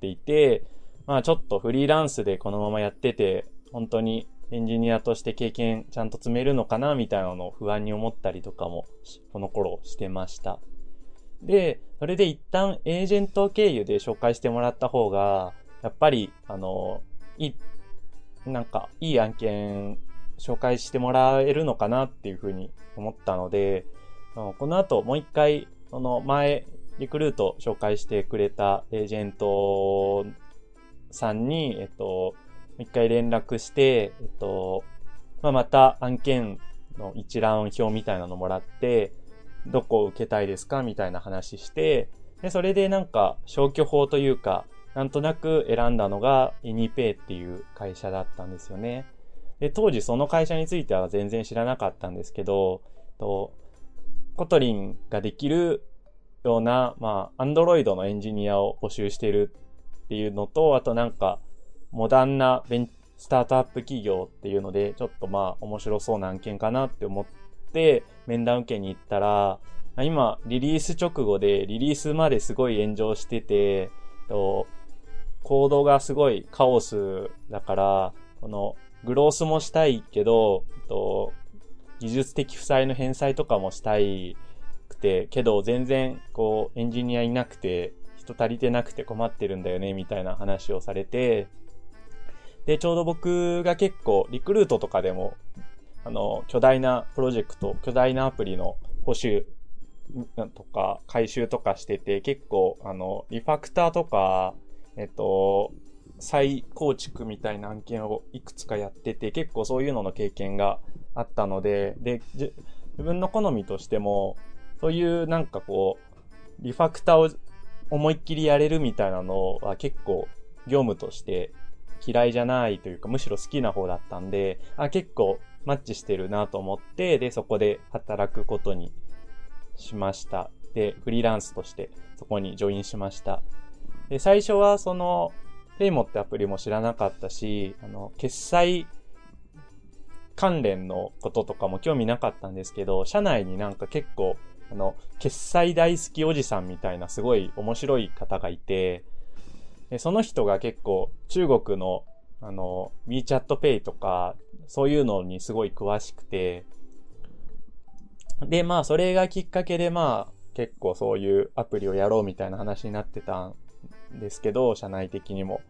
ていて、まあちょっとフリーランスでこのままやってて、本当にエンジニアとして経験ちゃんと積めるのかなみたいなのを不安に思ったりとかも、この頃してました。で、それで一旦エージェント経由で紹介してもらった方が、やっぱり、あの、いい、なんか、いい案件紹介してもらえるのかなっていうふうに思ったので、この後もう一回、その前、リクルート紹介してくれたエージェントさんに、えっと、一回連絡して、えっと、まあ、また案件の一覧表みたいなのもらって、どこを受けたいですか？みたいな話して、で、それでなんか消去法というか、なんとなく選んだのが AnyPay っていう会社だったんですよね。で、当時その会社については全然知らなかったんですけど、と Kotlin ができるような、まあ、 Android のエンジニアを募集してるっていうのと、あとなんか、モダンなベンスタートアップ企業っていうので、ちょっとまあ面白そうな案件かなって思って面談受けに行ったら、今、リリース直後で、リリースまですごい炎上してて、とコードがすごいカオスだから、この、グロースもしたいけど、と技術的負債の返済とかもしたいくて、けど全然、こう、エンジニアいなくて、人足りてなくて困ってるんだよね、みたいな話をされて、で、ちょうど僕が結構、リクルートとかでも、あの、巨大なプロジェクト、巨大なアプリの保守とか、回収とかしてて、結構、あの、リファクターとか、えっと、再構築みたいな案件をいくつかやってて、結構そういうのの経験があったので、で、自分の好みとしても、そういうなんかこう、リファクターを思いっきりやれるみたいなのは結構業務として嫌いじゃないというか、むしろ好きな方だったんで、あ、結構マッチしてるなと思って、で、そこで働くことにしました。で、フリーランスとしてそこにジョインしました。で、最初はその、ペイモってアプリも知らなかったし、あの、決済関連のこととかも興味なかったんですけど、社内になんか結構、あの、決済大好きおじさんみたいなすごい面白い方がいて、でその人が結構中国のあの、WeChat Pay とか、そういうのにすごい詳しくて、で、まあ、それがきっかけで、まあ、結構そういうアプリをやろうみたいな話になってたんですけど、社内的にも。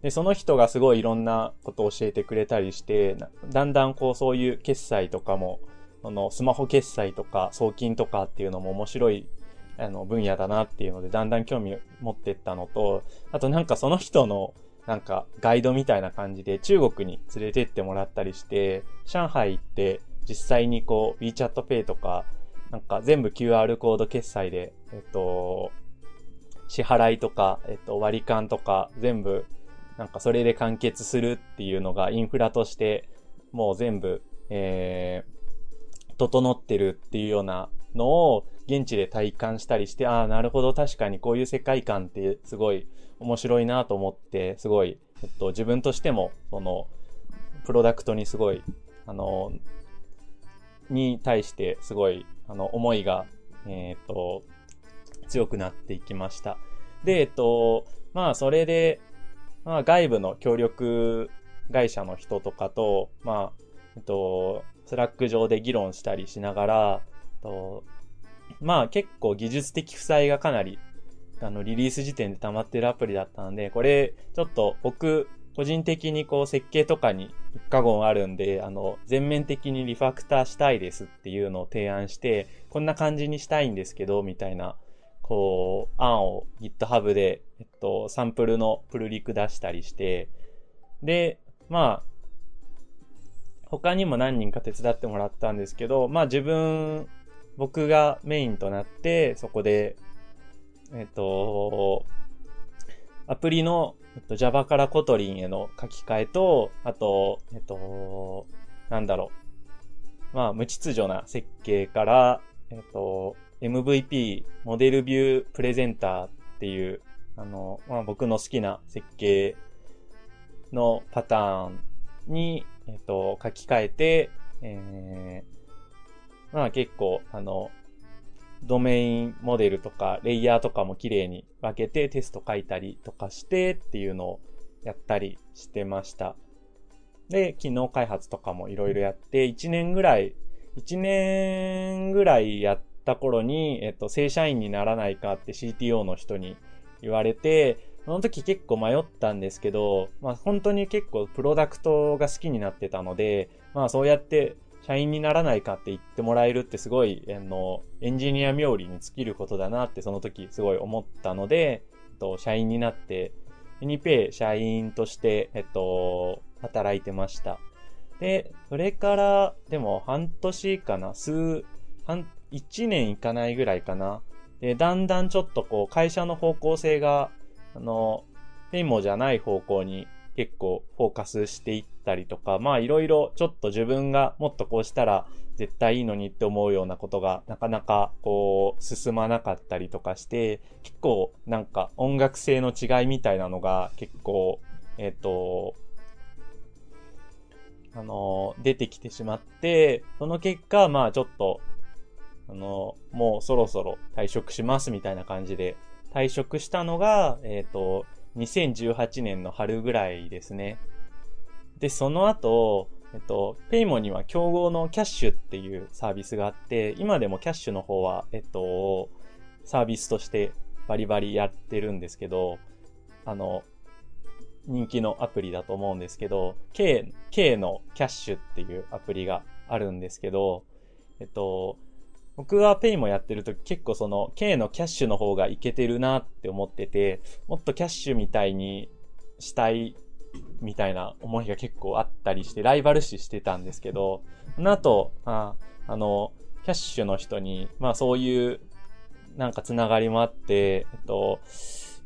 で、その人がすごいいろんなことを教えてくれたりして、だんだんこうそういう決済とかも、あの、スマホ決済とか送金とかっていうのも面白い、あの、分野だなっていうので、だんだん興味持ってったのと、あとなんかその人の、なんかガイドみたいな感じで中国に連れてってもらったりして、上海行って実際にこう WeChat Pay とか、なんか全部 QR コード決済で、えっと、支払いとか、えっと、割り勘とか、全部、なんかそれで完結するっていうのがインフラとして、もう全部、えー、整ってるっていうようなのを現地で体感したりして、ああ、なるほど、確かにこういう世界観ってすごい面白いなと思って、すごい、えっと、自分としても、その、プロダクトにすごい、あの、に対してすごい、あの、思いが、えっ、と、強くなっていきました。で、えっと、まあ、それで、まあ、外部の協力会社の人とかと、まあ、えっと、 Slack 上で議論したりしながら、とまあ、結構技術的負債がかなり、あの、リリース時点で溜まってるアプリだったので、これ、ちょっと僕、個人的にこう設計とかに一過言あるんで、あの、全面的にリファクターしたいですっていうのを提案して、こんな感じにしたいんですけど、みたいなこう、案を GitHub で、えっと、サンプルのプルリク出したりして、で、まあ、他にも何人か手伝ってもらったんですけど、まあ自分、僕がメインとなって、そこで、えっと、アプリの、えっと、Java から Kotlin への書き換えと、あと、えっと、なんだろう。まあ、無秩序な設計から、えっと、MVP、モデルビュープレゼンターっていう、あの、まあ、僕の好きな設計のパターンに、えっと、書き換えて、えー、まあ結構、あの、ドメインモデルとか、レイヤーとかも綺麗に分けてテスト書いたりとかしてっていうのをやったりしてました。で、機能開発とかもいろいろやって、1年ぐらい、1年ぐらいやった頃に、えっと、正社員にならないかって CTO の人に言われて、その時結構迷ったんですけど、まあ本当に結構プロダクトが好きになってたので、まあそうやって社員にならないかって言ってもらえるってすごい、あの、エンジニア冥利に尽きることだなってその時すごい思ったので、えっと、社員になって、ユニペイ社員として、えっと、働いてました。で、それから、でも半年かな、数、半、一年いかないぐらいかな。で、だんだんちょっとこう、会社の方向性が、あの、ペイモじゃない方向に結構フォーカスしていったりとか、まあいろいろちょっと自分がもっとこうしたら絶対いいのにって思うようなことがなかなかこう進まなかったりとかして、結構なんか音楽性の違いみたいなのが結構、えっ、と、あの、出てきてしまって、その結果、まあちょっと、あの、もうそろそろ退職しますみたいな感じで退職したのが、えっ、ー、と、2018年の春ぐらいですね。で、その後、えっと、ペイモには競合のキャッシュっていうサービスがあって、今でもキャッシュの方は、えっと、サービスとしてバリバリやってるんですけど、あの、人気のアプリだと思うんですけど、K、K のキャッシュっていうアプリがあるんですけど、えっと、僕はペイもやってると結構その K のキャッシュの方がいけてるなって思ってて、もっとキャッシュみたいにしたいみたいな思いが結構あったりして、ライバル視してたんですけど、その後、ああの、キャッシュの人に、まあそういうなんかつながりもあって、えっと、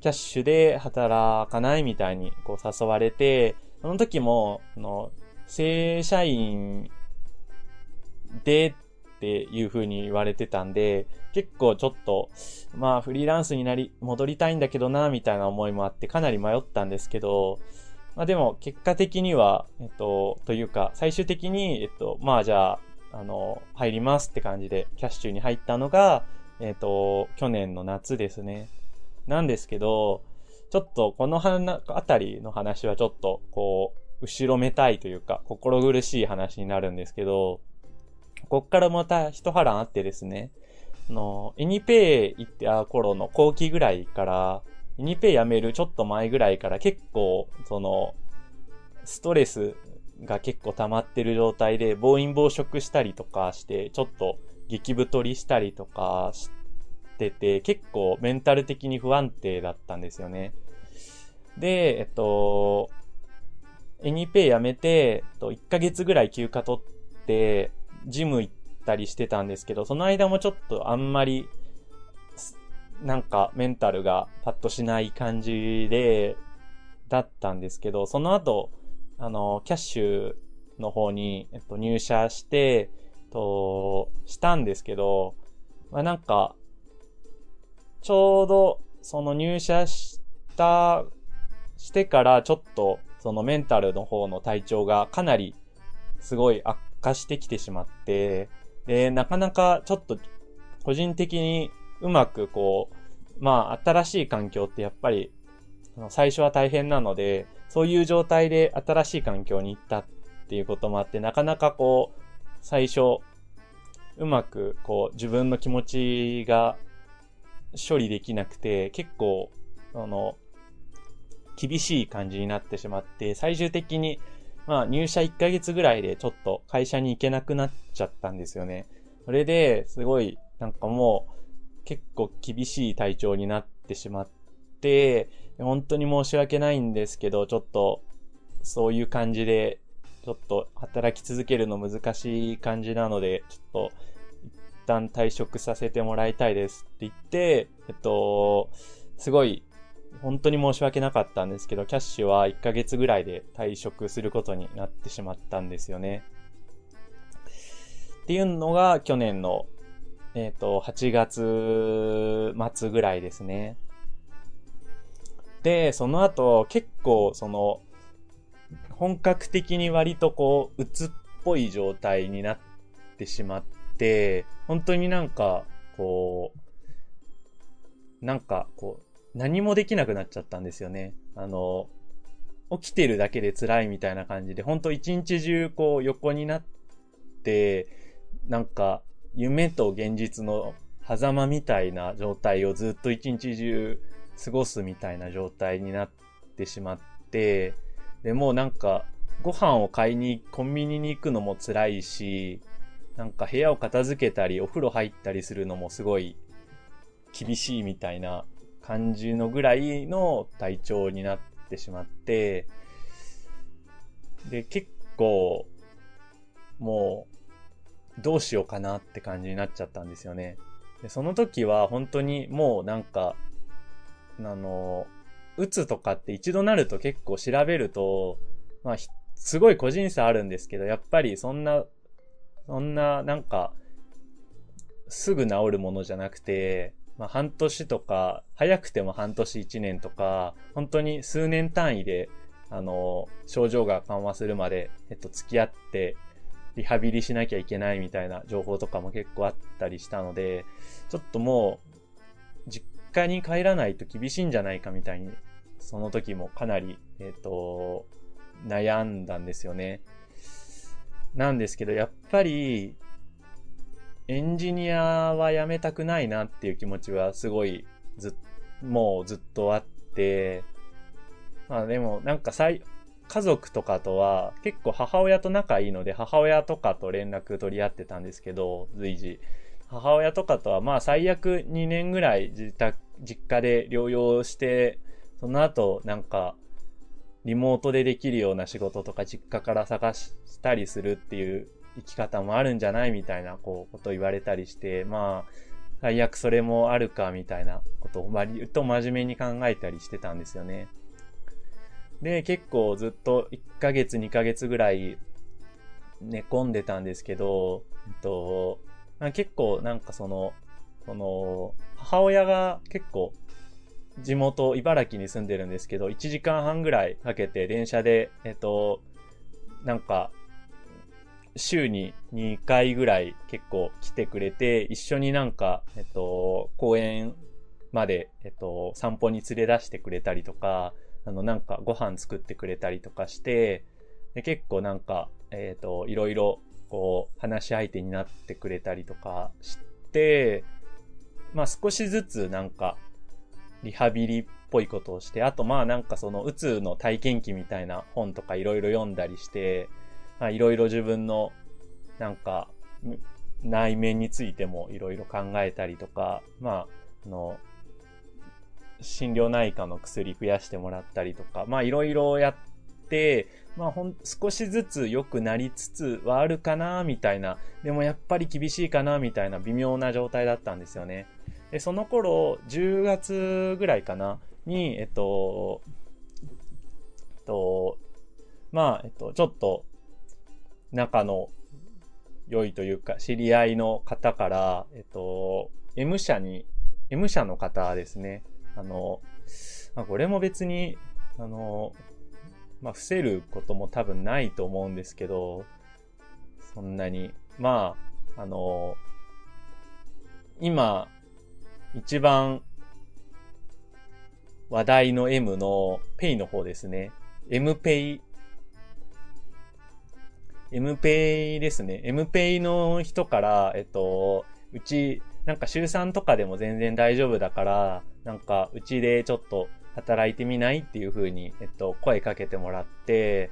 キャッシュで働かないみたいにこう誘われて、その時も、あの、正社員でっていう風に言われてたんで、結構ちょっと、まあフリーランスになり、戻りたいんだけどな、みたいな思いもあってかなり迷ったんですけど、まあでも結果的には、えっと、というか、最終的に、えっと、まあじゃあ、あの、入りますって感じでキャッシュに入ったのが、えっと、去年の夏ですね。なんですけど、ちょっとこのあたりの話はちょっと、こう、後ろめたいというか、心苦しい話になるんですけど、こっからまた一波乱あってですね、あの、エニペイ行った頃の後期ぐらいから、エニペイ辞めるちょっと前ぐらいから結構、その、ストレスが結構溜まってる状態で、暴飲暴食したりとかして、ちょっと激太りしたりとかしてて、結構メンタル的に不安定だったんですよね。で、えっと、エニペイ辞めて、えっと、1ヶ月ぐらい休暇取って、ジム行ったりしてたんですけど、その間もちょっとあんまり、なんかメンタルがパッとしない感じで、だったんですけど、その後、あの、キャッシュの方に、えっと、入社して、と、したんですけど、まあ、なんか、ちょうど、その入社した、してからちょっと、そのメンタルの方の体調がかなりすごい悪化してきてしまって、で、なかなかちょっと個人的にうまくこう、まあ新しい環境ってやっぱり最初は大変なので、そういう状態で新しい環境に行ったっていうこともあって、なかなかこう、最初、うまくこう自分の気持ちが処理できなくて、結構、あの、厳しい感じになってしまって、最終的にまあ入社1ヶ月ぐらいでちょっと会社に行けなくなっちゃったんですよね。それですごいなんかもう結構厳しい体調になってしまって、本当に申し訳ないんですけど、ちょっとそういう感じでちょっと働き続けるの難しい感じなので、ちょっと一旦退職させてもらいたいですって言って、えっと、すごい本当に申し訳なかったんですけど、キャッシュは1ヶ月ぐらいで退職することになってしまったんですよね。っていうのが去年の、えっ、ー、と、8月末ぐらいですね。で、その後結構その、本格的に割とこう、鬱っぽい状態になってしまって、本当になんか、こう、なんかこう、何もできなくなっちゃったんですよね。あの、起きてるだけで辛いみたいな感じで、ほんと一日中こう横になって、なんか夢と現実の狭間みたいな状態をずっと一日中過ごすみたいな状態になってしまって、でもなんかご飯を買いにコンビニに行くのも辛いし、なんか部屋を片付けたりお風呂入ったりするのもすごい厳しいみたいな感じのぐらいの体調になってしまって、で、結構、もう、どうしようかなって感じになっちゃったんですよね。で、その時は本当にもうなんか、あの、うつとかって一度なると結構調べると、まあ、すごい個人差あるんですけど、やっぱりそんな、そんな、なんか、すぐ治るものじゃなくて、まあ、半年とか、早くても半年1年とか、本当に数年単位で、あの、症状が緩和するまで、えっと、付き合って、リハビリしなきゃいけないみたいな情報とかも結構あったりしたので、ちょっともう、実家に帰らないと厳しいんじゃないかみたいに、その時もかなり、えっと、悩んだんですよね。なんですけど、やっぱり、エンジニアは辞めたくないなっていう気持ちはすごいずもうずっとあって、まあでもなんかさい、家族とかとは結構母親と仲いいので母親とかと連絡取り合ってたんですけど、随時。母親とかとはまあ最悪2年ぐらい自宅、実家で療養して、その後なんかリモートでできるような仕事とか実家から探したりするっていう生き方もあるんじゃないみたいな、こう、こと言われたりして、まあ、最悪それもあるかみたいなことを割と真面目に考えたりしてたんですよね。で、結構ずっと1ヶ月2ヶ月ぐらい寝込んでたんですけど、えっと、ま、結構なんかその、その、母親が結構地元茨城に住んでるんですけど、1時間半ぐらいかけて電車で、えっと、なんか週に2回ぐらい結構来てくれて、一緒になんか、えっと、公園まで、えっと、散歩に連れ出してくれたりとか、あの、なんかご飯作ってくれたりとかして、で結構なんか、えっと、いろいろ、こう、話し相手になってくれたりとかして、まあ少しずつなんか、リハビリっぽいことをして、あとまあなんかその、うつの体験記みたいな本とかいろいろ読んだりして、まあいろいろ自分のなんか内面についてもいろいろ考えたりとか、まあ、あの、心療内科の薬増やしてもらったりとか、まあいろいろやって、まあほん、少しずつ良くなりつつはあるかな、みたいな。でもやっぱり厳しいかな、みたいな微妙な状態だったんですよね。で、その頃、10月ぐらいかな、に、えっと、えっと、まあ、えっと、ちょっと、仲の良いというか、知り合いの方から、えっと、M 社に、M 社の方ですね。あの、まあ、これも別に、あの、まあ、伏せることも多分ないと思うんですけど、そんなに。まあ、あの、今、一番話題の M の Pay の方ですね。MPay MPay ですね。MPay の人から、えっと、うち、なんか週3とかでも全然大丈夫だから、なんかうちでちょっと働いてみないっていう風に、えっと、声かけてもらって、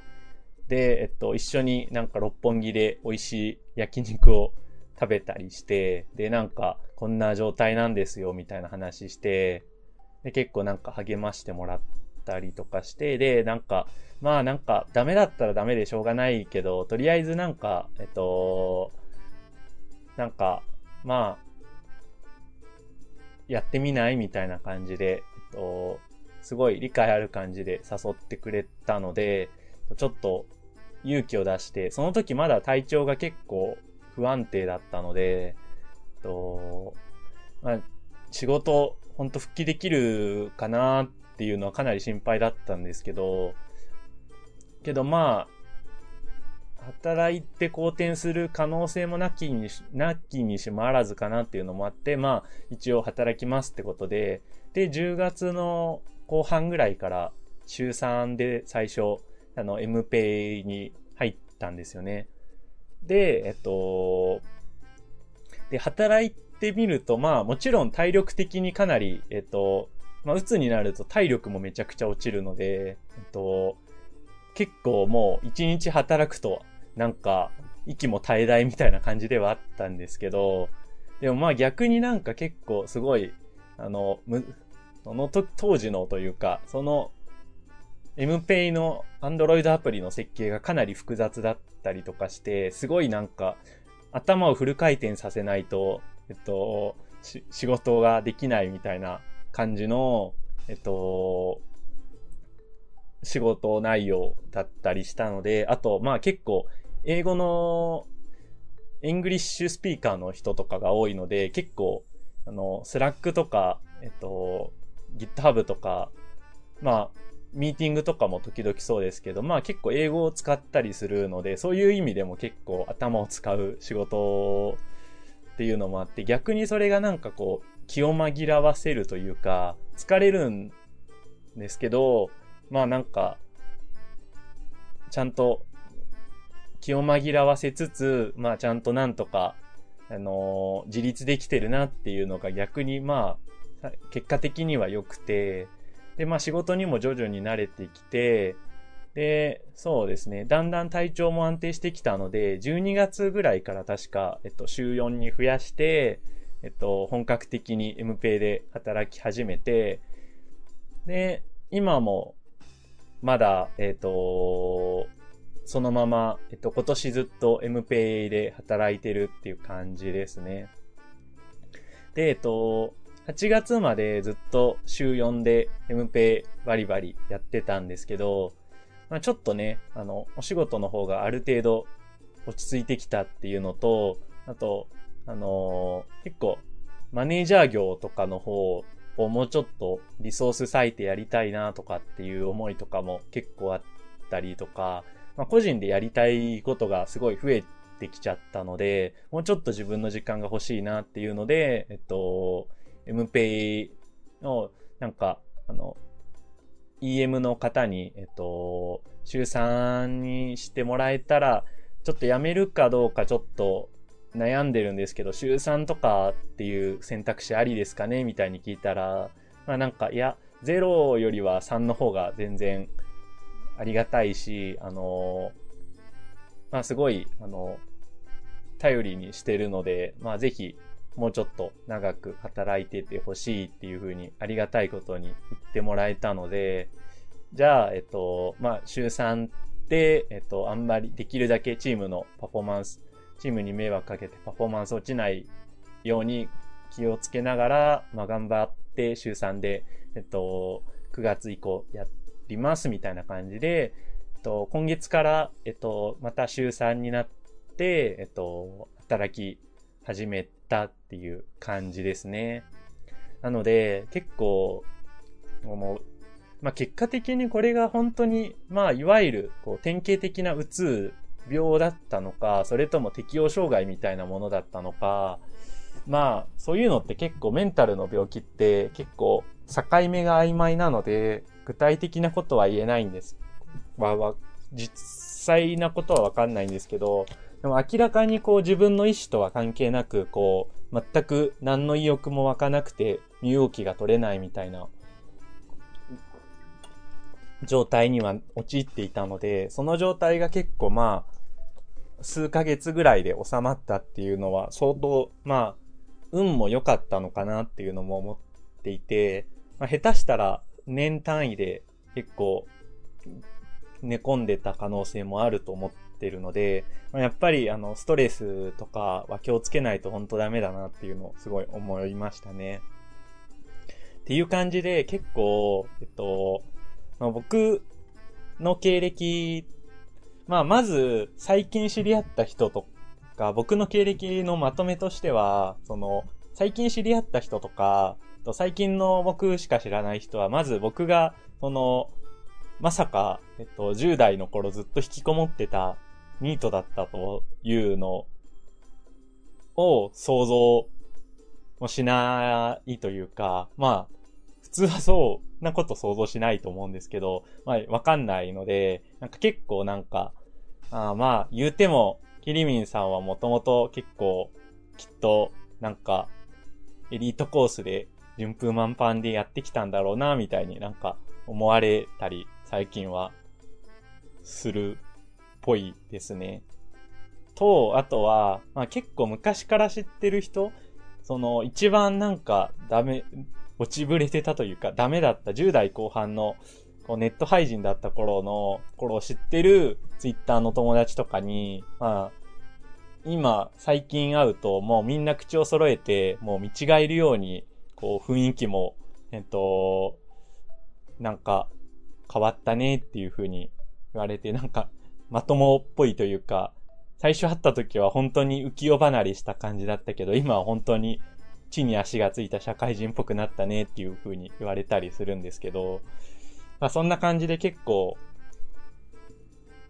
で、えっと、一緒になんか六本木で美味しい焼肉を食べたりして、で、なんかこんな状態なんですよみたいな話して、で、結構なんか励ましてもらったりとかして、で、なんか、まあなんか、ダメだったらダメでしょうがないけど、とりあえずなんか、えっと、なんか、まあ、やってみないみたいな感じで、えっと、すごい理解ある感じで誘ってくれたので、ちょっと勇気を出して、その時まだ体調が結構不安定だったので、えっと、まあ、仕事、ほんと復帰できるかなっっていうのはかなり心配だったんですけど、けどまあ、働いて好転する可能性もなきにし、なきにしもあらずかなっていうのもあって、まあ、一応働きますってことで、で、10月の後半ぐらいから、週3で最初、あの、m p a に入ったんですよね。で、えっと、で、働いてみると、まあ、もちろん体力的にかなり、えっと、まあ、鬱になると体力もめちゃくちゃ落ちるので、えっと、結構もう一日働くと、なんか、息も絶え絶えみたいな感じではあったんですけど、でもまあ逆になんか結構すごい、あの、む、その当時のというか、その MPay の Android アプリの設計がかなり複雑だったりとかして、すごいなんか頭をフル回転させないと、えっと、仕事ができないみたいな感じの、えっと、仕事内容だったりしたので、あと、まあ結構、英語のイングリッシュスピーカーの人とかが多いので、結構、あの、 Slack とか、えっと、GitHub とか、まあ、ミーティングとかも時々そうですけど、まあ結構英語を使ったりするので、そういう意味でも結構頭を使う仕事っていうのもあって、逆にそれがなんかこう、気を紛らわせるというか、疲れるんですけど、まあなんか、ちゃんと気を紛らわせつつ、まあちゃんとなんとか、あのー、自立できてるなっていうのが逆にまあ、結果的には良くて、で、まあ仕事にも徐々に慣れてきて、で、そうですね。だんだん体調も安定してきたので、12月ぐらいから確か、えっと、週4に増やして、えっと、本格的に MP で働き始めて、で、今も、まだ、えっと、そのまま、えっと、今年ずっと MP で働いてるっていう感じですね。で、えっと、8月までずっと週4で MP バリバリやってたんですけど、まあ、ちょっとね、あの、お仕事の方がある程度落ち着いてきたっていうのと、あと、あの、結構、マネージャー業とかの方をもうちょっとリソース割いてやりたいなとかっていう思いとかも結構あったりとか、まあ、個人でやりたいことがすごい増えてきちゃったので、もうちょっと自分の時間が欲しいなっていうので、えっと、MPay の、なんか、あの、EM の方に、えっと、週3にしてもらえたら、ちょっとやめるかどうかちょっと悩んでるんですけど、週3とかっていう選択肢ありですかね？みたいに聞いたら、まあなんか、いや、0よりは3の方が全然ありがたいし、あの、まあすごい、あの、頼りにしてるので、まあぜひ、もうちょっと長く働いててほしいっていうふうにありがたいことに言ってもらえたので、じゃあ、えっと、まあ、週3で、えっと、あんまりできるだけチームのパフォーマンス、チームに迷惑かけてパフォーマンス落ちないように気をつけながら、まあ、頑張って週3で、えっと、9月以降やりますみたいな感じで、えっと、今月から、えっと、また週3になって、えっと、働き始めたっていう感じですね。なので、結構、もう、まあ、結果的にこれが本当に、まあ、いわゆる、こう、典型的なうつ病だったのか、それとも適応障害みたいなものだったのか、まあ、そういうのって結構メンタルの病気って結構境目が曖昧なので、具体的なことは言えないんです。わ、わ、実際なことはわかんないんですけど、でも明らかにこう自分の意思とは関係なく、こう、全く何の意欲も湧かなくて、身動きが取れないみたいな状態には陥っていたので、その状態が結構まあ、数ヶ月ぐらいで収まったっていうのは相当、まあ、運も良かったのかなっていうのも思っていて、まあ、下手したら年単位で結構寝込んでた可能性もあると思ってるので、まあ、やっぱりあのストレスとかは気をつけないと本当ダメだなっていうのをすごい思いましたね。っていう感じで結構、えっと、まあ、僕の経歴、まあ、まず、最近知り合った人とか、僕の経歴のまとめとしては、その、最近知り合った人とか、最近の僕しか知らない人は、まず僕が、その、まさか、えっと、10代の頃ずっと引きこもってたニートだったというのを想像もしないというか、まあ、普通はそうなこと想像しないと思うんですけど、まあ、わかんないので、なんか結構なんか、あまあ、言うても、キリミンさんはもともと結構、きっと、なんか、エリートコースで順風満帆でやってきたんだろうな、みたいになんか思われたり、最近は、するっぽいですね。と、あとは、まあ結構昔から知ってる人、その一番なんかダメ、落ちぶれてたというかダメだった10代後半のこうネット廃人だった頃の頃を知ってるツイッターの友達とかに、まあ、今最近会うともうみんな口を揃えてもう見違えるようにこう雰囲気も、えっと、なんか変わったねっていう風に言われてなんかまともっぽいというか最初会った時は本当に浮世離れした感じだったけど、今は本当に地に足がついた社会人っぽくなったねっていう風に言われたりするんですけど、まあそんな感じで結構、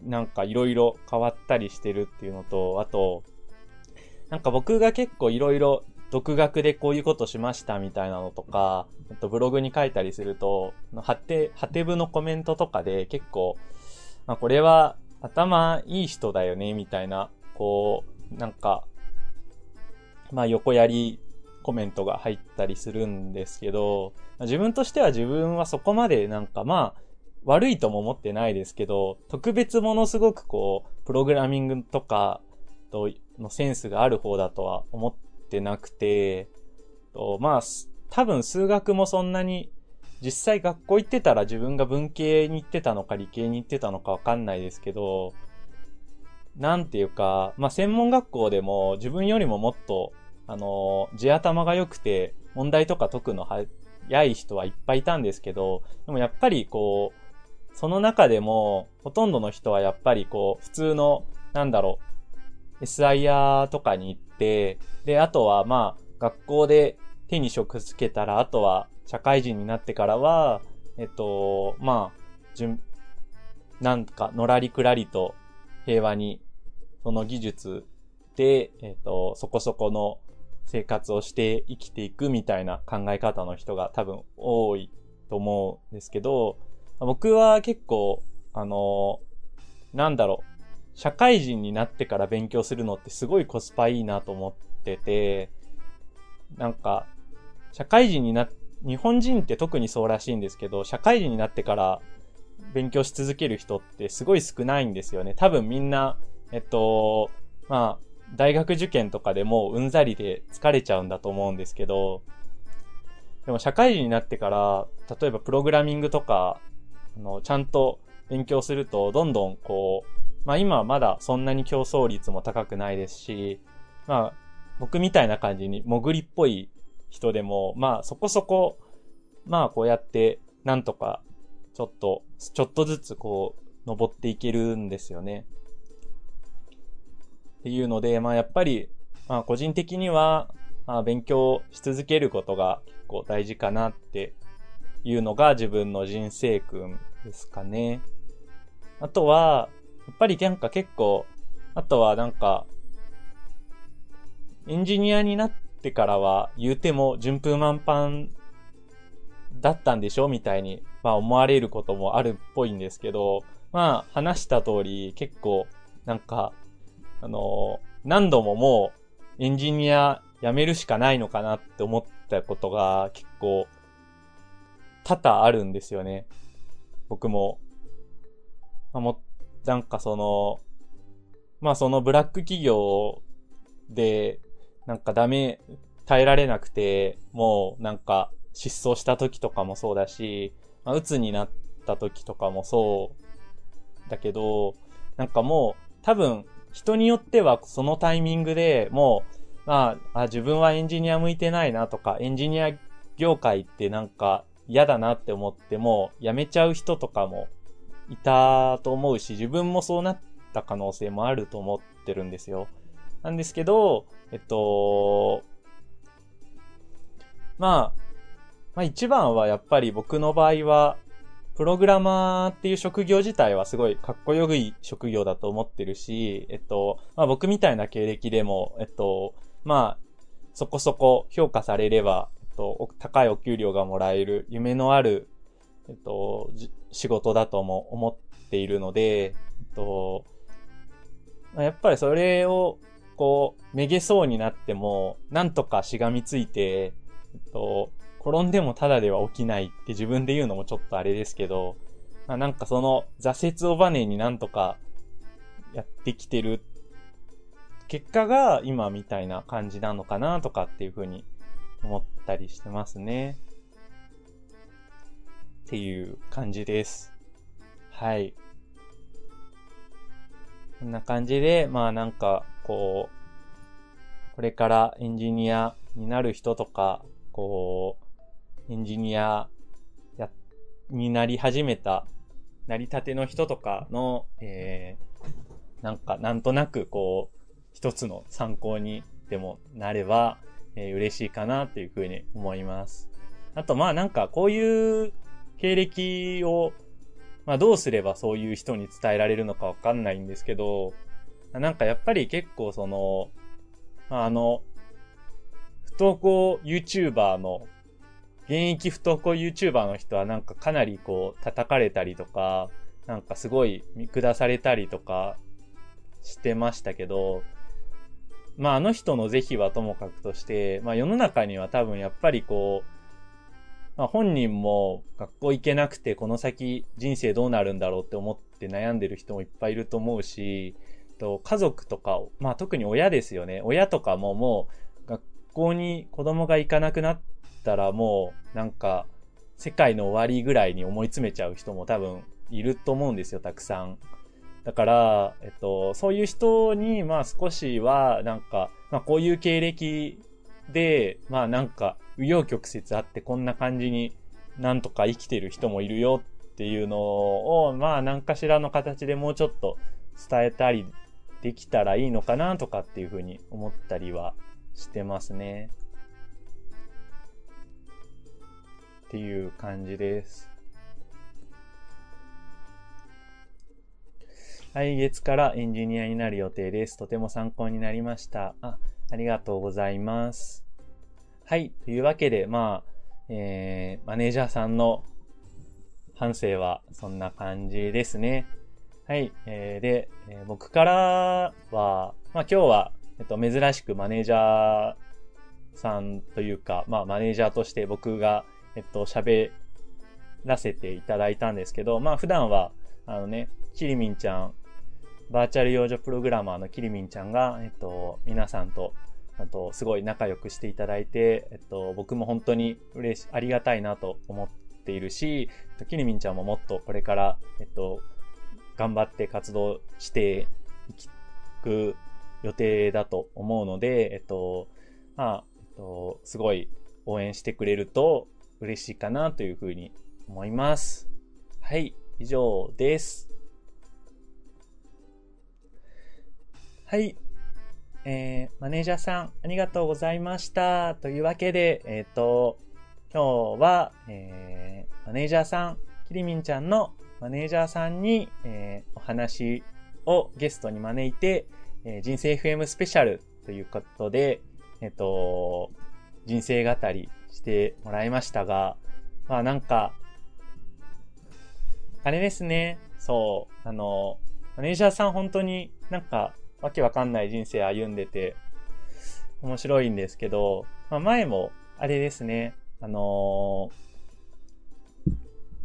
なんか色々変わったりしてるっていうのと、あと、なんか僕が結構色々独学でこういうことしましたみたいなのとか、とブログに書いたりすると、はて、はて部のコメントとかで結構、まあこれは頭いい人だよね、みたいな、こう、なんか、まあ横やりコメントが入ったりするんですけど、自分としては自分はそこまでなんかまあ、悪いとも思ってないですけど、特別ものすごくこう、プログラミングとかとのセンスがある方だとは思ってなくて、とまあ、多分数学もそんなに実際学校行ってたら自分が文系に行ってたのか理系に行ってたのかわかんないですけど、なんていうか、まあ、専門学校でも自分よりももっと、あの、地頭が良くて問題とか解くの早い人はいっぱいいたんですけど、でもやっぱりこう、その中でも、ほとんどの人はやっぱりこう、普通の、なんだろう、SIR とかに行って、で、あとはまあ、学校で手に職つけたら、あとは社会人になってからは、えっと、まあ、順、なんか、のらりくらりと平和に、その技術で、えっと、そこそこの生活をして生きていくみたいな考え方の人が多分多いと思うんですけど、僕は結構、あの、なんだろう、社会人になってから勉強するのってすごいコスパいいなと思ってて、なんか、社会人にな日本人って特にそうらしいんですけど、社会人になってから勉強し続ける人ってすごい少ないんですよね。多分みんな、えっと、まあ、大学受験とかでもうんざりで疲れちゃうんだと思うんですけど、でも社会人になってから、例えばプログラミングとか、あの、ちゃんと勉強すると、どんどんこう、まあ今はまだそんなに競争率も高くないですし、まあ僕みたいな感じに潜りっぽい人でも、まあそこそこ、まあこうやってなんとかちょっと、ちょっとずつこう登っていけるんですよね。っていうので、まあやっぱり、まあ個人的には、まあ勉強し続けることが結構大事かなっていうのが自分の人生訓ですかね。あとは、やっぱりなんか結構、あとはなんか、エンジニアになってからは言うても順風満帆だったんでしょ？みたいに、まあ思われることもあるっぽいんですけど、まあ話した通り結構なんか、あの何度ももうエンジニア辞めるしかないのかなって思ったことが結構多々あるんですよね。僕も。まあ、も、なんかその、まあそのブラック企業でなんかダメ、耐えられなくて、もうなんか失踪した時とかもそうだし、まあ、鬱になった時とかもそうだけど、なんかもう多分人によってはそのタイミングでもう、まあ、あ自分はエンジニア向いてないなとか、エンジニア業界ってなんか嫌だなって思っても辞めちゃう人とかもいたと思うし、自分もそうなった可能性もあると思ってるんですよ。なんですけど、えっと、まあ、まあ一番はやっぱり僕の場合は、プログラマーっていう職業自体はすごいかっこよい職業だと思ってるし、えっと、まあ僕みたいな経歴でも、えっと、まあ、そこそこ評価されれば、えっと、高いお給料がもらえる夢のあるえっと、仕事だとも思っているので、えっと、やっぱりそれを、こう、めげそうになっても、なんとかしがみついて、えっと、転んでもただでは起きないって自分で言うのもちょっとあれですけど、まあ、なんかその挫折をバネになんとかやってきてる結果が今みたいな感じなのかなとかっていうふうに思ったりしてますね。っていう感じです。はい。こんな感じで、まあなんか、こう、これからエンジニアになる人とか、こう、エンジニアや、になり始めた、なりたての人とかの、えー、なんか、なんとなくこう、一つの参考にでもなれば、えー、嬉しいかなっていうふうに思います。あと、まあなんかこういう経歴を、まあどうすればそういう人に伝えられるのかわかんないんですけど、なんかやっぱり結構その、まああの、不登校 YouTuber の、現役不登校 YouTuber の人はなんかかなりこう叩かれたりとか、なんかすごい見下されたりとかしてましたけど、まああの人の是非はともかくとして、まあ世の中には多分やっぱりこう、まあ、本人も学校行けなくてこの先人生どうなるんだろうって思って悩んでる人もいっぱいいると思うし、と家族とか、まあ特に親ですよね。親とかももう学校に子供が行かなくなってたらもうなんか世界の終わりぐらいに思い詰めちゃう人も多分いると思うんですよ、たくさん。だから、えっと、そういう人に、まあ少しは、なんか、まあこういう経歴で、まあなんか、紆余曲折あってこんな感じになんとか生きてる人もいるよっていうのを、まあ何かしらの形でもうちょっと伝えたりできたらいいのかなとかっていうふうに思ったりはしてますね。っていう感じです。来月からエンジニアになる予定です。とても参考になりました。あ、ありがとうございます。はい。というわけで、まあ、えー、マネージャーさんの反省はそんな感じですね。はい。えー、で、えー、僕からは、まあ今日は、えっと、珍しくマネージャーさんというか、まあマネージャーとして僕が、えっと、喋らせていただいたんですけど、まあ普段は、あのね、キリミンちゃん、バーチャル幼女プログラマーのキリミンちゃんが、えっと、皆さんとあと、すごい仲良くしていただいて、えっと、僕も本当に嬉し、ありがたいなと思っているし、えっと、キリミンちゃんももっとこれから、えっと、頑張って活動していく予定だと思うので、えっと、まあ、えっと、すごい応援してくれると嬉しいかなというふうに思います。はい、以上です。はい、えー、マネージャーさん、ありがとうございました。というわけで、えっ、ー、と、今日は、えー、マネージャーさん、キリミンちゃんのマネージャーさんに、えー、お話をゲストに招いて、えー、人生 FM スペシャルということで、えっ、と、人生語りしてもらいましたが、まあなんか、あれですね、そう、あの、マネージャーさん本当になんかわけわかんない人生歩んでて、面白いんですけど、まあ、前も、あれですね、あのー、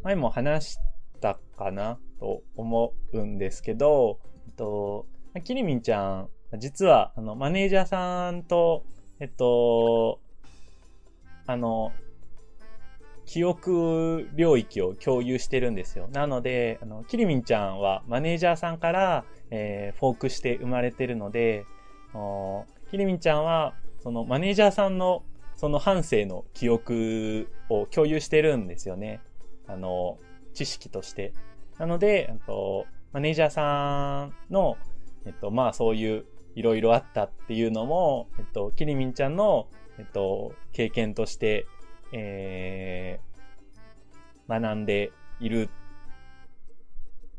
前も話したかな？と思うんですけど、えっと、キリミンちゃん、実は、あの、マネージャーさんと、えっと、あの、記憶領域を共有してるんですよ。なので、あの、キリミンちゃんはマネージャーさんから、えー、フォークして生まれてるので、キリミンちゃんは、そのマネージャーさんの、その半生の記憶を共有してるんですよね。あの、知識として。なので、えっと、マネージャーさんの、えっと、まあそういういろいろあったっていうのも、えっと、キリミンちゃんの、えっと、経験として、えー、学んでいる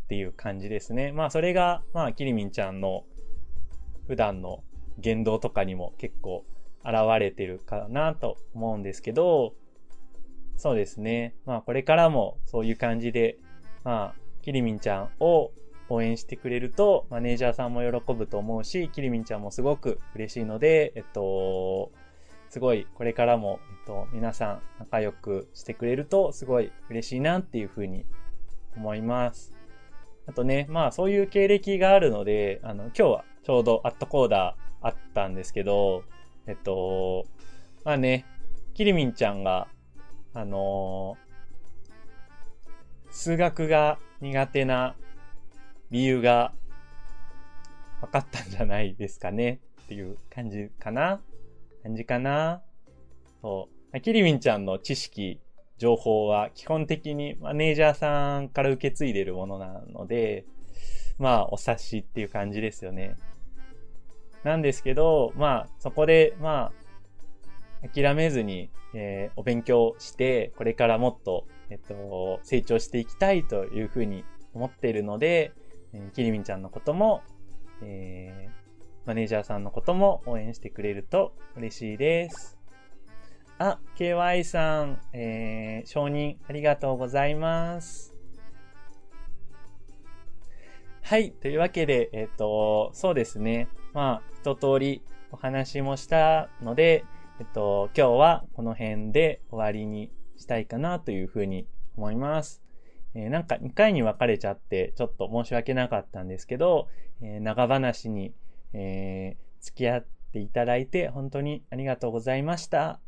っていう感じですね。まあそれが、まあキリミンちゃんの普段の言動とかにも結構現れてるかなと思うんですけど、そうですね。まあこれからもそういう感じで、まあ、キリミンちゃんを応援してくれると、マネージャーさんも喜ぶと思うし、キリミンちゃんもすごく嬉しいので、えっと、すごいこれからも、えっと、皆さん仲良くしてくれるとすごい嬉しいなっていうふうに思います。あとね、まあそういう経歴があるので、あの、今日はちょうどアットコーダーあったんですけど、えっと、まあね、キリミンちゃんが、あのー、数学が苦手な理由が分かったんじゃないですかねっていう感じかな感じかなそう。キリミンちゃんの知識、情報は基本的にマネージャーさんから受け継いでるものなので、まあ、お察しっていう感じですよね。なんですけど、まあ、そこで、まあ、諦めずに、えー、お勉強して、これからもっと、えっと、成長していきたいというふうに思っているので、えー、キリミンちゃんのことも、えー、マネージャーさんのことも応援してくれると嬉しいです。あ、KY さん、えー、承認ありがとうございます。はい。というわけで、えっ、ー、と、そうですね。まあ、一通りお話もしたので、えっと、今日はこの辺で終わりにしたいかなというふうに思います。えー、なんか2回に分かれちゃってちょっと申し訳なかったんですけど、え、長話に、えー、付き合っていただいて本当にありがとうございました。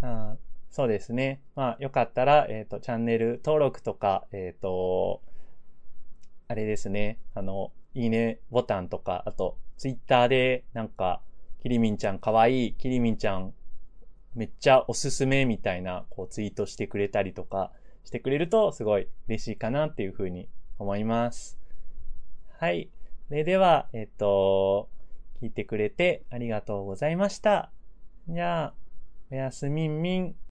あそうですね。まあ、よかったら、えっ、と、チャンネル登録とか、えっ、と、あれですね。あの、いいねボタンとか、あと、ツイッターで、なんか、キリミンちゃんかわいい、キリミンちゃんめっちゃおすすめみたいな、こう、ツイートしてくれたりとか、してくれるとすごい嬉しいかなっていうふうに思います。はい。それでは、えっと、聞いてくれてありがとうございました。じゃあ、おやすみんみん。